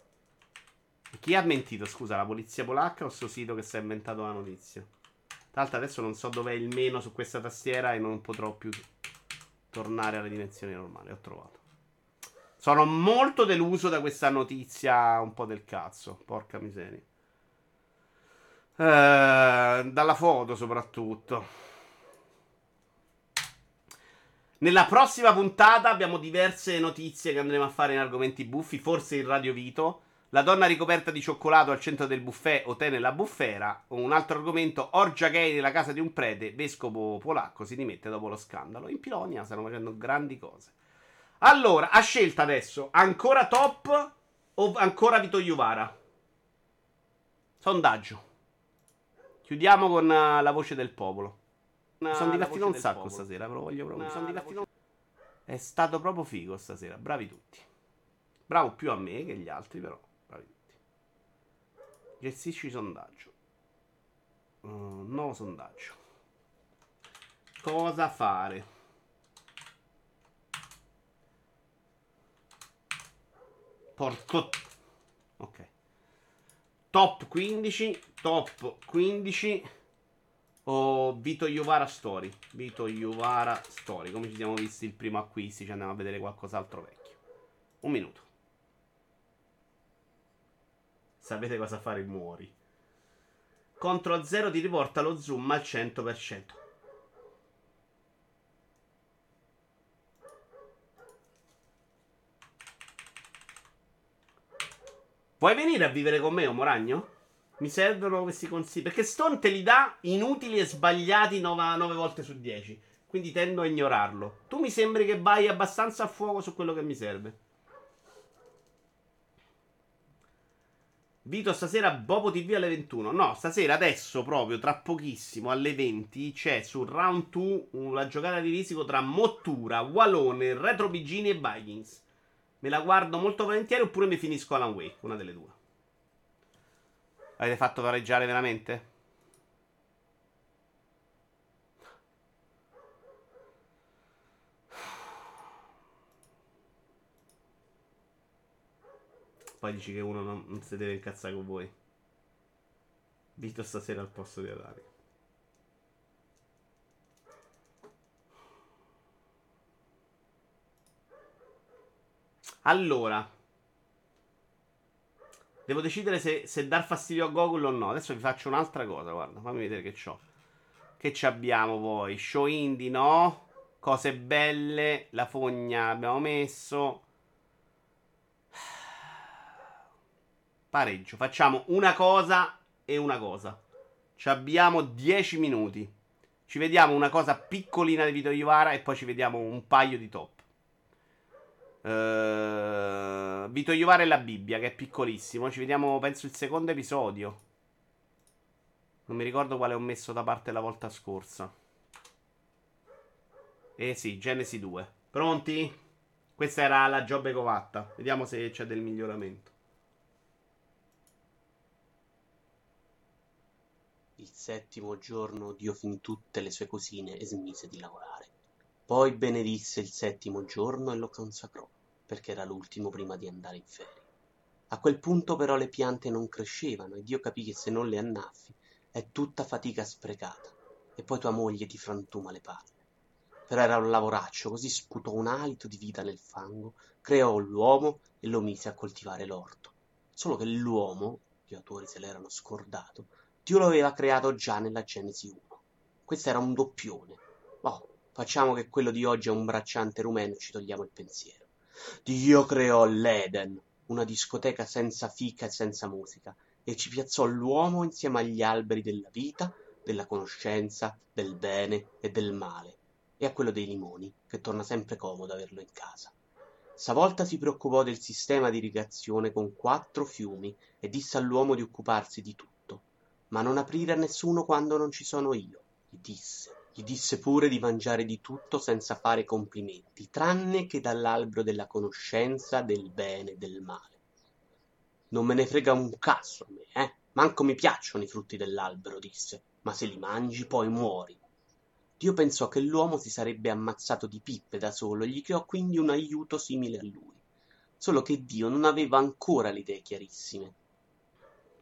Chi ha mentito? Scusa, la polizia polacca o sto sito che si è inventato la notizia? Tra l'altro adesso non so dov'è il meno su questa tastiera e non potrò più tornare alle dimensioni normali. Ho trovato. Sono molto deluso da questa notizia un po' del cazzo. Porca miseria. Eh, dalla foto soprattutto. Nella prossima puntata abbiamo diverse notizie che andremo a fare in argomenti buffi, forse il Radio Vito. La donna ricoperta di cioccolato al centro del buffet o tè nella bufera. Un altro argomento, orgia gay nella casa di un prete, vescovo polacco si dimette dopo lo scandalo. In Pironia stanno facendo grandi cose. Allora, a scelta adesso, ancora top o ancora Vito Iuvara? Sondaggio. Chiudiamo con uh, la voce del popolo. Mi sono divertito un sacco stasera, ve lo voglio proprio. Mi sono divertito. È stato proprio figo stasera, bravi tutti. Bravo più a me che gli altri, però. Bravi tutti. Gestisci sondaggio. Uh, nuovo sondaggio. Cosa fare? Porco. Ok. Top 15. Top 15. O Vito Iuvara Story. Vito Iuvara Story. Come ci siamo visti il primo acquisti? Ci andiamo a vedere qualcos'altro vecchio. Un minuto. Sapete cosa fare? Muori. Contro 0 ti riporta lo zoom al 100%. Vuoi venire a vivere con me, Omoragno? Mi servono questi consigli. Perché Stone te li dà inutili e sbagliati 9, volte su 10. Quindi tendo a ignorarlo. Tu mi sembri che vai abbastanza a fuoco su quello che mi serve. Vito, stasera Bobo TV alle 21. No, stasera adesso proprio, tra pochissimo, alle 20, c'è su Round 2 la giocata di risico tra Mottura, Walone, Retro Bigini e Vikings. Me la guardo molto volentieri oppure mi finisco Alan Wake, una delle due. Avete fatto pareggiare veramente? Poi dici che uno non, non si deve incazzare con voi. Vito stasera al posto di Adani. Allora, devo decidere se, se, dar fastidio a Google o no. Adesso vi faccio un'altra cosa. Guarda, fammi vedere che c'ho. Che ci abbiamo poi? Show indie, no? Cose belle. La fogna abbiamo messo. Pareggio. Facciamo una cosa e una cosa. Ci abbiamo 10 minuti. Ci vediamo una cosa piccolina di Vito Iovara e poi ci vediamo un paio di top. Uh, Vito Iovara e la Bibbia, che è piccolissimo. Ci vediamo, penso, il secondo episodio. Non mi ricordo quale ho messo da parte la volta scorsa. Eh sì, Genesi 2. Pronti? Questa era la Giobbe Covatta. Vediamo se c'è del miglioramento. Il settimo giorno Dio fin tutte le sue cosine e smise di lavorare. Poi benedisse il settimo giorno e lo consacrò, perché era l'ultimo prima di andare in ferie. A quel punto però le piante non crescevano e Dio capì che se non le annaffi è tutta fatica sprecata e poi tua moglie ti frantuma le palle. Però era un lavoraccio, così sputò un alito di vita nel fango, creò l'uomo e lo mise a coltivare l'orto. Solo che l'uomo, gli autori se l'erano scordato, Dio lo aveva creato già nella Genesi 1. Questo era un doppione. Oh, facciamo che quello di oggi è un bracciante rumeno e ci togliamo il pensiero. Dio creò l'Eden, una discoteca senza fica e senza musica, e ci piazzò l'uomo insieme agli alberi della vita, della conoscenza, del bene e del male, e a quello dei limoni, che torna sempre comodo averlo in casa. Stavolta si preoccupò del sistema di irrigazione con quattro fiumi e disse all'uomo di occuparsi di tutto ma non aprire a nessuno quando non ci sono io, gli disse. Gli disse pure di mangiare di tutto senza fare complimenti, tranne che dall'albero della conoscenza del bene e del male. Non me ne frega un cazzo a me, eh? Manco mi piacciono i frutti dell'albero, disse, ma se li mangi poi muori. Dio pensò che l'uomo si sarebbe ammazzato di pippe da solo e gli creò quindi un aiuto simile a lui. Solo che Dio non aveva ancora le idee chiarissime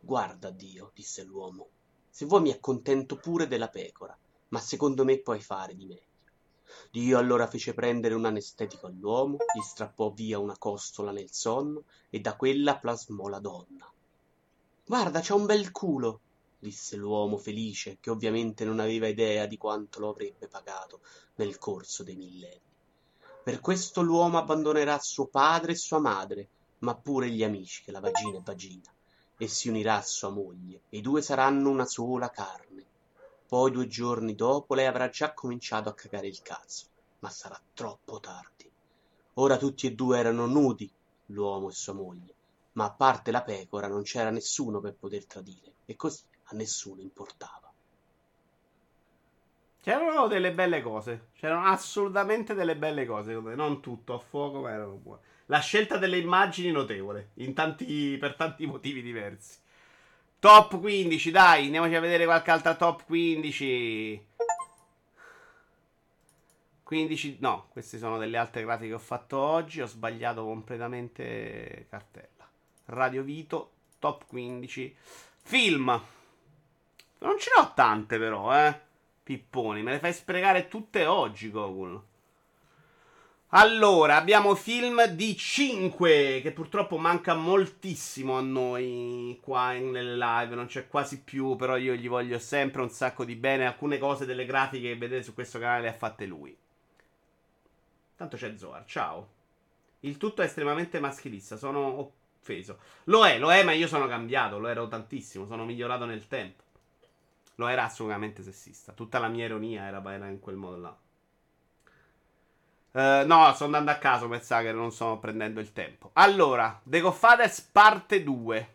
Guarda, Dio, disse l'uomo, se vuoi mi accontento pure della pecora, ma secondo me puoi fare di meglio. Dio allora fece prendere un anestetico all'uomo, gli strappò via una costola nel sonno e da quella plasmò la donna. Guarda, c'ha un bel culo, disse l'uomo felice, che ovviamente non aveva idea di quanto lo avrebbe pagato nel corso dei millenni. Per questo l'uomo abbandonerà suo padre e sua madre, ma pure gli amici, che la vagina è vagina e si unirà a sua moglie, e i due saranno una sola carne. Poi due giorni dopo lei avrà già cominciato a cagare il cazzo, ma sarà troppo tardi. Ora tutti e due erano nudi, l'uomo e sua moglie, ma a parte la pecora non c'era nessuno per poter tradire, e così a nessuno importava. C'erano delle belle cose, c'erano assolutamente delle belle cose, non tutto a fuoco, ma erano buone. La scelta delle immagini notevole, tanti, per tanti motivi diversi. Top 15, dai, andiamoci a vedere qualche altra top 15. 15, no, queste sono delle altre grafiche che ho fatto oggi, ho sbagliato completamente cartella. Radio Vito, top 15. Film. Non ce ne ho tante però, eh. Pipponi, me le fai sprecare tutte oggi, Google. Allora, abbiamo film di 5 che purtroppo manca moltissimo a noi qua nelle live, non c'è quasi più, però io gli voglio sempre un sacco di bene. Alcune cose delle grafiche che vedete su questo canale le ha fatte lui. Tanto c'è Zoar, ciao. Il tutto è estremamente maschilista, sono offeso. Lo è, lo è, ma io sono cambiato, lo ero tantissimo, sono migliorato nel tempo. Lo era assolutamente sessista. Tutta la mia ironia era, era in quel modo là. Uh, no, sto andando a caso, pensa che non sto prendendo il tempo. Allora, The Godfathers parte 2.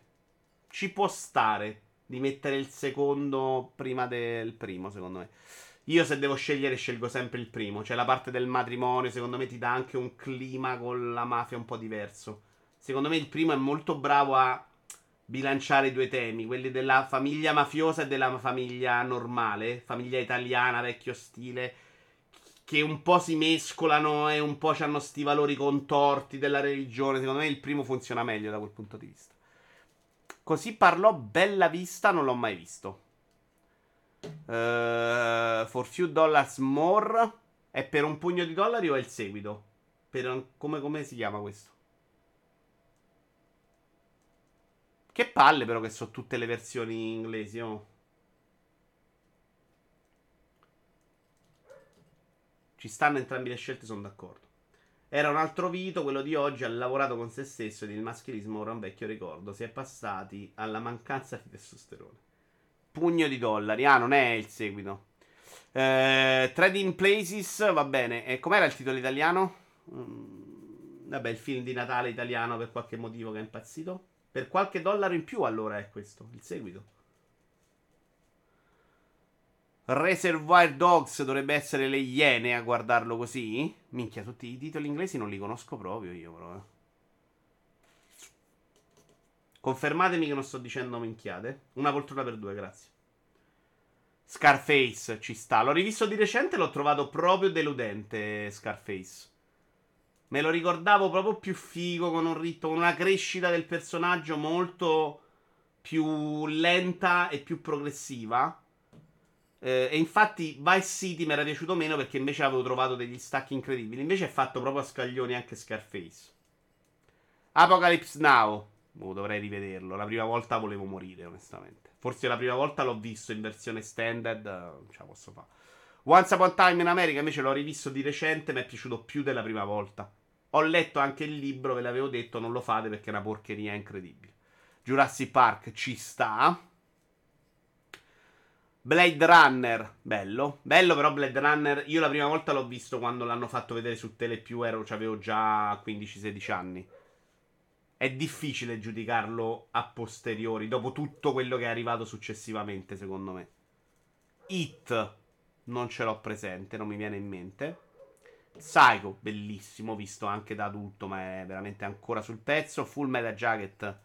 Ci può stare di mettere il secondo prima del primo, secondo me. Io se devo scegliere scelgo sempre il primo. Cioè la parte del matrimonio, secondo me ti dà anche un clima con la mafia un po' diverso. Secondo me il primo è molto bravo a bilanciare i due temi, quelli della famiglia mafiosa e della famiglia normale, famiglia italiana, vecchio stile che un po' si mescolano e un po' hanno sti valori contorti della religione. Secondo me il primo funziona meglio da quel punto di vista. Così parlò Bella Vista, non l'ho mai visto. Uh, for few dollars more è per un pugno di dollari o è il seguito? Per, come, come si chiama questo? Che palle però che sono tutte le versioni inglesi, oh. Ci stanno entrambe le scelte, sono d'accordo. Era un altro Vito, quello di oggi, ha lavorato con se stesso ed il maschilismo ora un vecchio ricordo. Si è passati alla mancanza di testosterone. Pugno di dollari. Ah, non è il seguito. Eh, Trading Places, va bene. E com'era il titolo italiano? Mm, vabbè, il film di Natale italiano per qualche motivo che è impazzito. Per qualche dollaro in più allora è questo, il seguito. Reservoir Dogs dovrebbe essere le iene a guardarlo così. Minchia, tutti i titoli inglesi non li conosco proprio io, però. eh. Confermatemi che non sto dicendo minchiate. Una poltrona per due, grazie. Scarface ci sta. L'ho rivisto di recente e l'ho trovato proprio deludente. Scarface. Me lo ricordavo proprio più figo, con un ritmo, una crescita del personaggio molto più lenta e più progressiva. Eh, e infatti Vice City mi era piaciuto meno perché invece avevo trovato degli stacchi incredibili. Invece è fatto proprio a scaglioni anche Scarface. Apocalypse Now. Boh, dovrei rivederlo. La prima volta volevo morire, onestamente. Forse la prima volta l'ho visto in versione standard. Non ce la posso fare. Once Upon a Time in America invece l'ho rivisto di recente. Mi è piaciuto più della prima volta. Ho letto anche il libro, ve l'avevo detto, non lo fate perché è una porcheria incredibile. Jurassic Park ci sta. Blade Runner, bello. Bello però Blade Runner, io la prima volta l'ho visto quando l'hanno fatto vedere su Telepiù, ero, avevo già 15-16 anni. È difficile giudicarlo a posteriori, dopo tutto quello che è arrivato successivamente, secondo me. It, non ce l'ho presente, non mi viene in mente. Psycho, bellissimo, visto anche da adulto, ma è veramente ancora sul pezzo. Full Metal Jacket.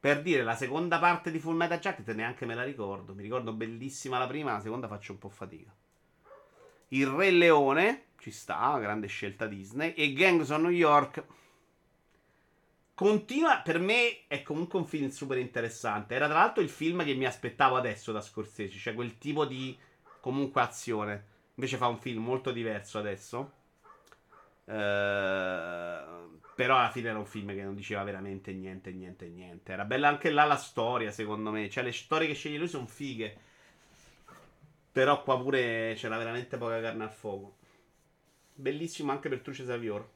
Per dire, la seconda parte di Full Metal Jacket neanche me la ricordo. Mi ricordo bellissima la prima, la seconda faccio un po' fatica. Il Re Leone, ci sta, grande scelta Disney. E Gangs of New York. Continua, per me è comunque un film super interessante. Era tra l'altro il film che mi aspettavo adesso da Scorsese, cioè quel tipo di comunque azione. Invece fa un film molto diverso adesso. Eh, però alla fine era un film che non diceva veramente niente, niente, niente. Era bella anche là la storia, secondo me. Cioè, le storie che sceglie lui sono fighe. Però qua pure c'era veramente poca carne al fuoco. Bellissimo anche per Truce Savior.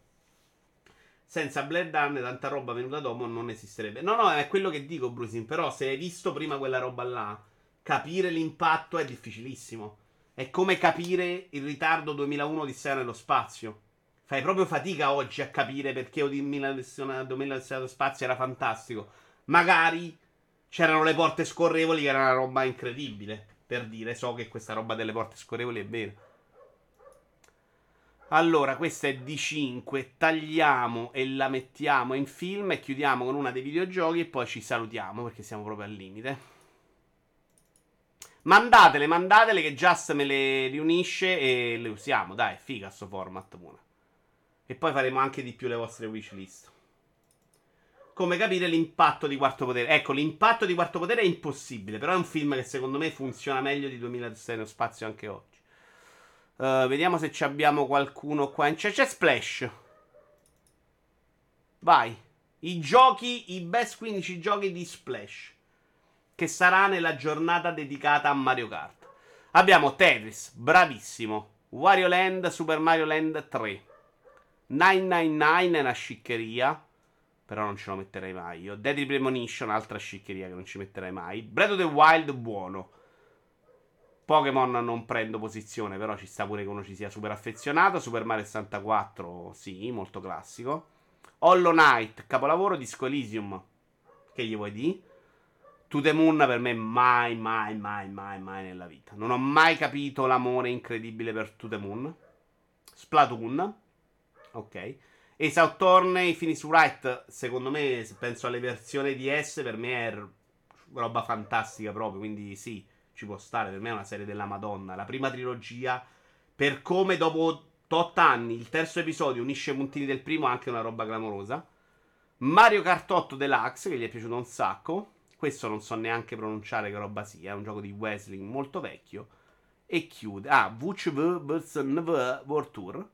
Senza Blade Runner tanta roba venuta dopo non esisterebbe. No, no, è quello che dico, Brusin. Però se hai visto prima quella roba là, capire l'impatto è difficilissimo. È come capire il ritardo 2001 di Sera nello spazio. Fai proprio fatica oggi a capire perché Odin 2001 nello spazio era fantastico. Magari c'erano le porte scorrevoli che era una roba incredibile. Per dire, so che questa roba delle porte scorrevoli è vera. Allora, questa è D5. Tagliamo e la mettiamo in film e chiudiamo con una dei videogiochi e poi ci salutiamo perché siamo proprio al limite. Mandatele, mandatele che Just me le riunisce e le usiamo. Dai, figa sto format pure. E poi faremo anche di più le vostre wishlist. Come capire l'impatto di Quarto Potere? Ecco, l'impatto di Quarto Potere è impossibile, però è un film che secondo me funziona meglio di 2006 nello spazio anche oggi. Uh, vediamo se abbiamo qualcuno qua. C'è, c'è Splash. Vai. I giochi, i best 15 giochi di Splash. Che sarà nella giornata dedicata a Mario Kart. Abbiamo Tetris, bravissimo. Wario Land, Super Mario Land 3. 999 è una sciccheria. Però non ce lo metterei mai io. Deadly Premonition, altra sciccheria che non ci metterei mai. Breath of the Wild, buono. Pokémon non prendo posizione, però ci sta pure che uno ci sia super affezionato. Super Mario 64, sì, molto classico. Hollow Knight, capolavoro, Disco Elysium. Che gli vuoi di? To the Moon per me mai, mai, mai, mai, mai nella vita. Non ho mai capito l'amore incredibile per To the Moon. Splatoon. Ok. Ace Attorney, Finish Wright, secondo me, se penso alle versioni DS, per me è roba fantastica proprio, quindi sì, ci può stare, per me è una serie della Madonna. La prima trilogia, per come dopo 8 anni il terzo episodio unisce i puntini del primo, anche una roba clamorosa. Mario Kart 8 Deluxe, che gli è piaciuto un sacco. Questo non so neanche pronunciare che roba sia, è un gioco di wrestling molto vecchio. E chiude. Ah, VCV. World Tour.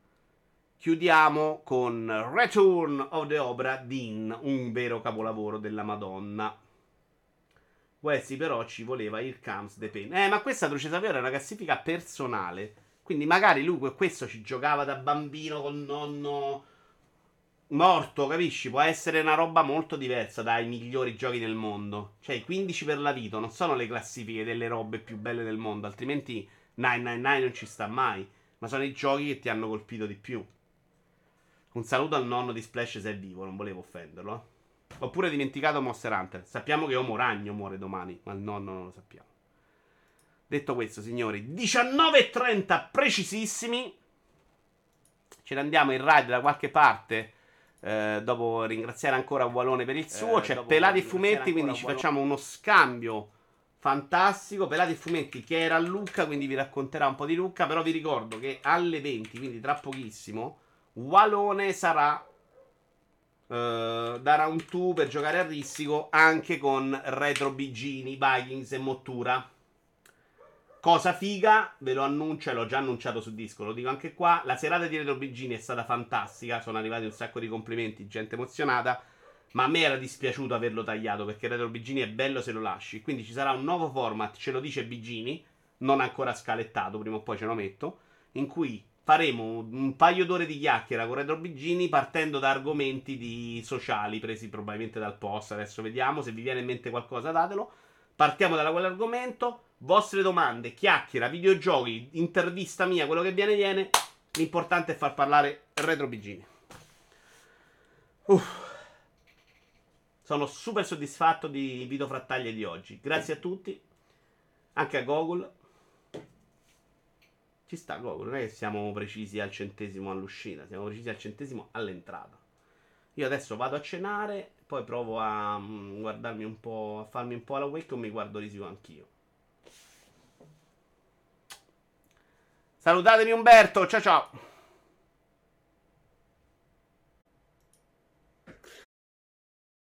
Chiudiamo con Return of the Obra Dinn, un vero capolavoro della Madonna. Wesley però ci voleva Here Comes the Pain. Eh, ma questa Truce Saviore è una classifica personale. Quindi magari lui con questo ci giocava da bambino col nonno morto, capisci? Può essere una roba molto diversa dai migliori giochi del mondo. Cioè, i 15 per la vita non sono le classifiche delle robe più belle del mondo, altrimenti 999 non ci sta mai. Ma sono i giochi che ti hanno colpito di più. Un saluto al nonno di Splash se è vivo, non volevo offenderlo. eh. Oppure dimenticato Monster Hunter. Sappiamo che Homo Ragno muore domani, ma il nonno non lo sappiamo. Detto questo, signori, 19.30 precisissimi. Ce ne andiamo in ride da qualche parte. eh, dopo ringraziare ancora Walone per il suo. Eh, C'è dopo Pelati e Fumetti. Quindi ci Walone. facciamo uno scambio fantastico. Pelati e Fumetti che era a Lucca. Quindi vi racconterà un po' di Lucca. Però vi ricordo che alle 20, quindi tra pochissimo, Walone sarà eh, da round 2 per giocare a Rissico anche con Retro Bigini, Vikings e Mottura. Cosa figa, ve lo annuncio e l'ho già annunciato su disco, lo dico anche qua. La serata di Retro Bigini è stata fantastica, sono arrivati un sacco di complimenti, gente emozionata. Ma a me era dispiaciuto averlo tagliato perché Retro Bigini è bello se lo lasci. Quindi ci sarà un nuovo format, ce lo dice Bigini, non ancora scalettato, prima o poi ce lo metto. In cui faremo un paio d'ore di chiacchiera con Retro Bigini partendo da argomenti di sociali presi probabilmente dal post. Adesso vediamo se vi viene in mente qualcosa, datelo. Partiamo da quell'argomento. Vostre domande, chiacchiera, videogiochi, intervista mia, quello che viene, viene. L'importante è far parlare Retro Bigini. Uff. Sono super soddisfatto di Vito Frattaglia di oggi. Grazie a tutti, anche a Google. Ci sta Google, non è che siamo precisi al centesimo all'uscita, siamo precisi al centesimo all'entrata. Io adesso vado a cenare, poi provo a mm, guardarmi un po', a farmi un po' la wake o mi guardo risico anch'io. Salutatemi Umberto, ciao ciao.